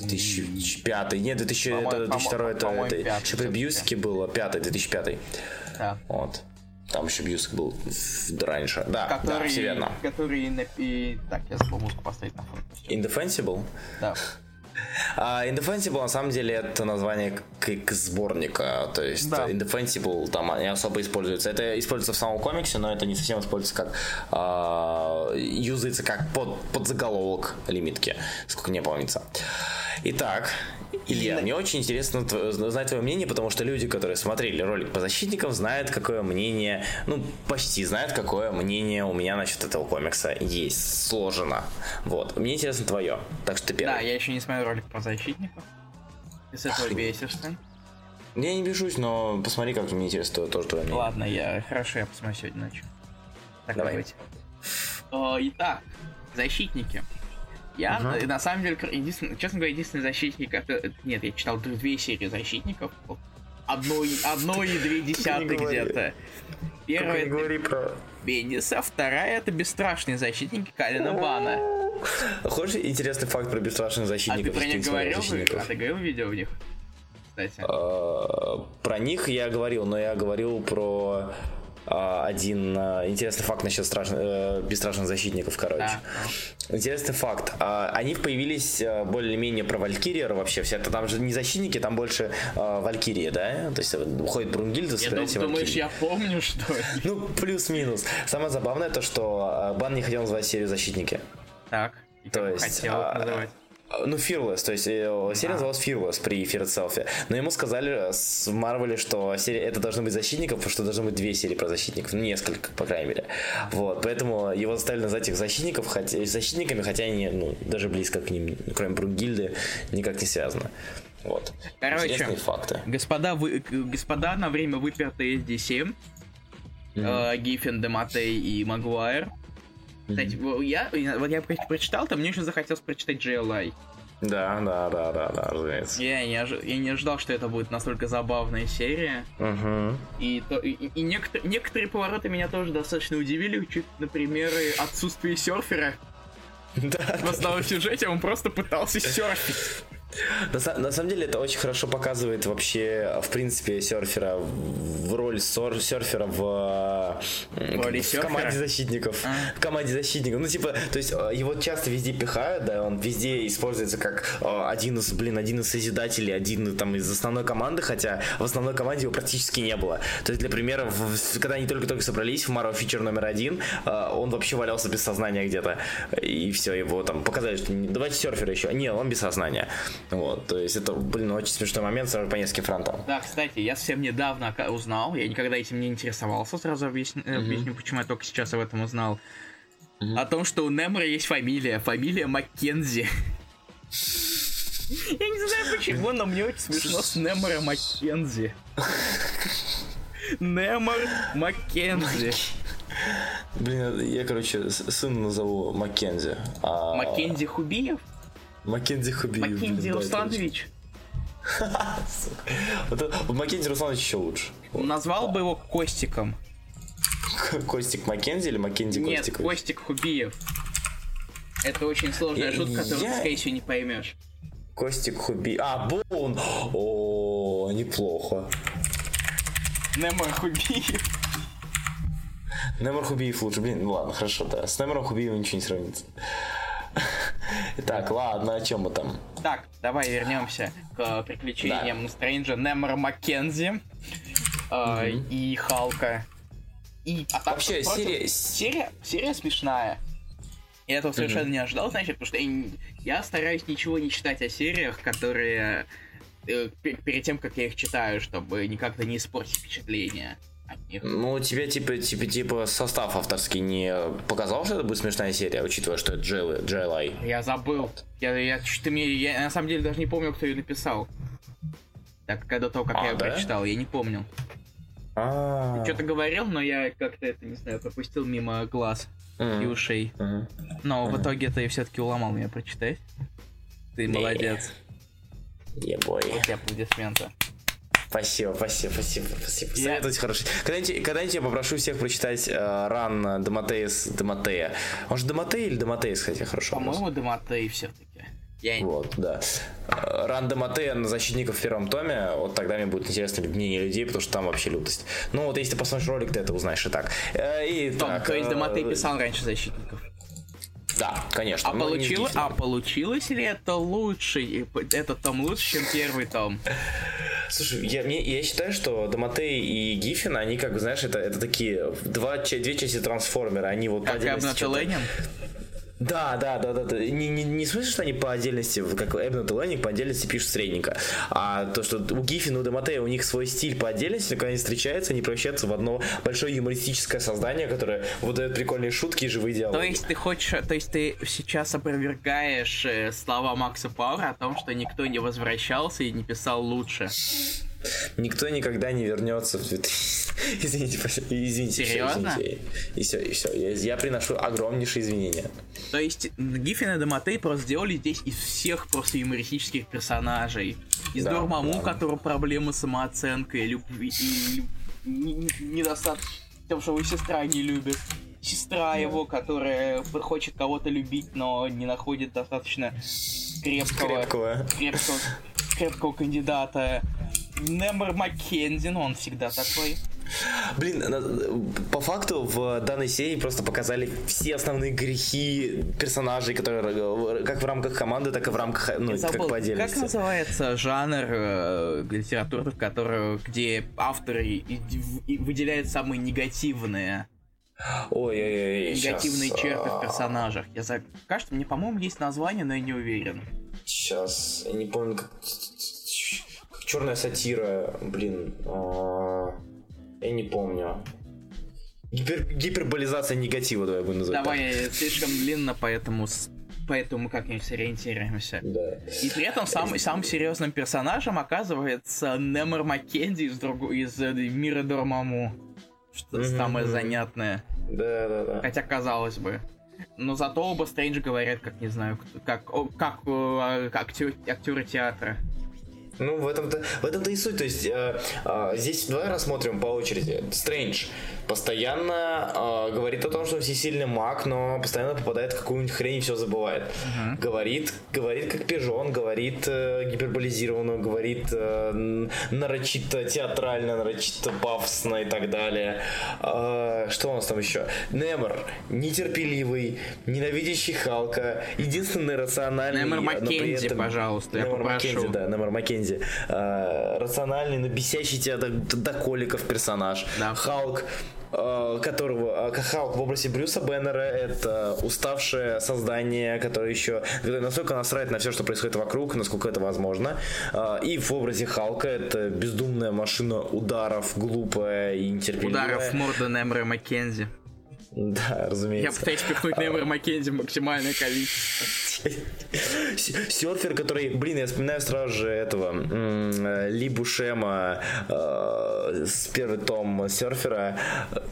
2005. Нет, 2000, По-моему, это 2002 это, это еще при. Бьюсике было 5 2005. Да. Вот. Там еще Бьюсик был раньше. Да, да, Который, все верно. который и- Так, я забыл музыку поставить на фон. Indefensible? Да. А Indefensible на самом деле это название к, к сборника. То есть Да. Indefensible там не особо используется. Это используется в самом комиксе, но это не совсем используется как а, юзается как под, под заголовок лимитки, сколько мне помнится. Итак, Илья, мне очень интересно знать твое мнение, потому что люди, которые смотрели ролик по защитникам, знают, какое мнение, ну, почти знают, какое мнение у меня насчет этого комикса есть, сложено. Вот. Мне интересно твое. Так что ты первый. Да, я еще не смотрел ролик про защитников. Ты с этого бесишься. Я не бежусь, но посмотри, как мне интересно тоже твое мнение. Ладно, я хорошо, я посмотрю сегодня ночью. Так Давай. давайте. Итак, защитники. Я, э, на самом деле, единственный, честно говоря, единственный защитник, это, это- нет, я читал две серии защитников, одно, и- одно и две десятых где-то. Первая это говори про... Бенниса, вторая это бесстрашные защитники Калина Бана. Хочешь интересный факт про бесстрашных А ты защитников? про если них не смотрел говорил? защитников? А ты говорил видео в них? Кстати. Э, Про них я говорил, но я говорил про а, один а, интересный факт насчет страшных, э, бесстрашных защитников, короче. Да. Интересный факт. А, Они появились а, более-менее про Валькириер вообще. Это там же не защитники, там больше а, Валькирия, да? То есть э, уходит Брунгильда, Я дум- думаешь, я помню, что ли? Ну, плюс-минус. Самое забавное то, что а, Бан не хотел называть серию «Защитники». Так, и То есть, хотел а, называть. Ну, Fearless, то есть э, серия называлась Fearless при Fear Itself. Но ему сказали с Марвеле, что серия, это должны быть защитников, потому что должны быть две серии про защитников. Ну, несколько, по крайней мере. Вот, поэтому его заставили назвать их защитников, хотя, защитниками, хотя они, ну, даже близко к ним, кроме Брунгильды, никак не связаны. Вот. Короче, Интересные факты. Господа, вы, к- господа на время выпертые SD7, э, Гиффин, Дематей и Магуайр. Кстати, во- я, вот я про- прочитал, там мне очень захотелось прочитать JLI. Да, да, да, да, да, разумеется. Я не, ожи- я не ожидал, что это будет настолько забавная серия. Угу. И, то, и, и некотор- некоторые повороты меня тоже достаточно удивили, чуть, например, отсутствие серфера. Да, В основном сюжете он просто пытался серфить. На, на самом деле это очень хорошо показывает вообще, в принципе, серфера, в роль сор- серфера в, роли в серфера? команде защитников. А. В команде защитников. Ну, типа, то есть э, его часто везде пихают, да, он везде используется как э, один из, блин, один из созидателей, один там из основной команды, хотя в основной команде его практически не было. То есть, для примера, в- когда они только-только собрались в Marvel Feature номер один, э, он вообще валялся без сознания где-то. И все, его там показали, что давайте серфера еще. Не, он без сознания. Вот, то есть это, блин, очень смешной момент сразу по нескольким фронтам. Да, кстати, я совсем недавно узнал, я никогда этим не интересовался, сразу объясню, э, объясню, почему я только сейчас об этом узнал. О том, что у Немора есть фамилия, фамилия Маккензи. Я не знаю почему, но мне очень смешно с Немора Маккензи. Немор Маккензи. Блин, я, короче, сына назову Маккензи. А... Маккензи Хубиев? Маккензи Хубиев. Маккензи Русланович? Маккензи Русланович еще лучше. Назвал бы его Костиком. Костик Маккензи или Маккензи Нет, Костикович? Костик Хубиев. Это очень сложная шутка, которую ты, скорее всего, не поймешь. Костик Хуби. А, Боун! О, неплохо. Немор Хубиев. Немор Хубиев лучше. Блин, ну ладно, хорошо, да. С Немором Хубиевым ничего не сравнится. Итак, ладно, о чем мы там? Так, давай вернемся к приключениям Стрэнджа, Немора Маккензи э, и Халка. И, а так, Вообще, впрочем, серия- серия... Серия смешная. Я этого совершенно не ожидал, значит, потому что я, я стараюсь ничего не читать о сериях, которые... э, пе- перед тем, как я их читаю, чтобы никак-то не испортить впечатление. Ну, тебе типа, типа, типа состав авторский не показал, что это будет смешная серия, учитывая, что это Джейл- JLI. Я забыл. Я, я, ты мне, я на самом деле даже не помню, кто ее написал. Так, как до того, как А, я ее да? прочитал, я не помнил. А, Что-то говорил, но я как-то это, не знаю, пропустил мимо глаз и ушей. Но в итоге ты все-таки уломал меня прочитать. Ты Не. молодец. Ебой. Вот тебе аплодисменты. Спасибо, спасибо, спасибо, спасибо. Я- Советуйте хороший. Когда-нибудь, когда-нибудь я попрошу всех прочитать э, ран Дематеис Дематея. Он же Дематей или Дематеис, кстати, хорошо. По-моему, Дематей все-таки. Я... Вот, да. Э, Ран Дематея на защитников в первом томе, вот тогда мне будет интересно мнение людей, потому что там вообще лютость. Ну вот если ты посмотришь ролик, ты это узнаешь и так. Э, И Том, так, то есть э, Дематей писал раньше защитников. Да, конечно. А, но не получило, Гиффина. а получилось ли это лучше? Этот том лучше, чем первый том? Слушай, я, мне, я считаю, что Доматей и Гиффин, они как бы, знаешь, это, это такие два, две части трансформера, они вот по Как и отдельности Абнателенин? Да, да, да, да. Не, не, не смысле, что они по отдельности, как Эбнет и по отдельности пишут средненько. А то, что у Гиффина у Доматея у них свой стиль по отдельности, но когда они встречаются, они превращаются в одно большое юмористическое создание, которое выдает прикольные шутки и живые диалоги. То есть ты хочешь, то есть ты сейчас опровергаешь э, слова Макса Пауэра о том, что никто не возвращался и не писал лучше. Никто никогда не вернется в 2000. Извините, извините. Серьезно? извините. И все, и все. Я, я приношу огромнейшие извинения. То есть Гиффин и Доматей просто сделали здесь из всех просто юмористических персонажей. Из Да, Дормаму, да. у которого проблемы с самооценкой, любви и люб- не- не- недостаток тем, что его сестра не любит. Сестра его, которая хочет кого-то любить, но не находит достаточно крепкого, Крепкого. крепкого, крепкого кандидата. Немер Маккензи, ну он всегда такой. Блин, по факту в данной серии просто показали все основные грехи персонажей, которые э, как в рамках команды, так и в рамках, ну, как по как отдельности. называется жанр э, литературы, в которой, где авторы и- и выделяют самые негативные, Ой-ой-ой, негативные щас, черты в а, персонажах? Я за... Кажется, мне, по-моему, есть название, но я не уверен. Сейчас, я не помню, как, как черная сатира, блин, а, я не помню. Гипер, гиперболизация негатива, давай будем называть. Давай, слишком длинно, поэтому, поэтому мы как-нибудь сориентируемся. так. Да. И при этом самым, самым серьезным персонажем оказывается Немер Маккензи из, друг... из э, мира Дормаму. Что Мгм, самое занятное. Да, да, да. Хотя казалось бы. Но зато оба Стрэндж говорят, как не знаю, кто- как, как, актер- актеры театра. Ну, в этом-то, в этом-то и суть. То есть, э, э, здесь давай рассмотрим по очереди. Стрэндж постоянно э, говорит о том, что всесильный маг, но постоянно попадает в какую-нибудь хрень и все забывает. Говорит, говорит как пижон, говорит э, гиперболизированно, говорит э, нарочито театрально, нарочито пафосно и так далее. Э, что у нас там еще? Немор, нетерпеливый, ненавидящий Халка, единственный рациональный... Немор Маккензи, этом- пожалуйста, я Немор попрошу. Маккензи, да, Немор Маккензи. Э, рациональный, но бесящий тебя до, до коликов персонаж. Да. Халк, которого э, Халк в образе Брюса Беннера это уставшее создание, которое еще настолько насрать на все, что происходит вокруг, насколько это возможно. Э, и в образе Халка это бездумная машина ударов, глупая и нетерпеливая. Ударов в морду Немера Маккензи. Да, Я разумеется. пытаюсь пихнуть Немера Маккензи максимальное количество. Серфер, который, блин, я вспоминаю сразу же этого э, Ли Бушема э, с первый том серфера,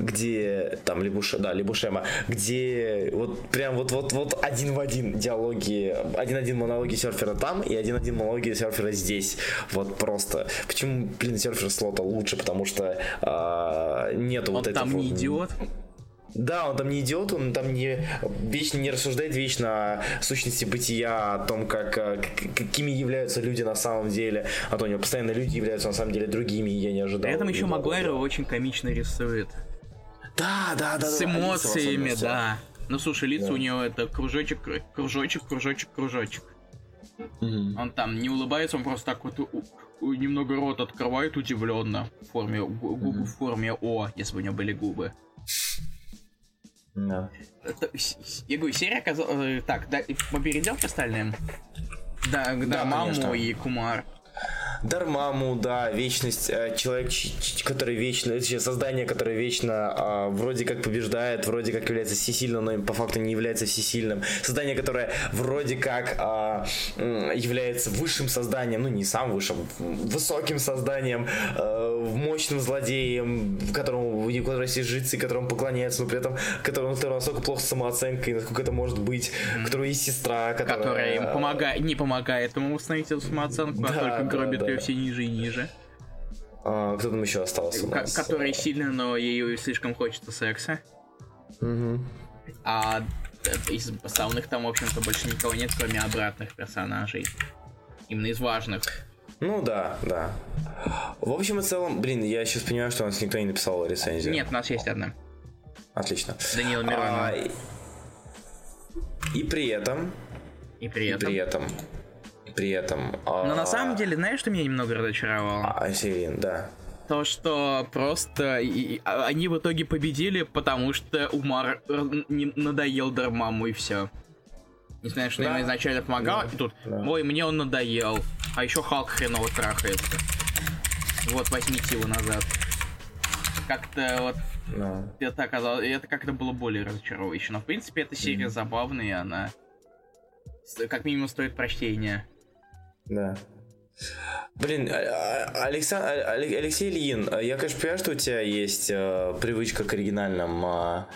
где там Ли Буше- да, Ли Бушема, где вот прям вот вот вот один в один диалоги, один-один монологи серфера там и один-один монологи серфера здесь. Вот просто. Почему, блин, серфер слота лучше? Потому что э, нету Он вот этого там не вот- идиот. Да, он там не идиот, он там не вечно не рассуждает вечно о сущности бытия, о том, как, э, какими являются люди на самом деле, а то у него постоянно люди являются на самом деле другими, и я не ожидал. При этом еще Бла-бла-бла. Магуайр его очень комично рисует. Да, да, да. С да, эмоциями, да. Ну слушай, лицо Да. у него это кружочек, кружочек, кружочек, кружочек. Мгм. Он там не улыбается, он просто так вот у- у- немного рот открывает удивленно в форме гу- губ в форме О, если бы у него были губы. Да. Я говорю, серия оказалась... Так, да, мы перейдем к остальным? Да, да, Да, маму и Кумар. Дармаму, да, вечность, э, человек, который вечно, создание, которое вечно а, вроде как побеждает, вроде как является всесильным, но по факту не является всесильным. Создание, которое вроде как а, является высшим созданием, ну не самым высшим, высоким созданием, э, мощным злодеем, которому, у которого есть жрецы, которому поклоняются, но при этом которому, которого настолько плохо с самооценкой, насколько это может быть, у которого есть сестра, которая... Которая им помогает, не помогает ему установить эту самооценку, а Да, только да, гробит да. Ее все ниже и ниже. А, кто там еще остался у нас? Которая сильно, но ей слишком хочется секса. Мгм. А э, из основных там, в общем-то, больше никого нет, кроме обратных персонажей. Именно из важных. Ну да, да. В общем и целом, блин, я сейчас понимаю, что у нас никто не написал рецензию. Нет, у нас есть одна. Отлично. Данила Миронова. А, и- И при этом... И при И этом... при этом... При этом... Но на самом деле, знаешь, что меня немного разочаровало? А, Сирин, да. То, что просто и- а- они в итоге победили, потому что Умар не надоел Дармаму и все. Несмотря, что Да. ему изначально помогал, и тут, да. ой, мне он надоел. А еще Халк хреново трахается. Вот, возьмите его назад. Как-то вот Ну, это оказалось, это как-то было более разочаровывающе. Но в принципе эта серия Мгм. забавная, и она как минимум стоит прочтения. Да. Блин, а- а- Алексан- а- Але- Алексей Ильин, я, конечно, понимаю, что у тебя есть э, привычка к оригинальным, а,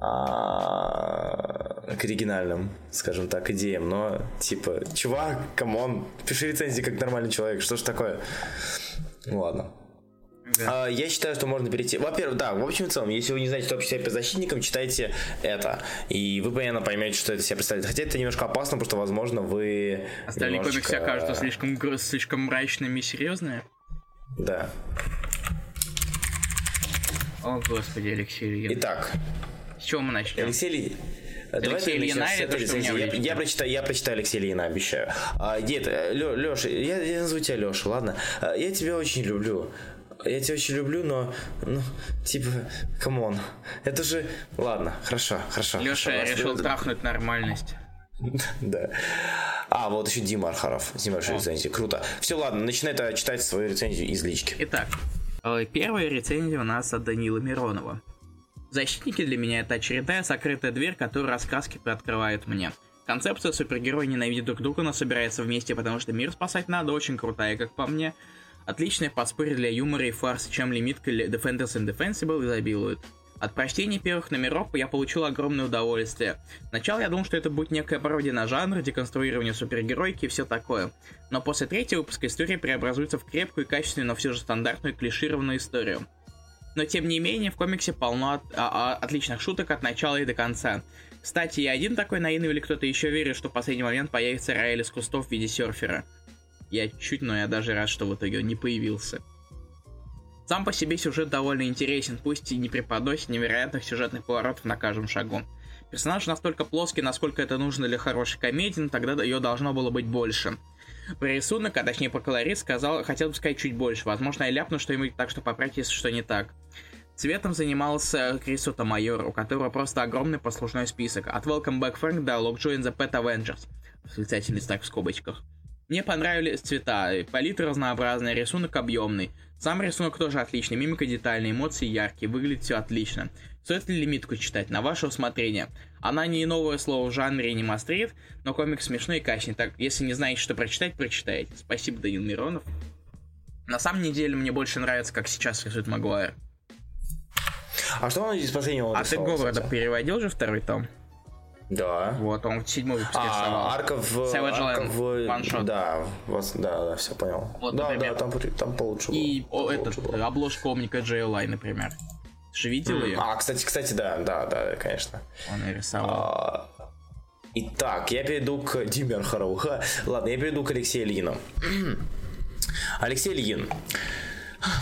а, к оригинальным, скажем так, идеям, но, типа, чувак, come on, пиши рецензии как нормальный человек, что ж такое? Ну ладно. Да. А, Я считаю, что можно перейти. Во-первых, да, в общем и целом, если вы не знаете, что вообще по защитникам, читайте это. И вы понятно поймете, что это себя представляет. Хотя это немножко опасно, потому что, возможно, вы. Остальные комиксы немножечко- окажутся слишком, слишком мрачными и серьезными. Да. О, господи, Алексей Ильин. Итак, С чего мы начнем? Алексей Ли- Давай Алексей Ильина или то, что меня я, я прочитаю, я прочитаю Алексея Ильина, обещаю. А, нет, Леша, я, я назову тебя Леша, ладно? А, Я тебя очень люблю. Я тебя очень люблю, но, ну, типа, come on. Это же... Ладно, хорошо, хорошо. Леша хорошо. решил трахнуть нормальность. Да. А, вот еще Дима Архаров. Архаров рецензию. Круто. Все, ладно, начинай читать свою рецензию из лички. Итак, э, первая рецензия у нас от Данила Миронова. Защитники для меня это очередная закрытая дверь, которую раскраски приоткрывают мне. Концепция супергерои ненавидят друг друга, но собираются вместе, потому что мир спасать надо, очень крутая, как по мне. Отличное подспорье для юмора и фарса, чем лимитка Defenders and Defensible изобилует. От прочтения первых номеров я получил огромное удовольствие. Сначала я думал, что это будет некая пародия на жанр, деконструирование супергеройки и все такое. Но после третьего выпуска история преобразуется в крепкую и качественную, но все же стандартную клишированную историю. Но тем не менее, в комиксе полно от- а- а- отличных шуток от начала и до конца. Кстати, я один такой наивный или кто-то еще верит, что в последний момент появится Раэль из кустов в виде серфера. Я чуть, но я даже рад, что в итоге он не появился. Сам по себе сюжет довольно интересен, пусть и не преподносит невероятных сюжетных поворотов на каждом шагу. Персонаж настолько плоский, насколько это нужно для хорошей комедии, но тогда ее должно было быть больше. Про рисунок, а точнее про колорит, сказал, хотел бы сказать чуть больше. Возможно, я ляпну что-нибудь так, что поправьте, если что не так. Цветом занимался Крисота Майор, у которого просто огромный послужной список. От Welcome Back Frank до Lockjaw in the Pet Avengers. Восклицательный знак в скобочках. Мне понравились цвета, палитра разнообразная, рисунок объемный. Сам рисунок тоже отличный, мимика детальная, эмоции яркие, выглядит все отлично. Стоит ли лимитку читать? На ваше усмотрение. Она не новое слово в жанре и не мастрит, но комик смешной и качественный. Так, если не знаете, что прочитать, прочитайте. Спасибо, Данил Миронов. На самом деле, мне больше нравится, как сейчас рисует Магуайр. А что он из последнего А ты Говарда переводил же второй том? Да. Вот, он в седьмой рисовал. А, Арков... Savage Арков... Land, ваншот. Да, вот, да, да, все понял. Вот, да, например. да, там, там получше И было. о, этот, было. обложка Омника JLI, например. Ты же видел ее? А, кстати, кстати, да, да, да, конечно. Он ее рисовал. А, Итак, я перейду к Диме Архарову. Ха, Ладно, я перейду к Алексею Ильину. Алексей Ильин.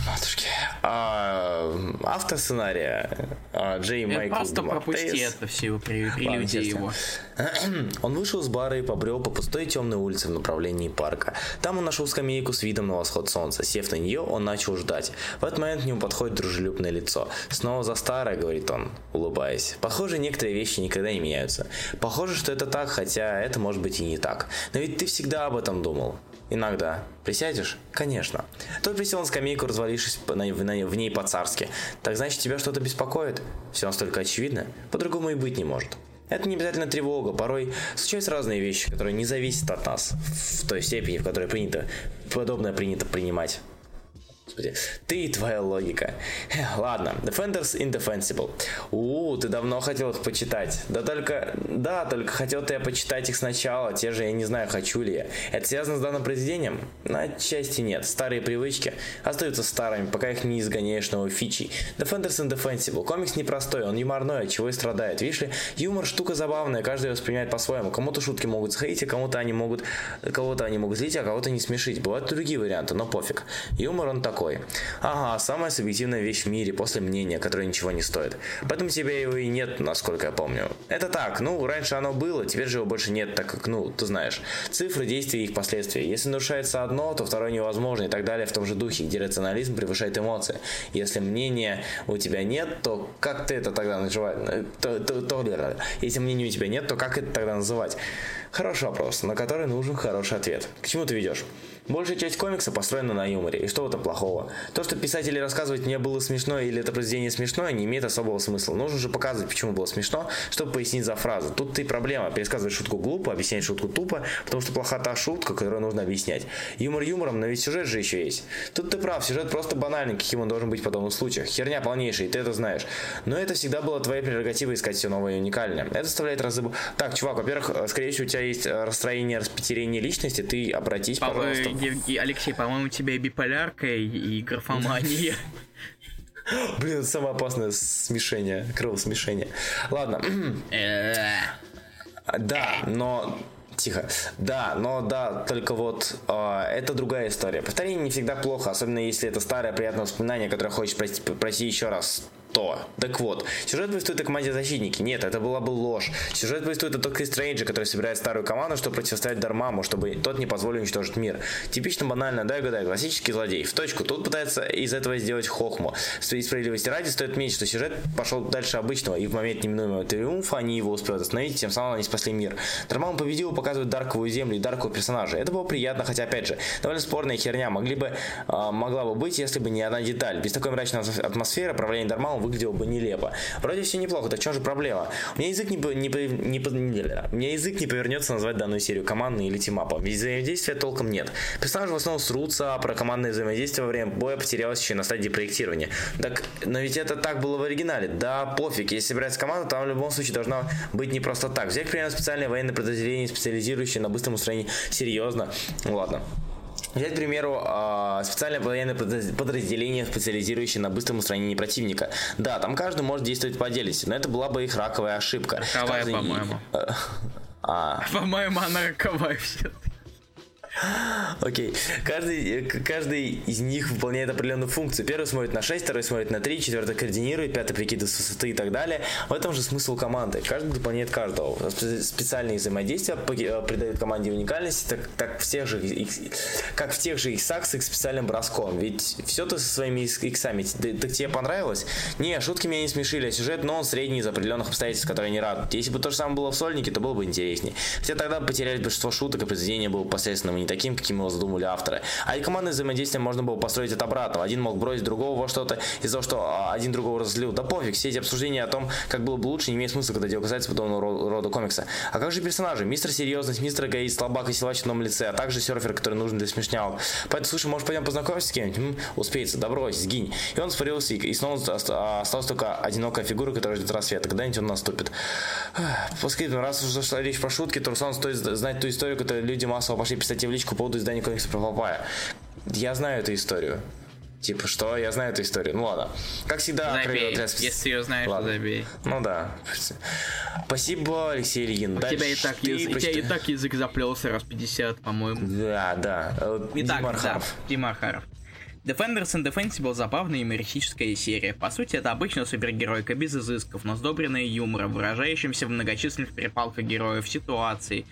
Матушки. А, автор сценария а, Джей Э, Майкл Просто пропусти это все, при, прелюдии его. Он вышел с бара и побрел по пустой темной улице в направлении парка. Там он нашел скамейку с видом на восход солнца. Сев на нее, он начал ждать. В этот момент к нему подходит дружелюбное лицо. «Снова за старое», — говорит он, улыбаясь. Похоже, некоторые вещи никогда не меняются. Похоже, что это так, хотя это может быть и не так. Но ведь ты всегда об этом думал. Иногда. Присядешь? Конечно. Тот присел на скамейку, развалившись в ней по-царски. Так значит, тебя что-то беспокоит? Все настолько очевидно. По-другому и быть не может. Это не обязательно тревога. Порой случаются разные вещи, которые не зависят от нас в той степени, в которой принято подобное принято принимать. Господи, ты и твоя логика. Ладно, Defenders Indefensible. У, ты давно хотел их почитать. Да только, да, только хотел-то я почитать их сначала. Те же я не знаю, хочу ли я. Это связано с данным произведением? На отчасти нет. Старые привычки остаются старыми, пока их не изгоняешь новой фичей. Defenders Indefensible. Комикс непростой, он юморной, от чего и страдает. Видишь ли, юмор штука забавная, каждый воспринимает по-своему. Кому-то шутки могут сходить, а кому-то они могут, кого-то они могут злить, а кого-то не смешить. Бывают другие варианты, но пофиг. Юмор он такой. Такой. Ага, самая субъективная вещь в мире после мнения, которое ничего не стоит. Поэтому тебе его и нет, насколько я помню. Это так, ну, раньше оно было, теперь же его больше нет, так как, ну, ты знаешь, цифры, действия и их последствия. Если нарушается одно, то второе невозможно и так далее в том же духе, где рационализм превышает эмоции. Если мнения у тебя нет, то как ты это тогда называешь? То, то, если мнения у тебя нет, то как это тогда называть? Хороший вопрос, на который нужен хороший ответ. К чему ты ведешь? Большая часть комикса построена на юморе, и что в этом плохого? То, что писать или рассказывать мне было смешно или это произведение смешное, не имеет особого смысла. Нужно же показывать, почему было смешно, чтобы пояснить за фразу. Тут ты проблема. Пересказывать шутку глупо, объяснять шутку тупо, потому что плоха та шутка, которую нужно объяснять. Юмор юмором, но ведь сюжет же еще есть. Тут ты прав, сюжет просто банальный, каким он должен быть в подобных случаях. Херня полнейшая, и ты это знаешь. Но это всегда было твоей прерогативой искать все новое и уникальное. Это составляет разы... Так, чувак, во-первых, скорее всего, у тебя есть э, расстроение, распетерение личности, ты обратись, Папа, пожалуйста. Ев- Алексей, по-моему, у тебя и биполярка, и, и графомания. Блин, это самое опасное смешение, кровосмешение. Ладно. Э, Да, но Тихо. Да, но да, только вот э, это другая история. Повторение не всегда плохо, особенно если это старое приятное воспоминание, которое хочешь пройти, пройти еще раз то. Так вот, сюжет повествует о команде защитники. Нет, это была бы ложь. Сюжет повествует о Докторе Стрэнджа, который собирает старую команду, чтобы противостоять Дармаму, чтобы тот не позволил уничтожить мир. Типично банально, да, гадай, классический злодей. В точку. Тут пытается из этого сделать хохму. И справедливости ради стоит отметить, что сюжет пошел дальше обычного, и в момент неминуемого триумфа они его успеют остановить, тем самым они спасли мир. Дармаму победил, показывает дарковую землю и даркового персонажа. Это было приятно, хотя, опять же, довольно спорная херня. Могли бы, э, могла бы быть, если бы не одна деталь. Без такой мрачной атмосферы правление Дармаму выглядело бы нелепо. Вроде все неплохо, так в же проблема? У меня язык не, не, не, не, меня язык не повернется назвать данную серию командной или тимапом, ведь взаимодействия толком нет. Персонажи в основном срутся, а про командное взаимодействие во время боя потерялось еще на стадии проектирования. Так, но ведь это так было в оригинале. Да, пофиг, если собирается команда, там в любом случае должна быть не просто так. Взять, к примеру, специальное военное подразделение, специализирующее на быстром устранении. Серьезно? Ну ладно. Взять, к примеру, а, специальное военное подразделение, специализирующее на быстром устранении противника. Да, там каждый может действовать по отдельности, но это была бы их раковая ошибка. Роковая, каждый... по-моему. А... По-моему, она роковая все-таки. Окей. Каждый, каждый из них выполняет определенную функцию. Первый смотрит на 6, второй смотрит на 3, четвертый координирует, пятый прикидывает с высоты и так далее. В этом же смысл команды. Каждый выполняет каждого. Специальные взаимодействия придают команде уникальности, так, так в тех же, как в тех же иксах с их специальным броском. Ведь все ты со своими иксами. Так тебе понравилось? Не, шутки меня не смешили, а сюжет, но он средний из определенных обстоятельств, которые не радуют. Если бы то же самое было в Сольнике, то было бы интереснее. Хотя тогда потеряли большинство шуток, и произведение было посредственным таким, каким его задумали авторы. А и командное взаимодействие можно было построить от обратного. Один мог бросить другого во что-то из-за того, что а, один другого разлил. Да пофиг, все эти обсуждения о том, как было бы лучше, не имеет смысла, когда дело касается подобного рода комикса. А как же персонажи? Мистер Серьезность, мистер Эгоист, слабак и силач в одном лице, а также серфер, который нужен для смешнялок. Поэтому, слушай, может пойдем познакомимся с кем-нибудь? М-м, успеется, да сгинь. И он спарился, и снова осталась только одинокая фигура, которая ждет рассвета. Когда-нибудь он наступит. После раз уже зашла речь про шутки, то Руслан стоит знать ту историю, которую люди массово пошли писать в личку по поводу издания комикса про Папая. Я знаю эту историю. Типа, что? Я знаю эту историю. Ну ладно. Как всегда, забей. Отряд... Если ее знаешь, ладно. забей. Ну да. Спасибо, Алексей Ильин. У тебя, и так, яз... У тебя и так язык заплелся раз 50, по-моему. Да, да. Итак, Дима Архаров. Да, Дима Архаров. Defenders and Defensible забавная юмористическая серия. По сути, это обычная супергеройка без изысков, но сдобренная юмором, выражающимся в многочисленных перепалках героев, ситуаций,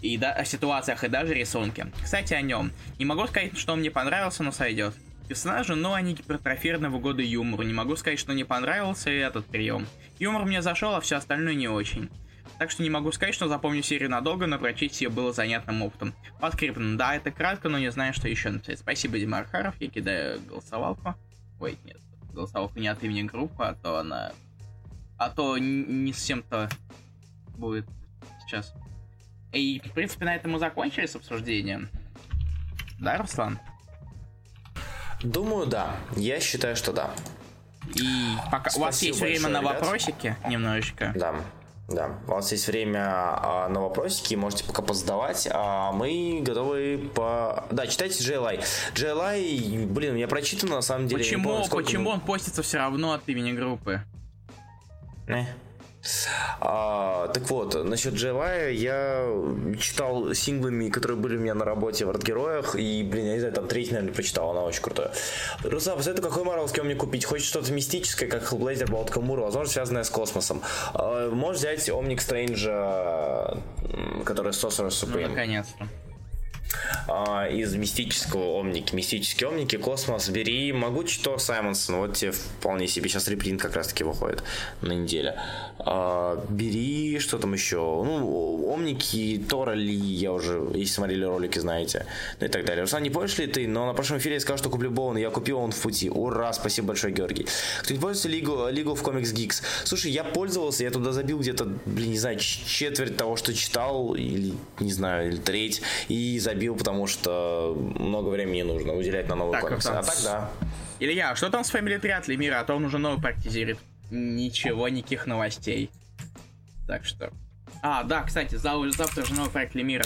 и да, о ситуациях и даже рисунке. Кстати, о нем. Не могу сказать, что он мне понравился, но сойдет. Персонажи, но они гипертрофированного года юмору. Не могу сказать, что не понравился этот прием. Юмор мне зашел, а все остальное не очень. Так что не могу сказать, что запомню серию надолго, но прочесть ее было занятным опытом. Подскриптом, да, это кратко, но не знаю, что еще написать. Спасибо, Дима Архаров, я кидаю голосовалку. Ой, нет, голосовалку не от имени группы, а то она... А то не совсем-то будет сейчас. И, в принципе, на этом мы закончили с обсуждением. Да, Руслан? Думаю, да. Я считаю, что да. И пока Спасибо у вас есть время на ребят. вопросики немножечко. Да. Да, у вас есть время а, на вопросики, можете пока позадавать, а мы готовы по... Да, читайте JLI. JLI, блин, я прочитан на самом деле. Почему, помню, сколько... почему он постится все равно от имени группы? Не. А, так вот, насчет GLI я читал синглами, которые были у меня на работе в арт-героях, и, блин, я не знаю, там третий, наверное, прочитал, она очень крутая. Руслан, посоветуй, какой марвелский мне купить? Хочешь что-то мистическое, как Hellblazer, Болт Камура, возможно, связанное с космосом. А, можешь взять Омник Стрэнджа, который Sorcerer Supreme. Ну, наконец-то из мистического омники. Мистические омники, космос, бери. Могучий Тор Саймонсон, вот тебе вполне себе. Сейчас репринт как раз таки выходит на неделе. А, бери, что там еще? Ну, омники Тора Ли, я уже, если смотрели ролики, знаете. Ну и так далее. Руслан, не помнишь ли ты, но на прошлом эфире я сказал, что куплю Боун, я купил он в пути. Ура, спасибо большое, Георгий. Кто-нибудь пользуется Лигу, Лигу в Comics Geeks? Слушай, я пользовался, я туда забил где-то, блин, не знаю, четверть того, что читал, или, не знаю, или треть, и забил забил, потому что много времени нужно уделять на новый так, комиксы. А так, да. Илья, что там с Family Triathlon мира? А то он уже новый практизирует. Ничего, никаких новостей. Так что... А, да, кстати, завтра же новый проект Лемира.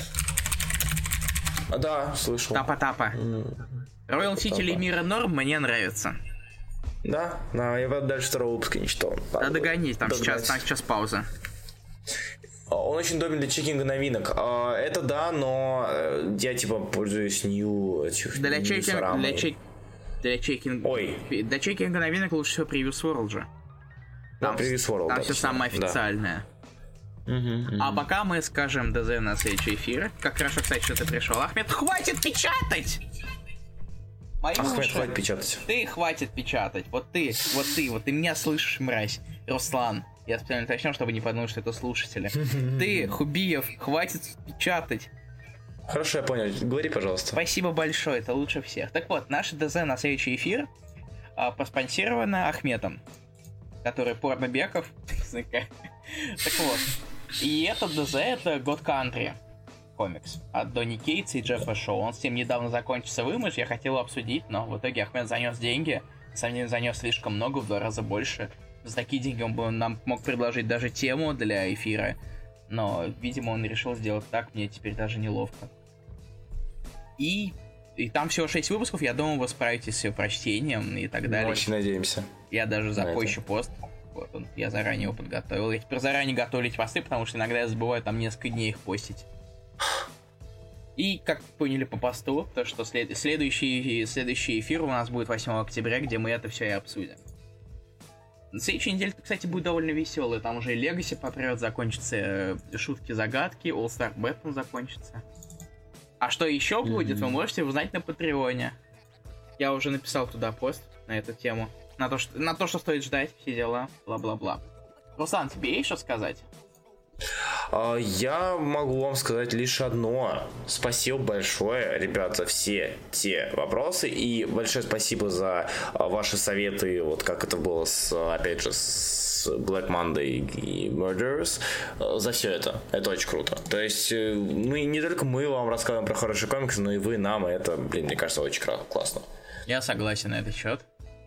А, да, слышал. Тапа-тапа. Royal City Лемира норм, мне нравится. Да, да, я дальше второго выпуска не читал. Да догони, там сейчас, там сейчас пауза. Он очень удобен для чекинга новинок. А, это да, но э, я типа пользуюсь new этих для чекинга, для, чек... для чекинга. Ой. Для чекинга новинок лучше всего Previous World же. Там, да, Previous World, там да, все самое официальное. Да. Угу, угу. А пока мы скажем ДЗ на следующий эфир. Как хорошо, кстати, что ты пришел. Ахмед, хватит печатать! Мои Ахмед, уши. хватит печатать. Ты хватит печатать. Вот ты, вот ты, вот ты меня слышишь, мразь. Руслан. Я специально уточнил, чтобы не подумать, что это слушатели. Ты, Хубиев, хватит печатать. Хорошо, я понял. Говори, пожалуйста. Спасибо большое, это лучше всех. Так вот, наше ДЗ на следующий эфир а, проспонсировано Ахметом, который порнобеков. так вот. И это ДЗ, это God Country комикс от Донни Кейтса и Джеффа Шоу. Он с ним недавно закончился вымыш, я хотел обсудить, но в итоге Ахмед занес деньги. Сам занес слишком много, в два раза больше за такие деньги он бы нам мог предложить даже тему для эфира. Но, видимо, он решил сделать так, мне теперь даже неловко. И, и там всего 6 выпусков, я думаю, вы справитесь с ее прочтением и так далее. Мы очень надеемся. Я даже запущу пост. Вот он, я заранее его подготовил. Я теперь заранее готовлю эти посты, потому что иногда я забываю там несколько дней их постить. И, как поняли по посту, то что след... следующий, следующий эфир у нас будет 8 октября, где мы это все и обсудим. На следующей неделе, кстати, будет довольно веселый. Там уже и Легаси попрет, закончится э, шутки-загадки, All Star Batman закончится. А что еще будет, вы можете узнать на Патреоне. Я уже написал туда пост на эту тему. На то, что, на то, что стоит ждать, все дела, бла-бла-бла. Руслан, тебе есть что сказать? А, я могу вам сказать лишь одно. Спасибо большое, ребят, за все те вопросы. И большое спасибо за а, ваши советы, вот как это было с, опять же, с Black Monday и Murderers. А, за все это. Это очень круто. То есть, э, мы не только мы вам рассказываем про хорошие комиксы, но и вы нам. И это, блин, мне кажется, очень классно. Я согласен на этот счет.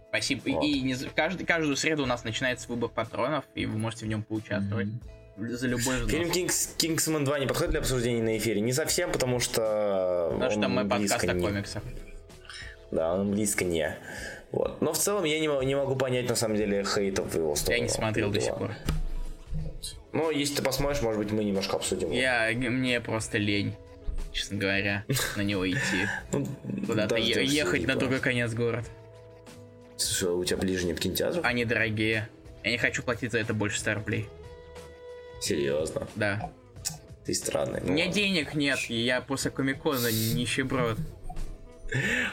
Спасибо. Вот. И не, каждый, каждую среду у нас начинается выбор патронов, и вы можете в нем поучаствовать. Mm-hmm за любой взнос. Фильм Кингс, Кингсман 2 не подходит для обсуждения на эфире? Не совсем, потому что Потому что мы подкаст о комиксах. Да, он близко не. Вот. Но в целом я не, не могу понять, на самом деле, хейтов в его сторону. Я не смотрел до сих пор. Ну, если ты посмотришь, может быть, мы немножко обсудим. Я, мне просто лень, честно говоря, на него идти. Ну, Куда-то ехать на другой конец города. Слушай, у тебя ближе нет кинотеатров? Они дорогие. Я не хочу платить за это больше 100 рублей. Серьезно? Да. Ты странный. Ну, У меня денег нет, и я после Комикона нищеброд.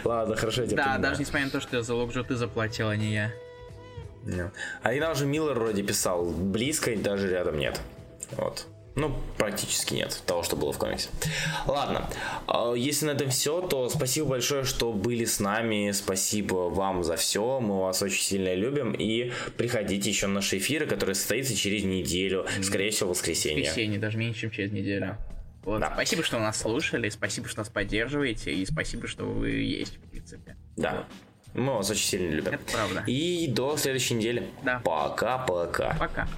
Ладно, хорошо, я тебя Да, понимаю. даже несмотря на то, что за локжу ты заплатил, а не я. А иногда уже Миллер вроде писал, близко даже рядом нет. Вот. Ну, практически нет того, что было в комиксе. Ладно, а, если на этом все, то спасибо большое, что были с нами. Спасибо вам за все. Мы вас очень сильно любим. И приходите еще на наши эфиры, которые состоятся через неделю. Скорее всего, в воскресенье. Воскресенье, даже меньше, чем через неделю. Вот. Да. Спасибо, что нас слушали, спасибо, что нас поддерживаете, и спасибо, что вы есть, в принципе. Да. Вот. Мы вас очень сильно любим. Это правда. И до следующей недели. Да. Пока-пока. Пока. -пока. Пока.